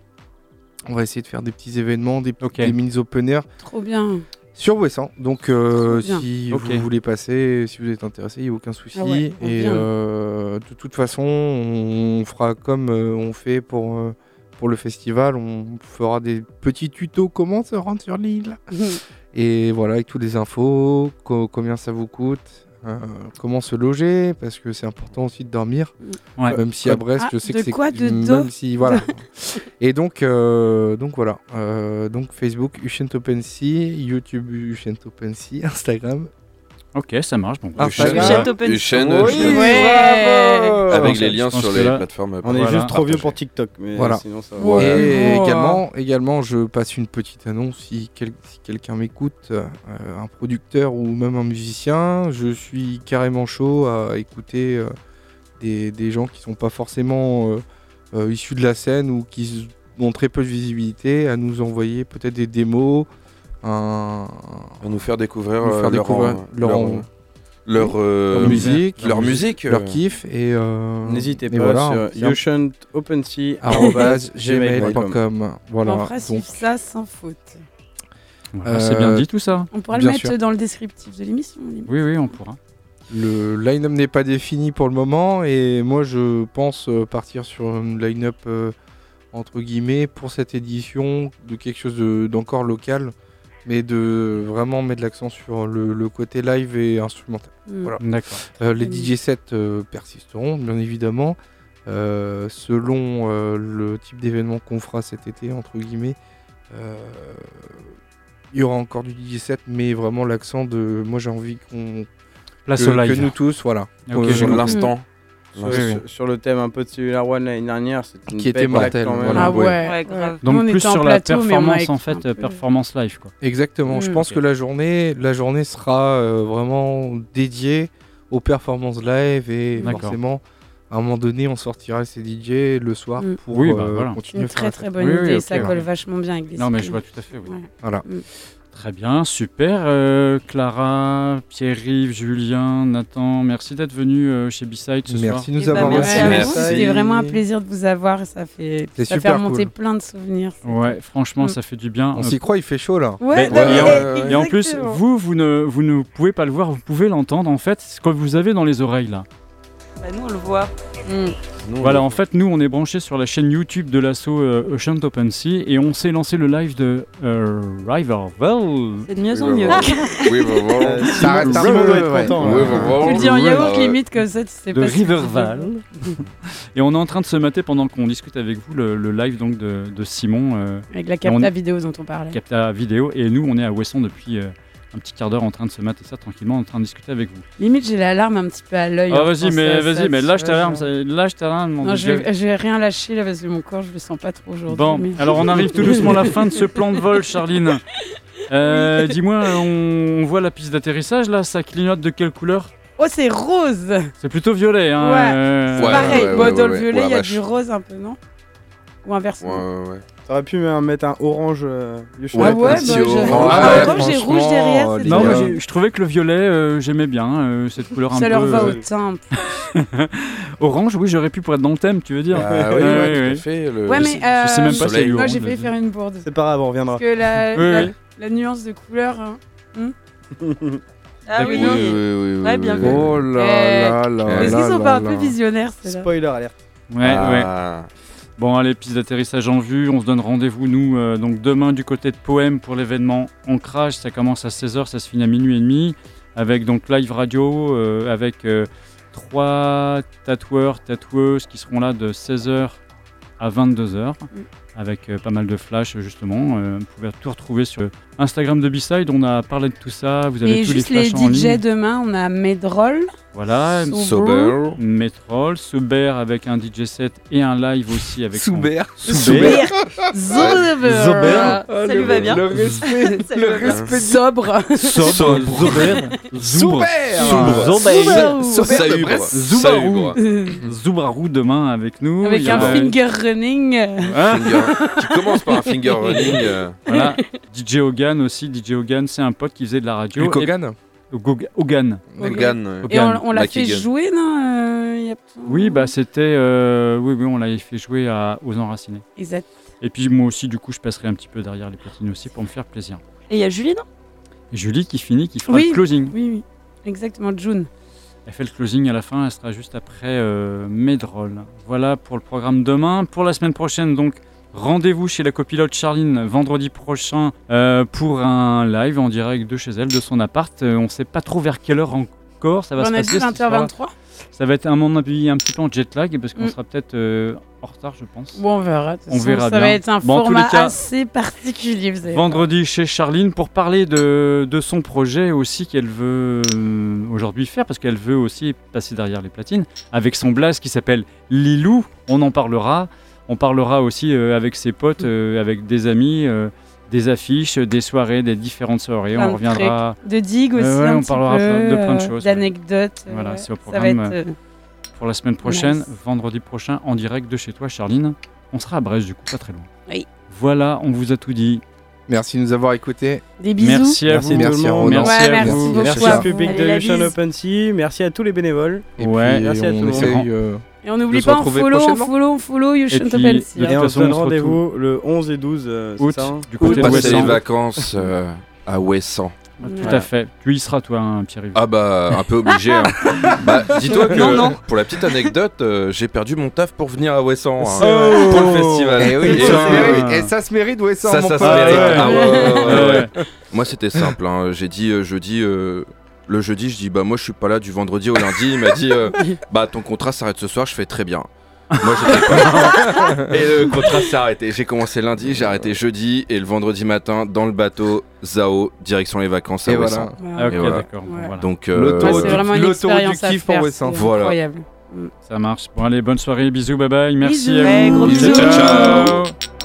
on va essayer de faire des petits événements, des, Ok. des mini open air Trop bien. Sur Ouessant. Donc euh, si vous voulez passer, si vous êtes intéressé, il n'y a aucun souci. Ah ouais, et euh, de toute façon, on fera comme euh, on fait pour, euh, pour le festival. On fera des petits tutos comment se rendre sur l'île. *laughs* Et voilà, avec toutes les infos, co- combien ça vous coûte. Euh, comment se loger parce que c'est important aussi de dormir. Ouais. même si à Brest Ah, je sais de que c'est quoi De même si voilà. *laughs* Et donc euh, donc voilà. Euh, donc Facebook Ushent Open Sea YouTube Ushent Open Sea Instagram Ok, ça marche. Bon, Ah, Open Oui, Usheen. Ouais. Avec les liens sur les là- plateformes. On est Voilà. juste trop vieux pour TikTok. Mais Voilà. sinon, ça va. Et Oh. également, également, je passe une petite annonce si, quel- si quelqu'un m'écoute, euh, un producteur ou même un musicien, je suis carrément chaud à écouter euh, des, des gens qui sont pas forcément euh, euh, issus de la scène ou qui ont très peu de visibilité, à nous envoyer peut-être des démos, un, À nous faire découvrir, Nous faire leur, découvrir leur leur, en- leur, euh, leur musique, leur musique, leur euh, kiff et euh, N'hésitez pas voilà, sur yoshantopensea@gmail.com. On Voilà. fera Donc, suivre ça sans faute. Voilà, c'est bien Euh, dit tout ça. On pourra Bien le mettre sûr. dans le descriptif de l'émission. Oui, oui, on pourra. Le line-up n'est pas défini pour le moment et moi je pense partir sur une line-up euh, entre guillemets pour cette édition de quelque chose de- d'encore local mais de vraiment mettre l'accent sur le, le côté live et instrumental. Mm. Voilà. D'accord. Euh, les Mm. DJ sets euh, persisteront bien évidemment euh, selon euh, le type d'événement qu'on fera cet été entre guillemets. euh, il y aura encore du DJ set mais vraiment l'accent de moi j'ai envie qu'on Place que, au live. que nous tous, voilà. Ok, Euh, sur je- l'instant. Sur, Oui, oui. sur- sur le thème un peu de Cellular One l'année dernière, c'était une Qui était mortel, quand même. voilà. Ah Ouais. grave. Donc on plus sur la plateau, performance en fait, euh, performance live quoi. Exactement. Je Mm. pense que la journée, la journée sera euh, vraiment dédiée aux performances live et forcément, à un moment donné, on sortira ces DJ le soir Mm. pour Oui, bah, euh, voilà. continuer Une très très bonne Oui, oui, idée, ça colle ouais. vachement bien avec les Non mais je vois tout à fait. Voilà. Très bien, super. Euh, Clara, Pierre-Yves, Julien, Nathan, merci d'être venu euh, chez B-Side ce Merci de nous Eh ben, avoir merci reçus. à vous. Ouais, Merci. C'était vraiment un plaisir de vous avoir. Ça fait, C'est ça fait super remonter cool. plein de souvenirs. soir. Ouais, franchement, Mm. ça fait du bien. On Euh, s'y croit, il fait chaud là. Ouais, Ben, bah, et, en, ouais, *laughs* et en plus, vous, vous ne, vous ne pouvez pas le voir, vous pouvez l'entendre en fait, ce que vous avez dans les oreilles là. Bah, nous, on le voit. Mm. Nous, Voilà, on- en fait, nous, on est branché sur la chaîne YouTube de l'assaut euh, Ocean Open Sea et on s'est lancé le live de euh, Riverville. C'est de mieux en mieux. *laughs* Ça arrête un peu, hein. Tu le dis en yaourt limite comme ça, tu sais de pas Riverval. et on est en train de se mater pendant qu'on discute avec vous le, le live donc de, de Simon, euh, Avec la on- capta vidéo dont on parlait. Capta Vidéo. Et nous, on est à Ouessant depuis euh, un petit quart d'heure en train de se mater ça tranquillement, en train de discuter avec vous. Limite, j'ai l'alarme un petit peu à l'œil. Ah, en vas-y, mais vas-y, mais lâche ta larme, lâche ta larme. Non, je vais, je vais rien lâcher là parce que mon corps, je le sens pas trop aujourd'hui. Bon, mais- alors on arrive tout *laughs* doucement à la fin de ce plan de vol, Charline. Euh, *laughs* Dis-moi, on, on voit la piste d'atterrissage là, ça clignote de quelle couleur? Oh, c'est rose C'est plutôt violet, hein Ouais. euh, Ouais, Pareil, ouais, bon, ouais, dans ouais, le violet, il y a du rose un peu, non? Ou inversement Ouais, ouais, ouais. T'aurais pu euh, mettre un orange. euh, Yoshi. Ah ouais, bah, j'ai- orange. Ah, Ouais, et rouge derrière, c'est les Non, bien. mais je trouvais que le violet, euh, j'aimais bien, euh, cette couleur un Ça peu... leur va euh, au *laughs* teint. Orange, oui, j'aurais pu pour être dans le thème, tu veux dire *laughs* Ah oui, Ouais, ouais, ouais, tout ouais. fait. le- Ouais, mais Je sais euh, même pas si moi j'ai failli faire une bourde. C'est pas grave, on reviendra. Parce que la, Oui, la, oui. la nuance de couleur. hein. *laughs* Ah oui, Oui, non. oui, oui, oui, Ouais, oui, bien oui. vu. Oh là Eh, là là Est-ce là qu'ils sont là pas un là. peu visionnaires Spoiler alerte. Ouais, ouais. Bon, allez, piste d'atterrissage en vue. On se donne rendez-vous, nous, euh, donc demain du côté de Poème pour l'événement Ancrage. Ça commence à 16h, ça se finit à minuit et demi. Avec donc live radio, euh, avec euh, trois tatoueurs, tatoueuses qui seront là de 16h à 22h avec euh, pas mal de flash justement. Euh, vous pouvez tout retrouver sur Instagram de B-Side. On a parlé de tout ça. Vous avez Et tous juste les les, flashs en DJ ligne. demain, on a Medroll. Voilà, Sober. Metrol, Souber avec un DJ set et un live aussi avec son- Souber. Souber. Zober. Zober. Ça lui va bien. Le respect. *laughs* Le respect. Sobre. Sobre. Souber de Brest. Zubarou, Zubarou demain avec nous. Avec un finger running. Hein Finger- *laughs* qui commence par un finger running. euh, Voilà. DJ Hogan aussi. DJ Hogan, c'est un pote qui faisait de la radio. Hulk Et- Hogan. Hogan. Hogan, Et on, l'a fait jouer, non euh, il y a- Oui, bah c'était. euh, oui, oui, on l'avait fait jouer à, aux Enracinés. Exact. Et puis moi aussi, du coup, je passerai un petit peu derrière les platines aussi pour me faire plaisir. Et il y a Julie, non? Et Julie qui finit, qui fera Oui. le closing. Oui, oui. Exactement, June. Elle fait le closing à la fin, elle sera juste après euh, Medroll. Voilà pour le programme demain. Pour la semaine prochaine, donc, rendez-vous chez la copilote Charline vendredi prochain euh, pour un live en direct de chez elle, de son appart. Euh, on ne sait pas trop vers quelle heure encore ça va on se a passer. dit cette histoire-là. 20h23 Ça va être à mon avis un petit peu en jet lag parce qu'on Mm. sera peut-être euh, en retard, je pense. Bon, on verra. On Ça bien. va être un Bon, format cas, assez particulier. Vous Vendredi chez Charline pour parler de, de son projet aussi qu'elle veut euh, aujourd'hui faire parce qu'elle veut aussi passer derrière les platines avec son blast qui s'appelle Lilou. On en parlera. On parlera aussi euh, avec ses potes, euh, avec des amis, euh, des affiches, des soirées, des différentes soirées. Plein on reviendra De dig aussi. Euh, ouais, un on petit parlera peu, de plein de choses. D'anecdotes. Voilà, c'est au programme, être. pour la semaine prochaine, Nice. vendredi prochain, en direct de chez toi, Charline. On sera à Brest, du coup, pas très loin. Oui. Voilà, on vous a tout dit. Merci de nous avoir écoutés. Des bisous. Merci à Merci vous. Merci tout le à monde. Ronan. Merci Ouais, à merci vous. beaucoup. Merci à au vous. public de Allez. Open Sea. Merci à tous les bénévoles. Et Ouais. puis, Merci à tout on le monde. Et on n'oublie pas, on follow, on follow, on follow You hein. Et on se donne rendez-vous le 11 et 12, euh, Août, ça hein du de passer Ouessant. les vacances euh, à Ouessant. Tout à fait. Tu y seras, toi, hein, Pierre-Yves. Ah bah un peu obligé. hein. *laughs* bah dis-toi que Non, non. pour la petite anecdote, euh, j'ai perdu mon taf pour venir à Ouessant hein, Oh. pour le festival. Eh oui, Et, ça, euh, se mérite. Et ça se mérite, ouais, ça, ça, mon ça se pote. mérite. ouais. Ah ouais, ouais, ouais, ouais. Ouais. Moi c'était simple. hein. J'ai dit euh, jeudi. euh, le jeudi, je dis bah moi je suis pas là du vendredi au lundi. Il m'a dit euh, *laughs* bah ton contrat s'arrête ce soir. Je fais très bien. Moi j'étais pas. Et le contrat s'est arrêté. J'ai commencé lundi, j'ai arrêté jeudi et le vendredi matin dans le bateau Zao direction les vacances à Et Ouessant. voilà. Ah, ok, Et voilà. d'accord. bon, Ouais. voilà. Donc euh, L'autoroute du- kiff pour c'est Voilà. incroyable. Ça marche. Bon, allez, bonne soirée. Bisous, bye bye. Merci Bisous. à Ouais, vous. gros Bisous, bisous. ciao, ciao.